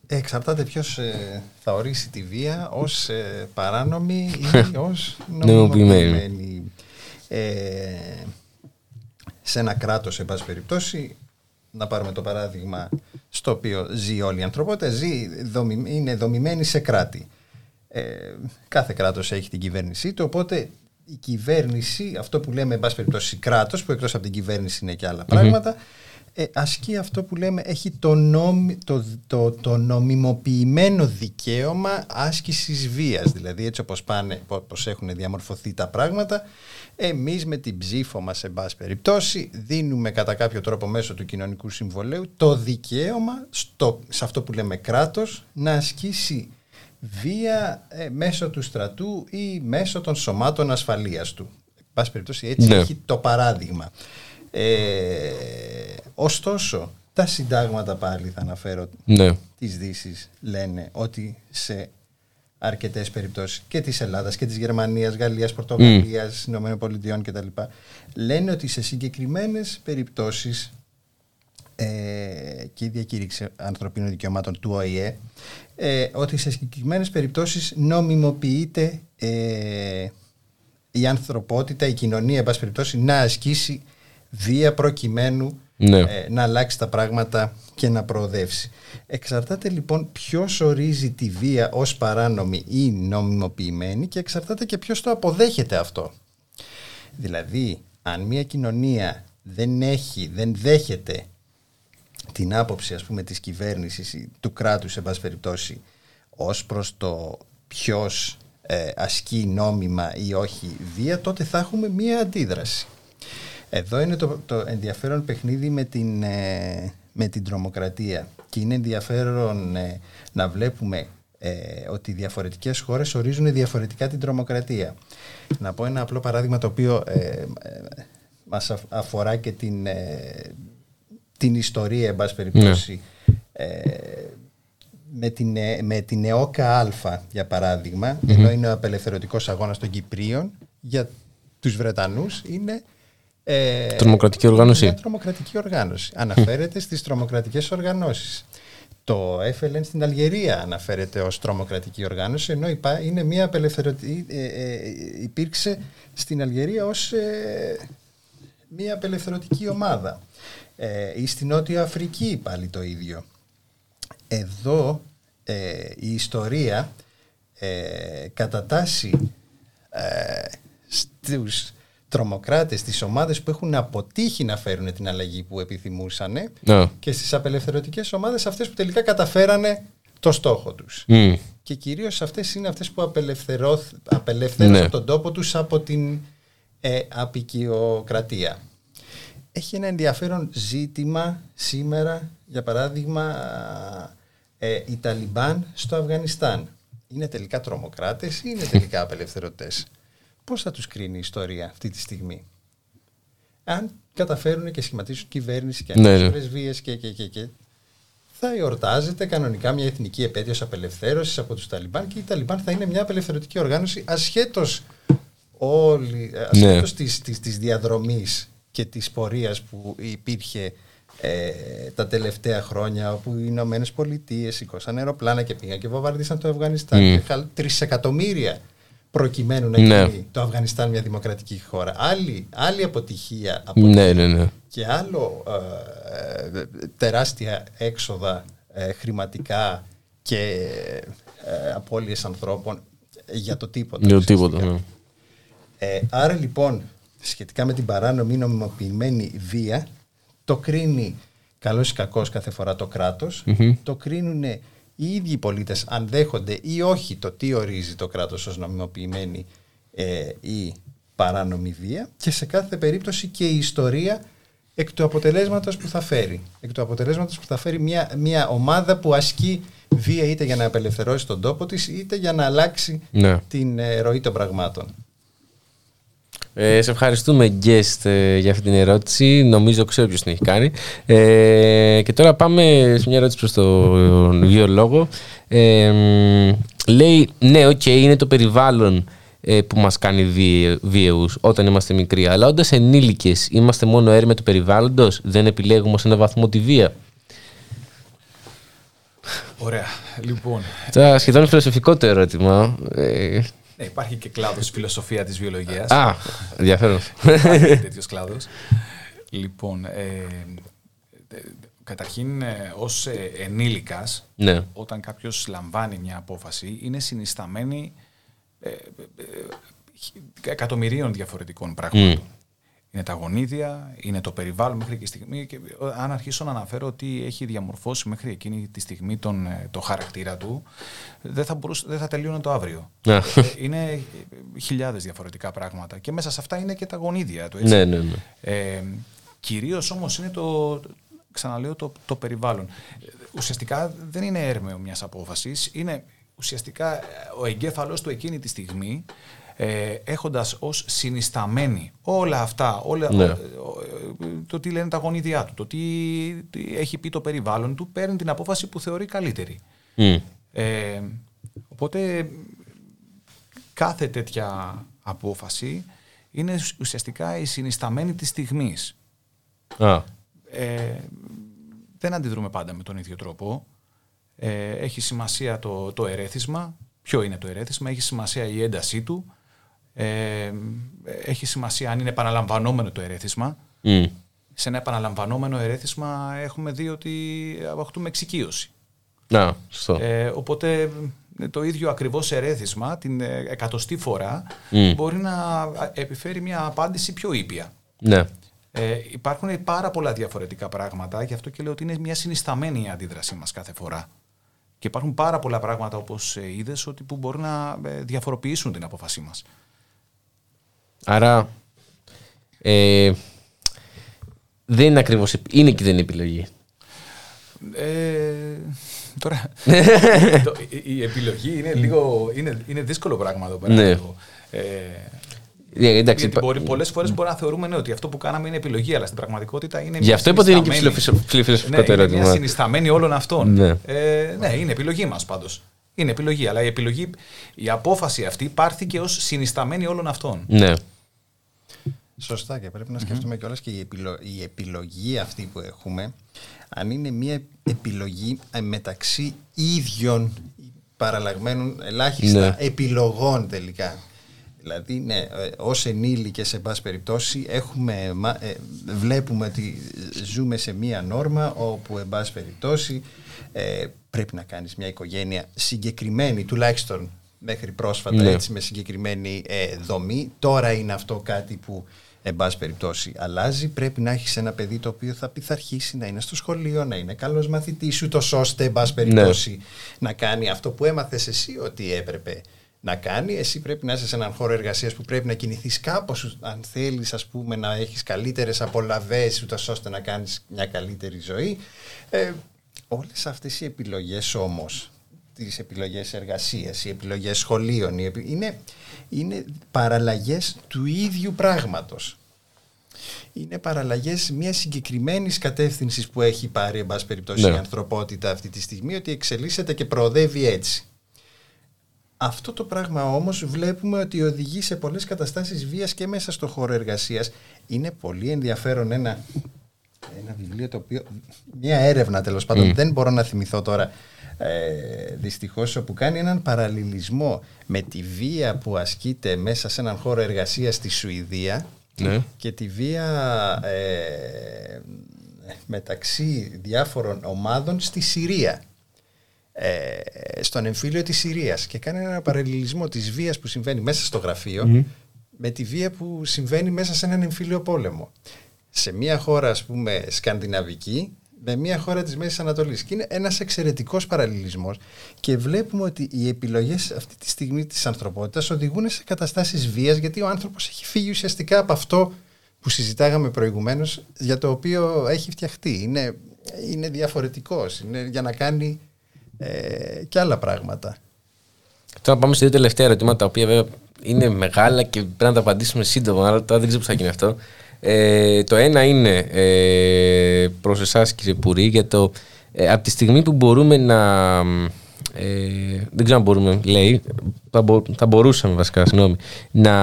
B: Εξαρτάται ποιος ε, θα ορίσει τη βία ως ε, παράνομη ή *laughs* ως νομιμοποιημένη. Ε, σε ένα κράτος, σε πάση περιπτώσει, να πάρουμε το παράδειγμα στο οποίο ζει όλη η ανθρωπότητα, ζει, είναι δομημένη σε κράτη. Ε, κάθε κράτος έχει την κυβέρνησή του, οπότε η κυβέρνηση, αυτό που λέμε εν πάση περιπτώσει κράτος, που εκτός από την κυβέρνηση είναι και άλλα πράγματα, ε, ασκεί αυτό που λέμε, έχει το, το, το, το νομιμοποιημένο δικαίωμα άσκησης βίας. Δηλαδή έτσι όπως, πάνε, όπως έχουν διαμορφωθεί τα πράγματα, εμείς με την ψήφο μας σε πάση περιπτώσει δίνουμε κατά κάποιο τρόπο μέσω του κοινωνικού συμβολέου το δικαίωμα στο, σε αυτό που λέμε κράτος να ασκήσει βία ε, μέσω του στρατού ή μέσω των σωμάτων ασφαλείας του. Πάση περιπτώσει έτσι ναι. έχει το παράδειγμα. Ε, ωστόσο, τα συντάγματα πάλι θα αναφέρω ναι. τις δύσεις λένε ότι σε αρκετές περιπτώσεις και της Ελλάδας και της Γερμανίας, Γαλλίας, Πορτογαλίας, mm. ΗΠΑ κτλ. Λένε ότι σε συγκεκριμένες περιπτώσεις ε, και η διακήρυξη ανθρωπίνων δικαιωμάτων του ΟΗΕ ε, ότι σε συγκεκριμένες περιπτώσεις νομιμοποιείται ε, η ανθρωπότητα, η κοινωνία, εν πάση περιπτώσει, να ασκήσει βία προκειμένου ναι. ε, να αλλάξει τα πράγματα και να προοδεύσει. Εξαρτάται λοιπόν ποιος ορίζει τη βία ως παράνομη ή νομιμοποιημένη και εξαρτάται και ποιος το αποδέχεται αυτό. Δηλαδή, αν μια κοινωνία δεν έχει, δεν δέχεται την άποψη ας πούμε της κυβέρνησης ή του κράτους σε πάση περιπτώσει ως προς το ποιος ε, ασκεί νόμιμα ή όχι βία τότε θα έχουμε μία αντίδραση. Εδώ είναι το, το ενδιαφέρον παιχνίδι με την, ε, με την τρομοκρατία και είναι ενδιαφέρον ε, να βλέπουμε ε, ότι οι διαφορετικές χώρες ορίζουν διαφορετικά την τρομοκρατία. Να πω ένα απλό παράδειγμα το οποίο μας αφορά και την την ιστορία, εν πάση περιπτώσει, ναι. ε, με, την, ε, με την ΕΟΚΑ Α, για παράδειγμα, mm-hmm. ενώ είναι ο απελευθερωτικός αγώνας των Κυπρίων, για τους Βρετανούς είναι
A: ε, τρομοκρατική οργάνωση.
B: Μια τρομοκρατική οργάνωση. Αναφέρεται στις τρομοκρατικές οργανώσεις. Το FLN στην Αλγερία αναφέρεται ως τρομοκρατική οργάνωση, ενώ είναι μια απελευθερωτική, ε, ε, υπήρξε στην Αλγερία ως μια απελευθερωτική ομάδα ε, ή στη Νότια Αφρική πάλι το ίδιο. Εδώ ε, η ιστορία ε, κατατάσσει ε, στους τρομοκράτες, τις ομάδες που έχουν αποτύχει να φέρουν την αλλαγή που επιθυμούσαν ναι. και στις απελευθερωτικές ομάδες αυτές που τελικά καταφέρανε το στόχο τους. Και κυρίως αυτές είναι αυτές που απελευθέρωσαν ναι. τον τόπο τους από την ε, απεικιοκρατία έχει ένα ενδιαφέρον ζήτημα σήμερα, για παράδειγμα, ε, οι Ταλιμπάν στο Αφγανιστάν. Είναι τελικά τρομοκράτες ή είναι τελικά *laughs* απελευθερωτές; Πώς θα τους κρίνει η ιστορία αυτή τη στιγμή; Αν καταφέρουν και σχηματίσουν κυβέρνηση και ναι, ναι. πρεσβείες και, και, και, και θα εορτάζεται κανονικά μια εθνική επέτειος απελευθέρωσης από τους Ταλιμπάν και οι Ταλιμπάν θα είναι μια απελευθερωτική οργάνωση ασχέτως όλη, ε, ασχέτως ναι. της, της, της διαδρομής και της πορείας που υπήρχε ε, τα τελευταία χρόνια όπου οι Ηνωμένες Πολιτείες σηκώσαν αεροπλάνα και πήγαν και βομβαρδίσαν το Αφγανιστάν. Mm. Τρισεκατομμύρια προκειμένου να ναι. γίνει το Αφγανιστάν μια δημοκρατική χώρα. Άλλη, άλλη αποτυχία από
A: ναι, ναι, ναι.
B: και άλλο ε, τεράστια έξοδα ε, χρηματικά και ε, απώλειες ανθρώπων για το τίποτα.
A: Για το τίποτα, ναι.
B: Ε, άρα λοιπόν σχετικά με την παράνομη νομιμοποιημένη βία το κρίνει καλός ή κακός κάθε φορά το κρατος το κρίνουν οι ίδιοι πολίτες αν δέχονται ή όχι το τι ορίζει το κράτος ως νομιμοποιημένη ε, ή παράνομη βία και σε κάθε περίπτωση και η ιστορία εκ του αποτελέσματος που θα φέρει. Εκ του αποτελέσματος που θα φέρει μια, μια ομάδα που ασκεί βία είτε για να απελευθερώσει τον τόπο της είτε για να αλλάξει
A: Ναι.
B: την ε, ροή των πραγμάτων.
A: Ε, σε ευχαριστούμε guest ε, για αυτή την ερώτηση. Νομίζω ξέρω ποιος την έχει κάνει. Ε, και τώρα πάμε σε μια ερώτηση προς τον βιολόγο. Ε, μ, λέει, ναι, οκ, είναι το περιβάλλον ε, που μας κάνει βίαι, βίαιους όταν είμαστε μικροί. Αλλά όντας ενήλικες είμαστε μόνο έρμαια του περιβάλλοντος; Δεν επιλέγουμε σε έναν βαθμό τη βία;
C: Ωραία. Λοιπόν,
A: Τώρα σχεδόν φιλοσοφικό το ερώτημα. Ε,
C: ναι, υπάρχει και κλάδος φιλοσοφία της βιολογίας.
A: α, ενδιαφέρον.
C: Υπάρχει τέτοιος κλάδος. Λοιπόν, ε, ε, καταρχήν ε, ως ε, ενήλικας,
A: ναι.
C: όταν κάποιος λαμβάνει μια απόφαση, είναι συνισταμένη ε, ε, ε, εκατομμυρίων διαφορετικών πραγμάτων. Είναι τα γονίδια, είναι το περιβάλλον μέχρι και στιγμή. Και ε, αν αρχίσω να αναφέρω ότι έχει διαμορφώσει μέχρι εκείνη τη στιγμή τον, ε, το χαρακτήρα του, δεν θα, μπορούσε, δεν θα τελείωνε το αύριο.
A: Ναι.
C: Ε, είναι χιλιάδες διαφορετικά πράγματα. Και μέσα σε αυτά είναι και τα γονίδια του. Έτσι.
A: ναι, ναι, ναι.
C: Ε, κυρίως όμως είναι το, ξαναλέω, το, το περιβάλλον. Ε, Ουσιαστικά δεν είναι έρμεο μιας απόφασης, είναι ουσιαστικά ε, ο εγκέφαλος του εκείνη τη στιγμή ε, έχοντας ως συνισταμένη όλα αυτά, όλα,
A: Ναι.
C: ε, το τι λένε τα γονίδια του, το τι, τι έχει πει το περιβάλλον του, παίρνει την απόφαση που θεωρεί καλύτερη.
A: Μμ.
C: Ε, οπότε κάθε τέτοια απόφαση είναι ουσιαστικά η συνισταμένη της στιγμής.
A: Α,
C: Ε, δεν αντιδρούμε πάντα με τον ίδιο τρόπο. Ε, έχει σημασία το, το ερέθισμα. Ποιο είναι το ερέθισμα, έχει σημασία η έντασή του. Ε, έχει σημασία αν είναι επαναλαμβανόμενο το ερέθισμα.
A: μ.
C: Σε ένα επαναλαμβανόμενο ερέθισμα έχουμε δει ότι αποκτούμε εξοικείωση.
A: Α, σωστό.
C: Ε, οπότε ε, το ίδιο ακριβώς ερέθισμα την ε, εκατοστή φορά
A: Μμ.
C: μπορεί να επιφέρει μια απάντηση πιο ήπια.
A: Ναι.
C: Ε, υπάρχουν πάρα πολλά διαφορετικά πράγματα, γι' αυτό και λέω ότι είναι μια συνισταμένη η αντίδρασή μας κάθε φορά. Και υπάρχουν πάρα πολλά πράγματα όπως ε, είδες ότι που μπορούν να ε, διαφοροποιήσουν την απόφασή μας.
A: Άρα ε, δεν είναι ακριβώς, επ- είναι και δεν είναι επιλογή.
C: Ε, τώρα, *laughs* το- η, η επιλογή είναι λίγο, είναι, είναι δύσκολο πράγμα εδώ πέρα.
A: Ναι.
C: λίγο. Ε,
A: Ε, εντάξει,
C: γιατί
A: υπά-
C: μπορεί, πολλές φορές μπορεί να θεωρούμε ναι, ότι αυτό που κάναμε είναι επιλογή, αλλά στην πραγματικότητα είναι
A: Γι'
C: μια
A: αυτό είπα ότι είναι και
C: συνισταμένη-
A: ψηλοφυσο- ψηλοφιλοσοφικό
C: ναι,
A: το
C: είναι
A: ερώτημα.
C: μια συνισταμένη όλων αυτών.
A: Ναι.
C: Ε, ναι, είναι επιλογή μας πάντως. Είναι επιλογή, αλλά η επιλογή, η απόφαση αυτή πάρθηκε ως συνισταμένη όλων αυτών.
A: Ναι.
B: Σωστά και πρέπει να σκεφτούμε κιόλας και η, επιλο- η επιλογή αυτή που έχουμε αν είναι μια επιλογή ε, μεταξύ ίδιων παραλλαγμένων ελάχιστα
A: Ναι.
B: επιλογών τελικά. Δηλαδή, ναι, ε, ως ενήλικες, σε πάση περιπτώσει, έχουμε, μα- ε, βλέπουμε ότι ζούμε σε μία νόρμα όπου, εν πάση περιπτώσει, ε, πρέπει να κάνεις μια οικογένεια συγκεκριμένη, τουλάχιστον μέχρι πρόσφατα,
A: Ναι.
B: έτσι, με συγκεκριμένη ε, δομή. Τώρα είναι αυτό κάτι που, εν πάση περιπτώσει, αλλάζει. Πρέπει να έχεις ένα παιδί το οποίο θα πειθαρχήσει, να είναι στο σχολείο, να είναι καλός μαθητής, ούτως ώστε, εν πάση περιπτώσει, να κάνει αυτό που έμαθες εσύ ότι έπρεπε να κάνει. Εσύ πρέπει να είσαι σε έναν χώρο εργασίας που πρέπει να κινηθείς κάπως, αν θέλεις, ας πούμε, να έχεις καλύτερες απολαυές, ούτως ώστε να κάνεις μια καλύτερη ζωή. Ε, Όλες αυτές οι επιλογές όμως, τις επιλογές εργασίας, οι επιλογές σχολείων, οι επι- είναι, είναι παραλλαγές του ίδιου πράγματος. Είναι παραλλαγές μιας συγκεκριμένης κατεύθυνσης που έχει πάρει, εν πάση περιπτώσει,
A: Ναι.
B: η ανθρωπότητα αυτή τη στιγμή, ότι εξελίσσεται και προοδεύει έτσι. Αυτό το πράγμα όμως βλέπουμε ότι οδηγεί σε πολλές καταστάσεις βίας και μέσα στο χώρο εργασίας. Είναι πολύ ενδιαφέρον ένα, ένα βιβλίο το οποίο, μια έρευνα τέλος πάντων, δεν μπορώ να θυμηθώ τώρα ε, δυστυχώς, όπου κάνει έναν παραλληλισμό με τη βία που ασκείται μέσα σε έναν χώρο εργασίας στη Σουηδία
A: Ναι.
B: και τη βία ε, μεταξύ διάφορων ομάδων στη Συρία ε, στον εμφύλιο της Συρίας και κάνει ένα παραλληλισμό της βίας που συμβαίνει μέσα στο γραφείο με τη βία που συμβαίνει μέσα σε έναν εμφύλιο πόλεμο. Σε μια χώρα ας πούμε σκανδιναβική με μια χώρα της Μέσης Ανατολής και είναι ένας εξαιρετικός παραλληλισμός και βλέπουμε ότι οι επιλογές αυτή τη στιγμή της ανθρωπότητας οδηγούν σε καταστάσεις βίας γιατί ο άνθρωπος έχει φύγει ουσιαστικά από αυτό που συζητάγαμε προηγουμένως για το οποίο έχει φτιαχτεί. Είναι, είναι διαφορετικός, είναι για να κάνει ε, και άλλα πράγματα.
A: Τώρα πάμε σε δύο τελευταία ερωτήματα, τα οποία βέβαια είναι μεγάλα και πρέπει να τα απαντήσουμε σύντομα, αλλά τώρα δεν ξέρω πώ θα γίνει αυτό. Ε, το ένα είναι ε, προς εσάς κύριε Πουρή για το ε, από τη στιγμή που μπορούμε να ε, δεν ξέρω αν μπορούμε λέει θα, μπο, θα μπορούσαμε βασικά συγγνώμη, να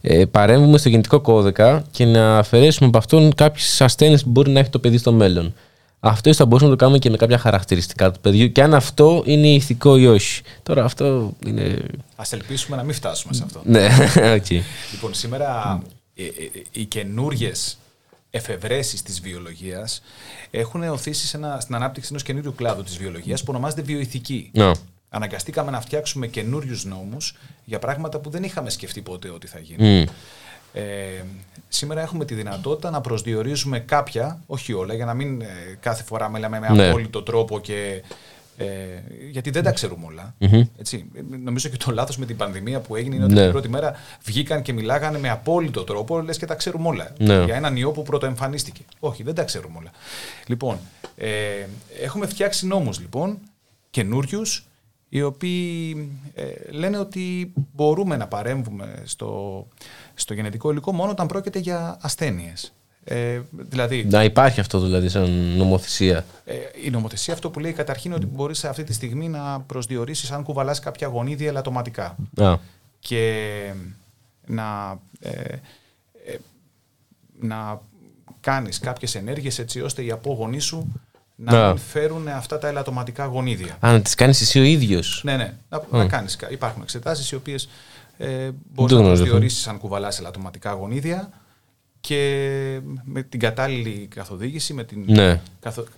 A: ε, παρέμβουμε στο γενετικό κώδικα και να αφαιρέσουμε από αυτόν κάποιες ασθένειες που μπορεί να έχει το παιδί στο μέλλον. Αυτό θα μπορούσαμε να το κάνουμε και με κάποια χαρακτηριστικά του παιδιού και αν αυτό είναι ηθικό ή όχι. Τώρα αυτό είναι.
C: Α ελπίσουμε να μην φτάσουμε σε αυτό.
A: ναι, *laughs* okay.
C: Λοιπόν, σήμερα ε, ε, ε, οι καινούριε εφευρέσεις της βιολογίας έχουν οθήσει στην ανάπτυξη ενός καινούριου κλάδου της βιολογίας που ονομάζεται βιοειθική.
A: No.
C: Αναγκαστήκαμε να φτιάξουμε καινούριους νόμους για πράγματα που δεν είχαμε σκεφτεί ποτέ ότι θα γίνουν. Ε, σήμερα έχουμε τη δυνατότητα να προσδιορίζουμε κάποια, όχι όλα, για να μην ε, κάθε φορά μιλάμε με ναι. απόλυτο τρόπο και ε, γιατί δεν τα ξέρουμε Έτσι. Νομίζω και το λάθος με την πανδημία που έγινε είναι ότι ναι. την πρώτη μέρα βγήκαν και μιλάγανε με απόλυτο τρόπο, λες και τα ξέρουμε όλα. Ναι. Για έναν ιό που πρωτοεμφανίστηκε. Όχι, δεν τα ξέρουμε όλα. Λοιπόν, ε, έχουμε φτιάξει νόμους λοιπόν καινούριους, οι οποίοι ε, λένε ότι μπορούμε να παρέμβουμε στο, στο γενετικό υλικό μόνο όταν πρόκειται για ασθένειες. Ε, δηλαδή,
A: να υπάρχει αυτό δηλαδή σαν νομοθεσία.
C: Ε, η νομοθεσία αυτό που λέει καταρχήν ότι μπορείς αυτή τη στιγμή να προσδιορίσεις αν κουβαλάς κάποια γονίδια ελαττωματικά. Και να, ε, ε, να κάνεις κάποιες ενέργειες έτσι ώστε οι απόγονοί σου να μην φέρουν αυτά τα ελαττωματικά γονίδια.
A: Α, να τις κάνεις εσύ ο ίδιος.
C: Ναι, ναι. Να, να κάνεις. Υπάρχουν εξετάσεις οι οποίες ε, μπορείς να προσδιορίσεις αν κουβαλάς ελαττωματικά γονίδια και με την κατάλληλη καθοδήγηση, με την ναι.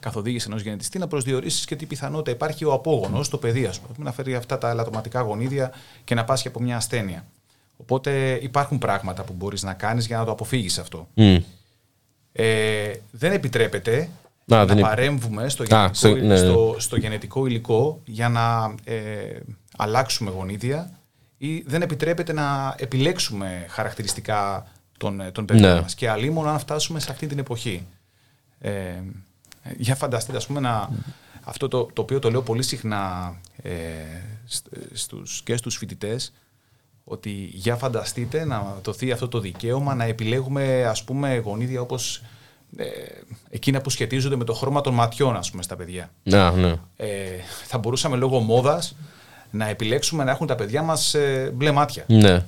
C: καθοδήγηση ενός γενετιστή, να προσδιορίσεις και τι πιθανότητα υπάρχει ο απόγονος, το παιδί, ας πούμε, να φέρει αυτά τα ελαττωματικά γονίδια και να πάσχει από μια ασθένεια. Οπότε υπάρχουν πράγματα που μπορείς να κάνεις για να το αποφύγεις αυτό. Ε, δεν επιτρέπεται να, δεν παρέμβουμε στο γενετικό, ναι, ναι. στο, στο, γενετικό υλικό για να ε, αλλάξουμε γονίδια ή δεν επιτρέπεται να επιλέξουμε χαρακτηριστικά των, ε, των παιδιών ναι. μας. Και αλλήμον αν φτάσουμε σε αυτή την εποχή. Ε, για φανταστείτε, ας πούμε, να, αυτό το, το οποίο το λέω πολύ συχνά ε, στους, και στους φοιτητές, ότι για φανταστείτε να δοθεί αυτό το δικαίωμα να επιλέγουμε ας πούμε γονίδια όπως ε, εκείνα που σχετίζονται με το χρώμα των ματιών ας πούμε στα παιδιά.
A: Ναι, ναι.
C: Ε, θα μπορούσαμε λόγω μόδας να επιλέξουμε να έχουν τα παιδιά μας ε, μπλε μάτια.
A: Ναι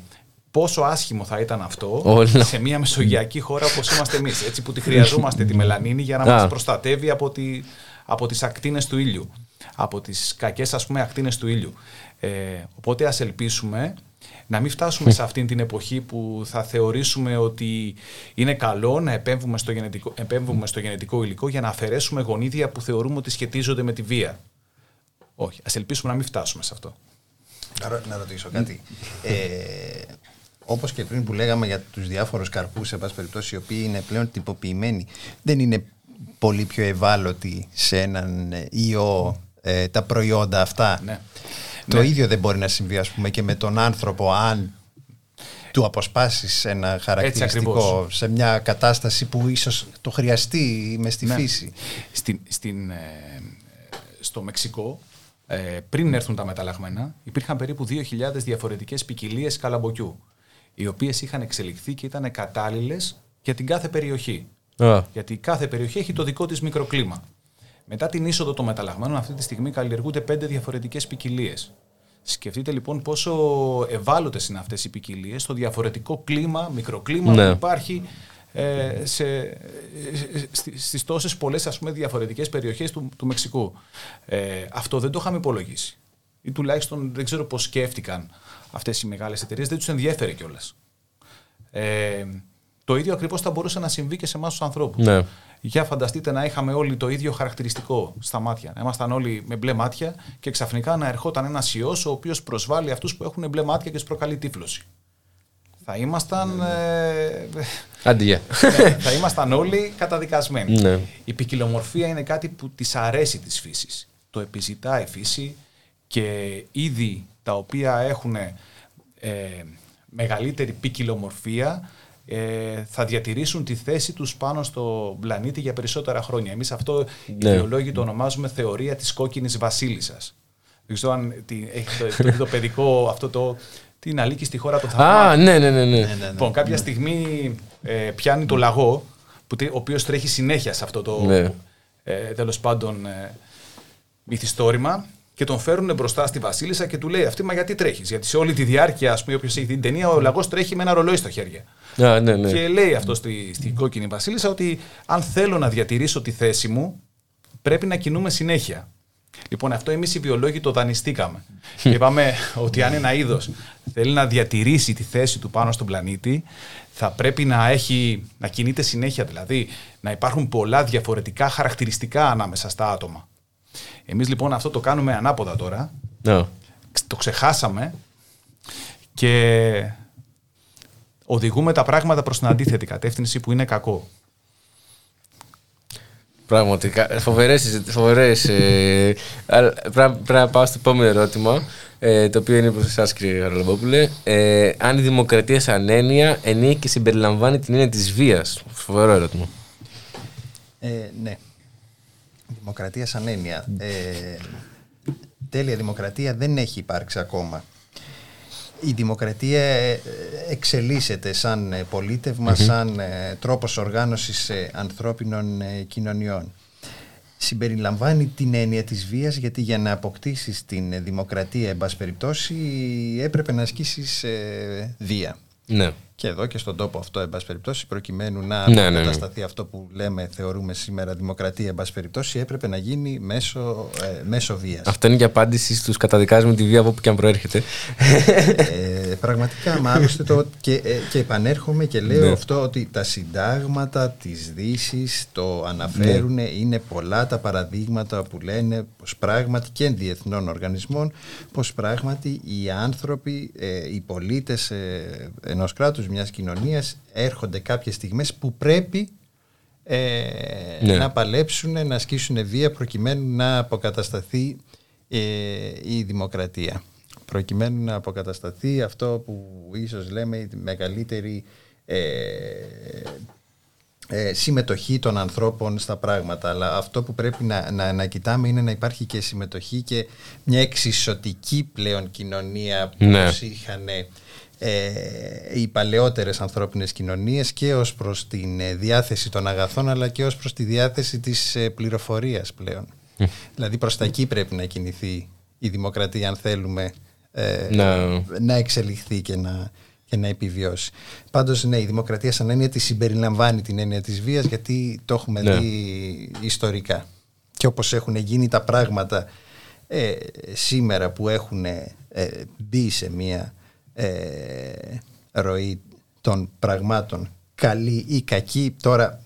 C: πόσο άσχημο θα ήταν αυτό σε μια μεσογειακή χώρα όπως είμαστε εμείς, έτσι που τη χρειαζόμαστε τη μελανίνη για να μας προστατεύει από, τη, από τις ακτίνες του ήλιου, από τις κακές ας πούμε ακτίνες του ήλιου. Ε, οπότε ας ελπίσουμε να μην φτάσουμε σε αυτήν την εποχή που θα θεωρήσουμε ότι είναι καλό να επέμβουμε στο γενετικό, επέμβουμε στο γενετικό υλικό για να αφαιρέσουμε γονίδια που θεωρούμε ότι σχετίζονται με τη βία. Όχι, ας ελπίσουμε να μην φτάσουμε σε αυτό.
B: Να ρωτήσω κάτι. ε, όπως και πριν που λέγαμε για τους διάφορους καρπούς, σε πάση περιπτώσει, οι οποίοι είναι πλέον τυποποιημένοι, δεν είναι πολύ πιο ευάλωτοι σε έναν ιό ε, τα προϊόντα αυτά. Ναι. Το ναι. ίδιο δεν μπορεί να συμβεί, ας πούμε, και με τον άνθρωπο, αν του αποσπάσεις ένα χαρακτηριστικό σε μια κατάσταση που ίσως το χρειαστεί με στη ναι. φύση.
C: Στην, στην, ε, στο Μεξικό, ε, πριν έρθουν τα μεταλλαγμένα, υπήρχαν περίπου 2.000 διαφορετικές ποικιλίες καλαμποκιού οι οποίες είχαν εξελιχθεί και ήταν κατάλληλες για την κάθε περιοχή. Γιατί κάθε περιοχή έχει το δικό της μικροκλίμα. Μετά την είσοδο των μεταλλαγμένων, αυτή τη στιγμή καλλιεργούνται πέντε διαφορετικές ποικιλίες. Σκεφτείτε λοιπόν πόσο ευάλωτες είναι αυτές οι ποικιλίες στο διαφορετικό κλίμα, μικροκλίμα ναι. που υπάρχει ε, σε, στις τόσες πολλές ας πούμε διαφορετικές περιοχές του, του Μεξικού. Ε, αυτό δεν το είχαμε υπολογίσει. Ή τουλάχιστον δεν ξέρω πώς σκέφτηκαν αυτές οι μεγάλες εταιρείες, δεν τους ενδιαφέρει κιόλας. Ε, το ίδιο ακριβώς θα μπορούσε να συμβεί και σε εμάς τους ανθρώπους. Ναι. Για φανταστείτε να είχαμε όλοι το ίδιο χαρακτηριστικό στα μάτια. Να ήμασταν όλοι με μπλε μάτια και ξαφνικά να ερχόταν ένας ιός ο οποίος προσβάλλει αυτούς που έχουν μπλε μάτια και τους προκαλεί τύφλωση. Θα ήμασταν. Ε,
A: Αντία. *laughs*
C: Ναι, θα ήμασταν όλοι καταδικασμένοι. Ναι. Η ποικιλομορφία είναι κάτι που της αρέσει της φύσης. Το επιζητά η φύση και ήδη τα οποία έχουν ε, μεγαλύτερη ποικιλομορφία ε, θα διατηρήσουν τη θέση τους πάνω στο πλανήτη για περισσότερα χρόνια. Εμείς αυτό ναι. οι βιολόγοι το ονομάζουμε θεωρία της κόκκινης βασίλισσας. Δεν ξέρω αν έχει το, το, παιδικό αυτό το την αλήκη στη χώρα των
A: θαυμάτων. Α, ναι, ναι, ναι. ναι.
C: Λοιπόν, κάποια στιγμή ε, πιάνει το λαγό, που, ο οποίος τρέχει συνέχεια σε αυτό το ναι. ε, τέλος πάντων ε, μυθιστόρημα και τον φέρουν μπροστά στη Βασίλισσα και του λέει αυτή, μα γιατί τρέχεις. Γιατί σε όλη τη διάρκεια, ας πούμε, όποιος έχει δει την ταινία, ο λαγός τρέχει με ένα ρολόι στο χέρι.
A: ναι, ναι.
C: Και λέει αυτό στη, στην κόκκινη Βασίλισσα ότι αν θέλω να διατηρήσω τη θέση μου, πρέπει να κινούμε συνέχεια. Λοιπόν, αυτό εμείς οι βιολόγοι το δανειστήκαμε. Είπαμε ότι αν ένα είδος θέλει να διατηρήσει τη θέση του πάνω στον πλανήτη, θα πρέπει να, έχει, να κινείται συνέχεια, δηλαδή να υπάρχουν πολλά διαφορετικά χαρακτηριστικά ανάμεσα στα άτομα. Εμείς λοιπόν αυτό το κάνουμε ανάποδα τώρα.
A: Ναι.
C: Το ξεχάσαμε και οδηγούμε τα πράγματα προς την αντίθετη κατεύθυνση που είναι κακό.
A: Πραγματικά, φοβερές, φοβερές ε, *laughs* πρέπει να πάω στο επόμενο ερώτημα, ε, το οποίο είναι προς εσάς κύριε Χαραλαμπόπουλε. Ε, αν η δημοκρατία σαν έννοια εννοεί και συμπεριλαμβάνει την έννοια της βίας. Φοβερό ερώτημα.
B: Ε, ναι. Δημοκρατία σαν έννοια. Ε, τέλεια δημοκρατία δεν έχει υπάρξει ακόμα. Η δημοκρατία ε, εξελίσσεται σαν πολίτευμα, σαν ε, τρόπος οργάνωσης ανθρώπινων κοινωνιών. Συμπεριλαμβάνει την έννοια της βίας γιατί για να αποκτήσεις την δημοκρατία εν πάση περιπτώσει έπρεπε να ασκήσεις βία.
A: Ναι
B: και εδώ και στον τόπο αυτό, εν πάση περιπτώσει, προκειμένου να ναι, ναι, ναι. αυτό που λέμε, θεωρούμε σήμερα δημοκρατία, εν πάση περιπτώσει, έπρεπε να γίνει μέσω, ε, μέσω βίας.
A: Αυτό είναι και απάντηση στους καταδικάζουμε τη βία από όπου και αν προέρχεται.
B: Ε, πραγματικά, μάλιστα το. Και, ε, και επανέρχομαι και λέω ναι. αυτό ότι τα συντάγματα της Δύσης το αναφέρουν. Ναι. Είναι πολλά τα παραδείγματα που λένε πως πράγματι και διεθνών οργανισμών, πως πράγματι οι άνθρωποι, ε, οι πολίτες ε, ενός κράτους μιας κοινωνίας έρχονται κάποιες στιγμές που πρέπει ε, ναι. να παλέψουν, να ασκήσουν βία προκειμένου να αποκατασταθεί ε, η δημοκρατία. Προκειμένου να αποκατασταθεί αυτό που ίσως λέμε η μεγαλύτερη ε, ε, συμμετοχή των ανθρώπων στα πράγματα. Αλλά αυτό που πρέπει να, να, να κοιτάμε είναι να υπάρχει και συμμετοχή και μια εξισωτική πλέον κοινωνία που ναι. είχαν ε, οι παλαιότερες ανθρώπινες κοινωνίες και ως προς τη ε, διάθεση των αγαθών αλλά και ως προς τη διάθεση της ε, πληροφορίας πλέον. δηλαδή προς τα εκεί πρέπει να κινηθεί η δημοκρατία αν θέλουμε ε, να εξελιχθεί και να, και να επιβιώσει. Πάντως ναι, η δημοκρατία σαν έννοια τη συμπεριλαμβάνει την έννοια της βίας γιατί το έχουμε ναι. δει ιστορικά. Και όπως έχουν γίνει τα πράγματα ε, σήμερα που έχουν ε, μπει σε μια ε, ροή των πραγμάτων καλή ή κακή τώρα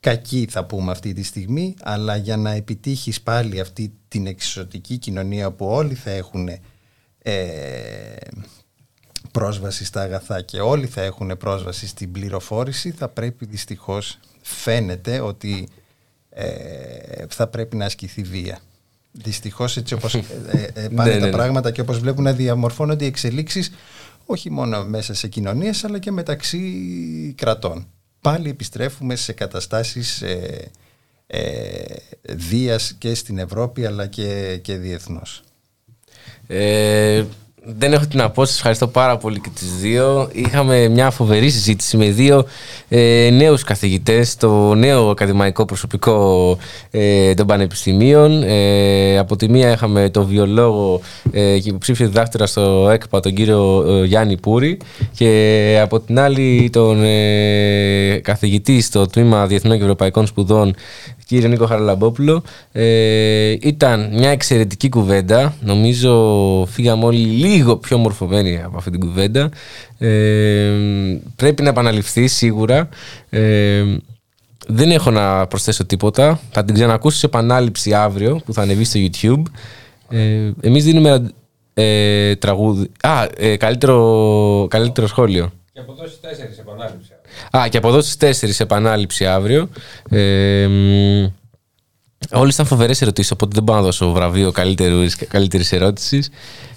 B: κακή θα πούμε αυτή τη στιγμή αλλά για να επιτύχεις πάλι αυτή την εξωτική κοινωνία που όλοι θα έχουν ε, πρόσβαση στα αγαθά και όλοι θα έχουν πρόσβαση στην πληροφόρηση θα πρέπει δυστυχώς φαίνεται ότι ε, θα πρέπει να ασκηθεί βία. Δυστυχώς έτσι όπως *laughs* ε, ε, πάνε ναι, τα ναι, ναι. πράγματα και όπως βλέπουν να διαμορφώνονται οι εξελίξεις όχι μόνο μέσα σε κοινωνίες αλλά και μεταξύ κρατών. Πάλι επιστρέφουμε σε καταστάσεις ε, ε, βίας και στην Ευρώπη αλλά και, και διεθνώς.
A: Ε, δεν έχω την απόσταση. Ευχαριστώ πάρα πολύ και τις δύο. Είχαμε μια φοβερή συζήτηση με δύο ε, νέους καθηγητές στο νέο ακαδημαϊκό προσωπικό ε, των πανεπιστημίων. Ε, από τη μία είχαμε τον βιολόγο ε, και υποψήφιο διδάκτορα στο ΕΚΠΑ, τον κύριο ε, Γιάννη Πούρη και από την άλλη τον ε, καθηγητή στο Τμήμα Διεθνών και Ευρωπαϊκών Σπουδών κύριε Νίκο Χαραλαμπόπουλο. Ε, ήταν μια εξαιρετική κουβέντα. Νομίζω φύγαμε όλοι λίγο πιο μορφωμένοι από αυτή την κουβέντα. Ε, πρέπει να επαναληφθεί σίγουρα. Ε, δεν έχω να προσθέσω τίποτα. Θα την ξανακούσω σε επανάληψη αύριο που θα ανεβεί στο YouTube. Ε, εμείς δίνουμε ε, τραγούδι. Α, ε, καλύτερο, καλύτερο σχόλιο.
F: Και από εδώ στις 4 επανάληψη.
A: Α, και από εδώ στις 4 επανάληψη αύριο. Ε,
G: Όλες ήταν φοβερές ερωτήσεις, οπότε δεν μπορώ να δώσω βραβείο καλύτερης ερώτησης.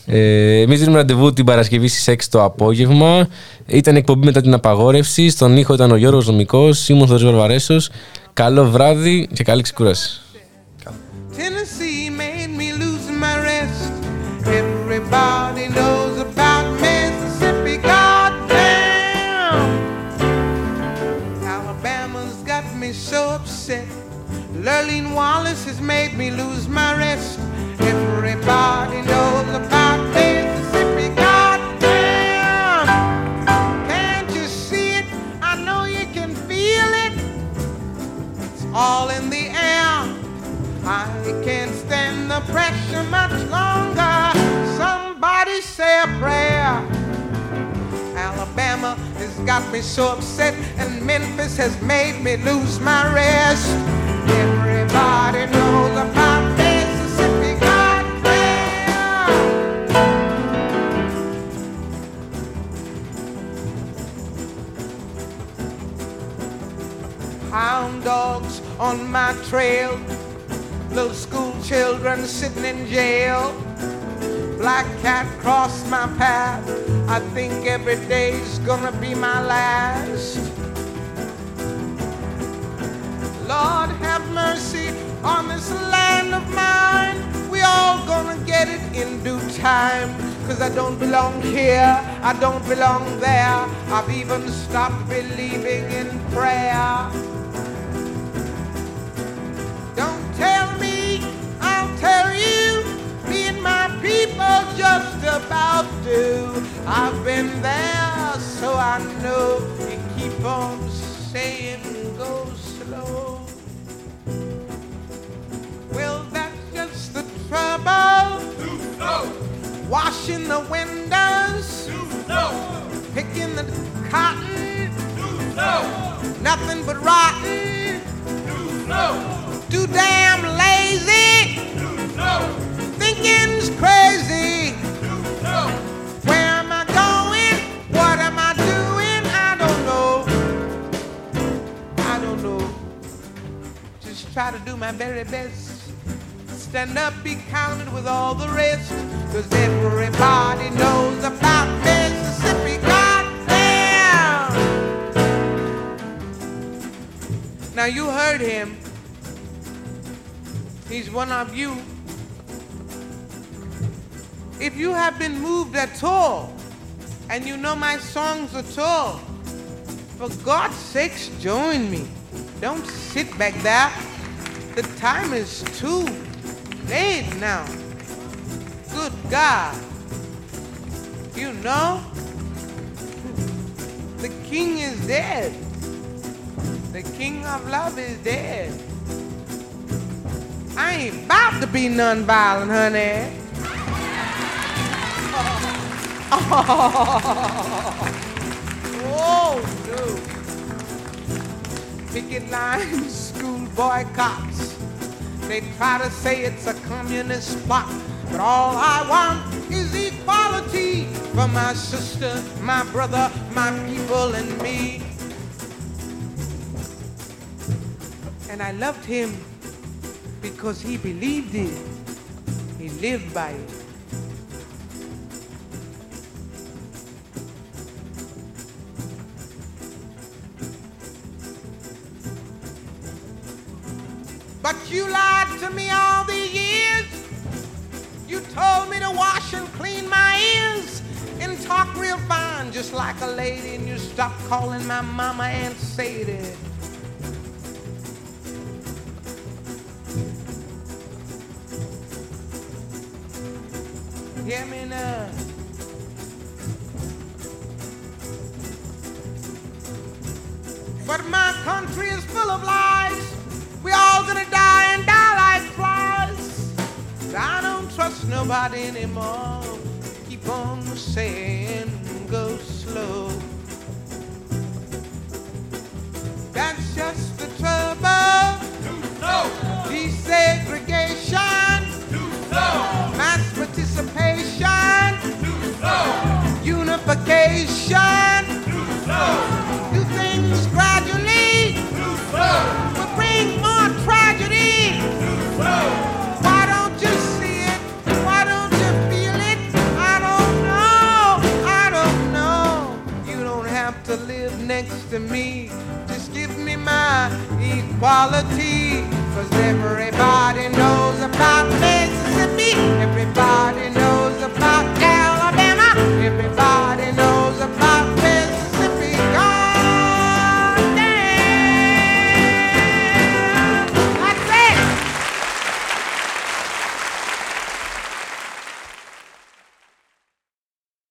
G: Ε, Εμείς δίνουμε ραντεβού την Παρασκευή στις 6 το απόγευμα. Ήταν εκπομπή μετά την απαγόρευση. Στον ήχο ήταν ο Γιώργος Νομικό. Ήμουν Θοδωρή Βαρβαρέσος. Καλό βράδυ και καλή ξεκούραση. Pressure much longer. Somebody say a prayer. Alabama has got me so upset, and Memphis has made me lose my rest. Everybody knows about Mississippi, goddamn. Hound dogs on my trail, little school children sitting in jail. Black cat crossed my path. I think every day's gonna be my last. Lord, have mercy on this land of mine. We all gonna get it in due time. Cause I don't belong here, I don't belong there. I've even stopped believing in prayer. Don't tell people just about to. I've been there, so I know. You keep on saying go slow. Well, that's just the trouble. Washing the windows. Picking the cotton. Nothing but rotten. My very best. Stand up, be counted with all the rest. Cause everybody knows about Mississippi. Goddamn! Now you heard him. He's one of you. If you have been moved at all, and you know my songs at all, for God's sakes, join me. Don't sit back there. The time is too late now. Good God. You know, the king is dead. The king of love is dead. I ain't about to be nonviolent, honey. *laughs* Oh, no. Picket lines, school boycotts. They try to say it's a communist plot, but all I want is equality for my sister, my brother, my people, and me. And I loved him because he believed it. He lived by it. But you lied to me all the years. You told me to wash and clean my ears and talk real fine, just like a lady, and you stopped calling my mama Aunt Sadie. Hear me now. But my country is full of lies. We all gonna die and die like flies. I don't trust nobody anymore. Keep on saying go slow. That's just the trouble. Desegregation. Mass participation. Unification. Do gradually. Will bring to me. Just give me my equality. Cause everybody knows about Mississippi. Everybody knows about Alabama. Everybody knows.